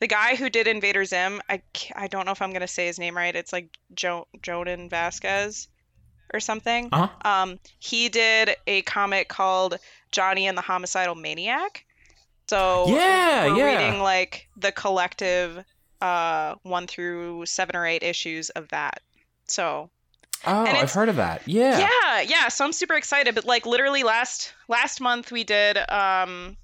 [SPEAKER 3] the guy who did Invader Zim. I I don't know if I'm gonna say his name right. It's like jo- Jhonen Vasquez or something.
[SPEAKER 1] Uh-huh.
[SPEAKER 3] Um, he did a comic called Johnny and the Homicidal Maniac. So
[SPEAKER 1] Yeah,
[SPEAKER 3] we're
[SPEAKER 1] yeah.
[SPEAKER 3] reading like the collective uh one through seven or eight issues of that. So
[SPEAKER 1] Oh, I've heard of that. Yeah.
[SPEAKER 3] yeah yeah so i'm super excited but like literally last last month we did um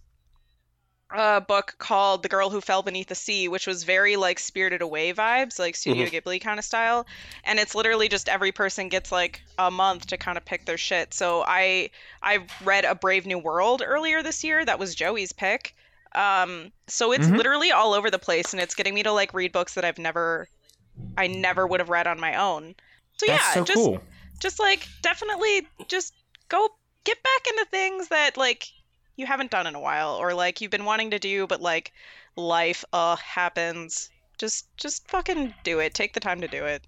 [SPEAKER 3] a book called the girl who fell beneath the sea which was very like spirited away vibes like studio ghibli kind of style and it's literally just every person gets like a month to kind of pick their shit so i i read a brave new world earlier this year that was joey's pick um so it's
[SPEAKER 1] Mhm.
[SPEAKER 3] literally all over the place and it's getting me to like read books that i've never i never would have read on my own so
[SPEAKER 1] That's
[SPEAKER 3] yeah
[SPEAKER 1] so
[SPEAKER 3] just
[SPEAKER 1] cool.
[SPEAKER 3] just like definitely just go get back into things that like you haven't done in a while or like you've been wanting to do but like life uh happens. Just just fucking do it. Take the time to do it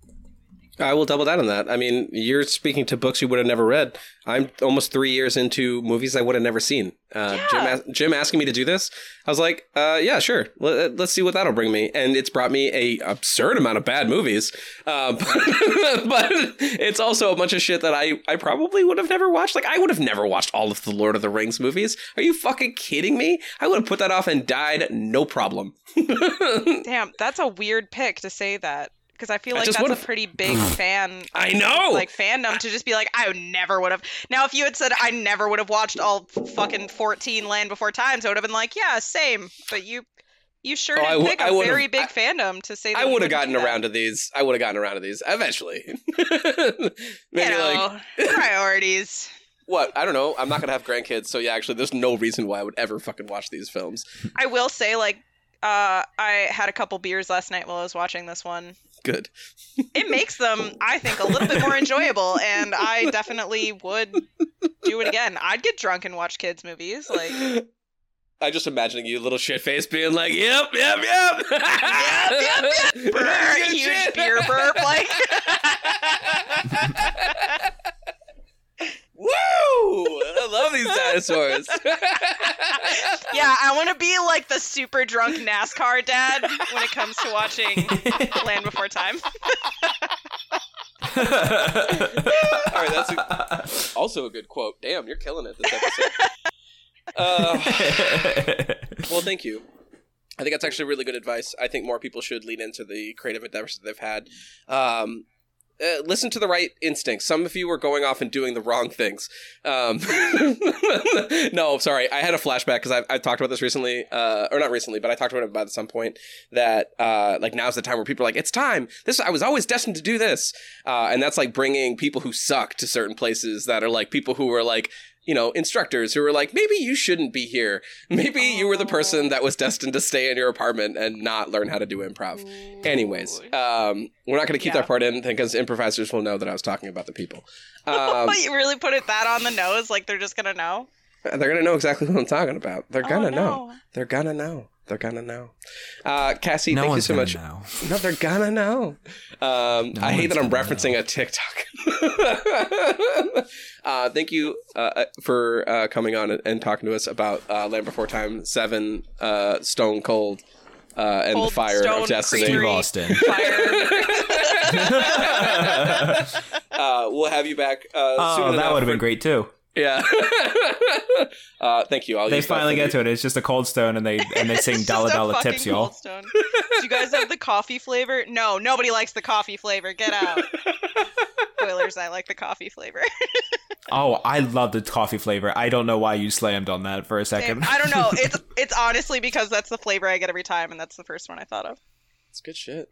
[SPEAKER 2] I will double down on that. I mean, you're speaking to books you would have never read. I'm almost three years into movies I would have never seen. Uh, Jim,
[SPEAKER 3] Yeah.
[SPEAKER 2] as- Jim asking me to do this, I was like, uh, yeah, sure. Let, us see what that'll bring me. And it's brought me a absurd amount of bad movies. Uh, but it's also a bunch of shit that I, I probably would have never watched. Like, I would have never watched all of the Lord of the Rings movies. Are you fucking kidding me? I would have put that off and died, no problem.
[SPEAKER 3] damn that's a weird pick to say that because i feel like
[SPEAKER 2] just
[SPEAKER 3] that's a
[SPEAKER 2] would've-
[SPEAKER 3] pretty big fan
[SPEAKER 2] I know.
[SPEAKER 3] like fandom to just be like i never would have now if you had said i never would have watched all fucking 14 land before times i would have been like yeah same but you you sure
[SPEAKER 2] Oh,
[SPEAKER 3] did
[SPEAKER 2] I w-
[SPEAKER 3] pick
[SPEAKER 2] I
[SPEAKER 3] a very big
[SPEAKER 2] I-
[SPEAKER 3] fandom to say that
[SPEAKER 2] I would have gotten around to these. I would have gotten around to these eventually.
[SPEAKER 3] you
[SPEAKER 2] Maybe like
[SPEAKER 3] know priorities
[SPEAKER 2] what? I don't know. I'm not gonna have grandkids, so yeah. Actually, there's no reason why I would ever fucking watch these films.
[SPEAKER 3] I will say, like, uh, I had a couple beers last night while I was watching this one.
[SPEAKER 2] Good.
[SPEAKER 3] It makes them, I think, a little bit more enjoyable, and I definitely would do it again. I'd get drunk and watch kids' movies. Like,
[SPEAKER 2] I'm just imagining you, little shit face, being like, "Yep, yep, yep,
[SPEAKER 3] yep, yep. Brr,
[SPEAKER 2] Good
[SPEAKER 3] huge
[SPEAKER 2] shit.
[SPEAKER 3] beer burp. Like,
[SPEAKER 2] Woo! I love these dinosaurs.
[SPEAKER 3] yeah, I want to be like the super drunk NASCAR dad when it comes to watching Land Before Time.
[SPEAKER 2] All right, that's a, also a good quote. Damn, you're killing it this episode. Uh, well, thank you. I think that's actually really good advice. I think more people should lean into the creative endeavors that they've had. Um, uh, listen to the right instincts. Some of you are going off and doing the wrong things. Um, no, sorry. I had a flashback because I've, I've talked about this recently, uh, or not recently, but I talked about it about at some point that uh, like now's the time where people are like, it's time. This I was always destined to do this, uh, and that's like bringing people who suck to certain places that are like people who are like you know, instructors who were like, maybe you shouldn't be here. Maybe you were the person that was destined to stay in your apartment and not learn how to do improv. Anyways, um, we're not going to keep
[SPEAKER 3] Yeah.
[SPEAKER 2] that part in because improvisers will know that I was talking about the people. Um,
[SPEAKER 3] you really put it that on the nose, like they're just gonna know.
[SPEAKER 2] they're going to know exactly who I'm talking about. They're going to
[SPEAKER 3] Oh,
[SPEAKER 2] know. They're going to know. They're going to know. Uh, Cassy,
[SPEAKER 1] no
[SPEAKER 2] thank you so much.
[SPEAKER 1] know.
[SPEAKER 2] No, they're gonna know. Um,
[SPEAKER 1] No
[SPEAKER 2] I hate that I'm
[SPEAKER 1] gonna
[SPEAKER 2] referencing a TikTok. uh, thank you uh, for uh, coming on and, and talking to us about uh, Land Before Time, Seven, uh, Stone Cold, uh, and
[SPEAKER 3] Cold
[SPEAKER 2] the Fire
[SPEAKER 3] Stone
[SPEAKER 2] of Destiny.
[SPEAKER 1] Steve Austin.
[SPEAKER 2] Uh, we'll have you back. Uh,
[SPEAKER 1] Oh,
[SPEAKER 2] soon
[SPEAKER 1] that would have been great too.
[SPEAKER 2] Yeah. uh, thank you. I'll
[SPEAKER 1] They finally get to it. It's just a cold stone, and they and they sing
[SPEAKER 3] It's
[SPEAKER 1] dollar dollar tips, y'all.
[SPEAKER 3] Do you guys have the coffee flavor? No, nobody likes the coffee flavor. Get out. Spoilers, I like the coffee flavor.
[SPEAKER 1] Oh, I love the coffee flavor. I don't know why you slammed on that for a
[SPEAKER 3] Same.
[SPEAKER 1] second.
[SPEAKER 3] I don't know. It's it's honestly because that's the flavor I get every time, and that's the first one I thought of.
[SPEAKER 2] It's good shit.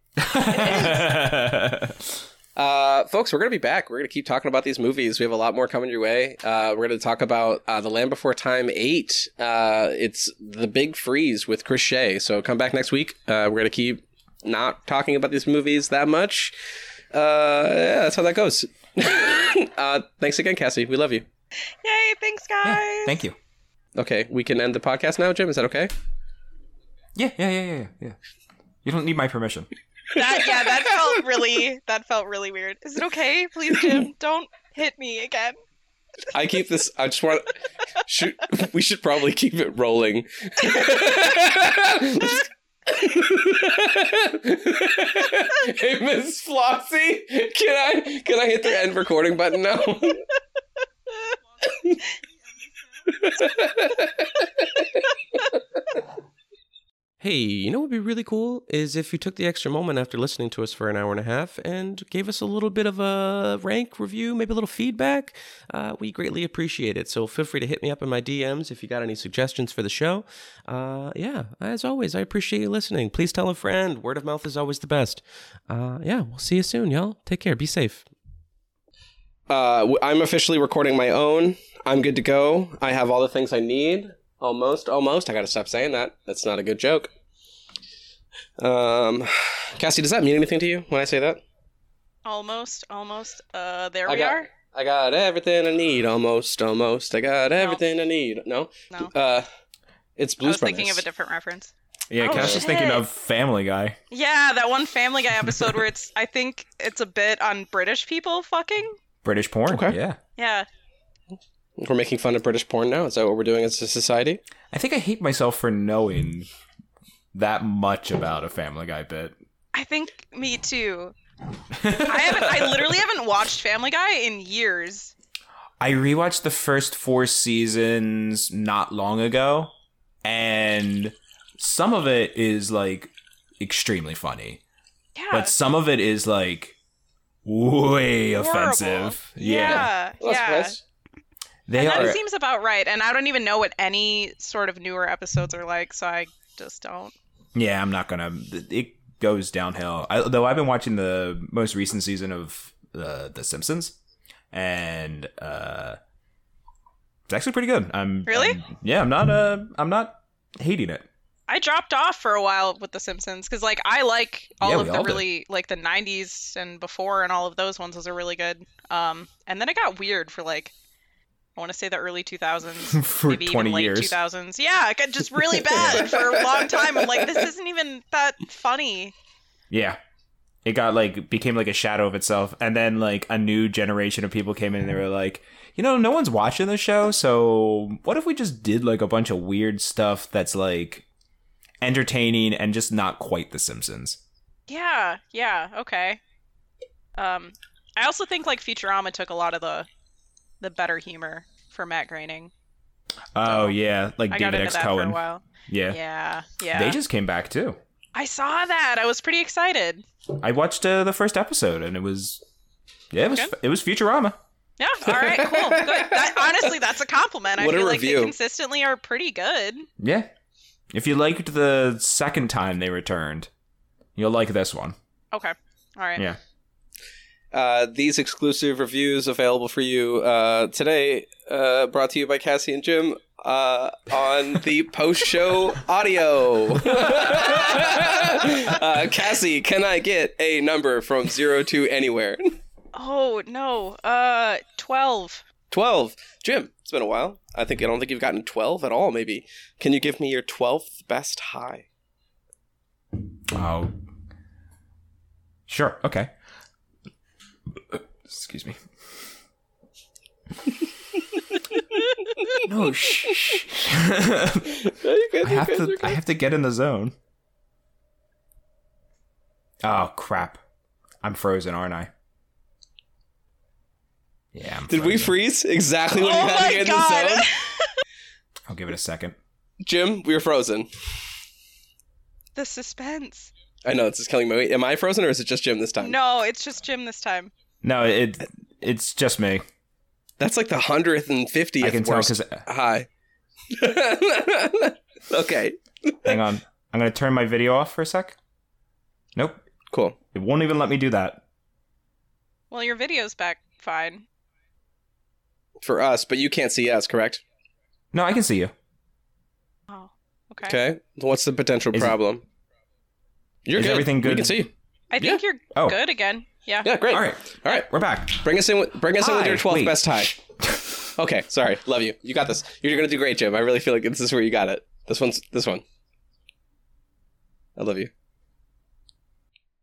[SPEAKER 2] Uh, folks, we're gonna be back. We're gonna keep talking about these movies. We have a lot more coming your way. Uh, we're gonna talk about uh, the Land Before Time eight. Uh, it's the big freeze with Chris Shea. So come back next week. Uh, we're gonna keep not talking about these movies that much. Uh, yeah, that's how that goes. uh, thanks again, Cassy. We love you.
[SPEAKER 3] Yay! Thanks, guys.
[SPEAKER 1] Yeah, thank you.
[SPEAKER 2] Okay, we can end the podcast now, Jim. Is that okay?
[SPEAKER 1] Yeah, yeah, yeah, yeah, yeah. You don't need my permission.
[SPEAKER 3] That yeah, that felt really that felt really weird. Is it okay? Please, Jim, don't hit me again.
[SPEAKER 2] I keep this. I just want. Should, we should probably keep it rolling. hey, Miss Flossie, can I can I hit the end recording button now?
[SPEAKER 8] Hey, you know what would be really cool is if you took the extra moment after listening to us for an hour and a half and gave us a little bit of a rank review, maybe a little feedback. Uh, we greatly appreciate it. So feel free to hit me up in my DMs if you got any suggestions for the show. Uh, yeah, as always, I appreciate you listening. Please tell a friend. Word of mouth is always the best. Uh, yeah, we'll see you soon, y'all. Take care. Be safe.
[SPEAKER 2] Uh, I'm officially recording my own. I'm good to go. I have all the things I need. Almost, almost. I gotta stop saying that. That's not a good joke. Um, Cassy, does that mean anything to you when I say that?
[SPEAKER 3] Almost, almost. Uh, there
[SPEAKER 2] I
[SPEAKER 3] we
[SPEAKER 2] got-
[SPEAKER 3] are.
[SPEAKER 2] I got everything I need. Almost, almost. I got everything I need. No,
[SPEAKER 3] No,
[SPEAKER 2] uh, it's
[SPEAKER 3] I
[SPEAKER 2] Blues
[SPEAKER 3] was thinking of a different reference.
[SPEAKER 1] Yeah,
[SPEAKER 3] Oh,
[SPEAKER 1] Cass was thinking of Family Guy.
[SPEAKER 3] Yeah, that one Family Guy episode where it's, I think it's a bit on British people fucking.
[SPEAKER 1] British porn.
[SPEAKER 2] Okay.
[SPEAKER 1] Yeah.
[SPEAKER 3] Yeah.
[SPEAKER 2] We're making fun of British porn now. Is that what we're doing as a society?
[SPEAKER 1] I think I hate myself for knowing that much about a Family Guy bit.
[SPEAKER 3] I think me too. I haven't. I literally haven't watched Family Guy in years.
[SPEAKER 1] I rewatched the first four seasons not long ago, and some of it is like extremely funny,
[SPEAKER 3] Yeah.
[SPEAKER 1] but some of it is like way
[SPEAKER 3] Horrible.
[SPEAKER 1] offensive. Yeah,
[SPEAKER 3] Yeah. Yeah.
[SPEAKER 1] They
[SPEAKER 3] and
[SPEAKER 1] are.
[SPEAKER 3] that seems about right. And I don't even know what any sort of newer episodes are like, so I just don't.
[SPEAKER 1] Yeah, I'm not gonna. It goes downhill. I, though I've been watching the most recent season of uh, The Simpsons, and uh, it's actually pretty good. I'm
[SPEAKER 3] Really?
[SPEAKER 1] I'm- yeah, I'm not. Uh, I'm not hating it.
[SPEAKER 3] I dropped off for a while with The Simpsons because, like, I like all
[SPEAKER 1] Yeah,
[SPEAKER 3] of the
[SPEAKER 1] all did.
[SPEAKER 3] really like the '90s and before, and all of those ones. Those are really good. Um, and then it got weird for like, I want to say the early 2000s,
[SPEAKER 1] For
[SPEAKER 3] maybe
[SPEAKER 1] 20
[SPEAKER 3] even late
[SPEAKER 1] years.
[SPEAKER 3] 2000s. Yeah, it got just really bad for a long time. I'm like, this isn't even that funny.
[SPEAKER 1] Yeah. It got like became like a shadow of itself, and then like a new generation of people came in and they were like, you know, no one's watching the show, so what if we just did like a bunch of weird stuff that's like entertaining and just not quite The Simpsons?
[SPEAKER 3] Yeah, yeah, okay. Um, I also think like Futurama took a lot of the the better humor for Matt Groening.
[SPEAKER 1] Oh
[SPEAKER 3] So,
[SPEAKER 1] yeah, like
[SPEAKER 3] I
[SPEAKER 1] David X
[SPEAKER 3] that for a
[SPEAKER 1] Cohen. Yeah.
[SPEAKER 3] Yeah, yeah.
[SPEAKER 1] they just came back too.
[SPEAKER 3] I saw that. I was pretty excited.
[SPEAKER 1] I watched uh, the first episode and it was, yeah, it was
[SPEAKER 3] Good?
[SPEAKER 1] it was Futurama.
[SPEAKER 3] Yeah. All right. Cool. Good. That, honestly, that's a compliment. I
[SPEAKER 2] What a
[SPEAKER 3] feel like
[SPEAKER 2] review.
[SPEAKER 3] they consistently are pretty good.
[SPEAKER 1] Yeah. If you liked the second time they returned, you'll like this one.
[SPEAKER 3] Okay. All right.
[SPEAKER 1] Yeah.
[SPEAKER 2] Uh, these exclusive reviews available for you uh, today, uh, brought to you by Cassy and Jim uh, on the post show audio. uh, Cassy, can I get a number from zero to anywhere?
[SPEAKER 3] Oh no. Uh, twelve.
[SPEAKER 2] 12. Jim, it's been a while. I think I don't think you've gotten 12 at all, maybe. Can you give me your 12th best high?
[SPEAKER 1] Oh. Sure. Okay. Excuse me. no, shh. shh. I have to. I have to get in the zone. Oh crap! I'm frozen, aren't I? Yeah. I'm
[SPEAKER 2] Did we
[SPEAKER 1] frozen.
[SPEAKER 2] freeze exactly when
[SPEAKER 3] oh
[SPEAKER 2] you had to
[SPEAKER 3] my
[SPEAKER 2] get in
[SPEAKER 3] god.
[SPEAKER 2] the zone?
[SPEAKER 1] I'll give it a second.
[SPEAKER 2] Jim, we were frozen.
[SPEAKER 3] the suspense.
[SPEAKER 2] I know, this is killing me. Am I frozen or is it just Jim this time?
[SPEAKER 3] No, it's just Jim this time.
[SPEAKER 1] No, it. It's just me.
[SPEAKER 2] That's like the 150th
[SPEAKER 1] I can tell because.
[SPEAKER 2] high. okay,
[SPEAKER 1] Hang on. I'm gonna turn my video off for a sec. Nope.
[SPEAKER 2] cool.
[SPEAKER 1] It won't even let me do that.
[SPEAKER 3] Well, your video's back fine.
[SPEAKER 2] For us, but you can't see us, correct?
[SPEAKER 1] No, I can see you.
[SPEAKER 3] Oh. Okay.
[SPEAKER 2] Okay. What's the potential
[SPEAKER 1] Is it-
[SPEAKER 2] problem? You're
[SPEAKER 1] is
[SPEAKER 2] good.
[SPEAKER 1] everything good?
[SPEAKER 2] We can see you.
[SPEAKER 3] I think you're
[SPEAKER 1] Oh.
[SPEAKER 3] good again. Yeah.
[SPEAKER 2] Yeah, great.
[SPEAKER 1] All right.
[SPEAKER 2] All right.
[SPEAKER 1] We're back.
[SPEAKER 2] Bring us in with bring us in with your 12th
[SPEAKER 1] Wait.
[SPEAKER 2] best tie. Okay, sorry. Love you. You got this. You're gonna do great, Jim. I really feel like this is where you got it. This one's this one. I love you.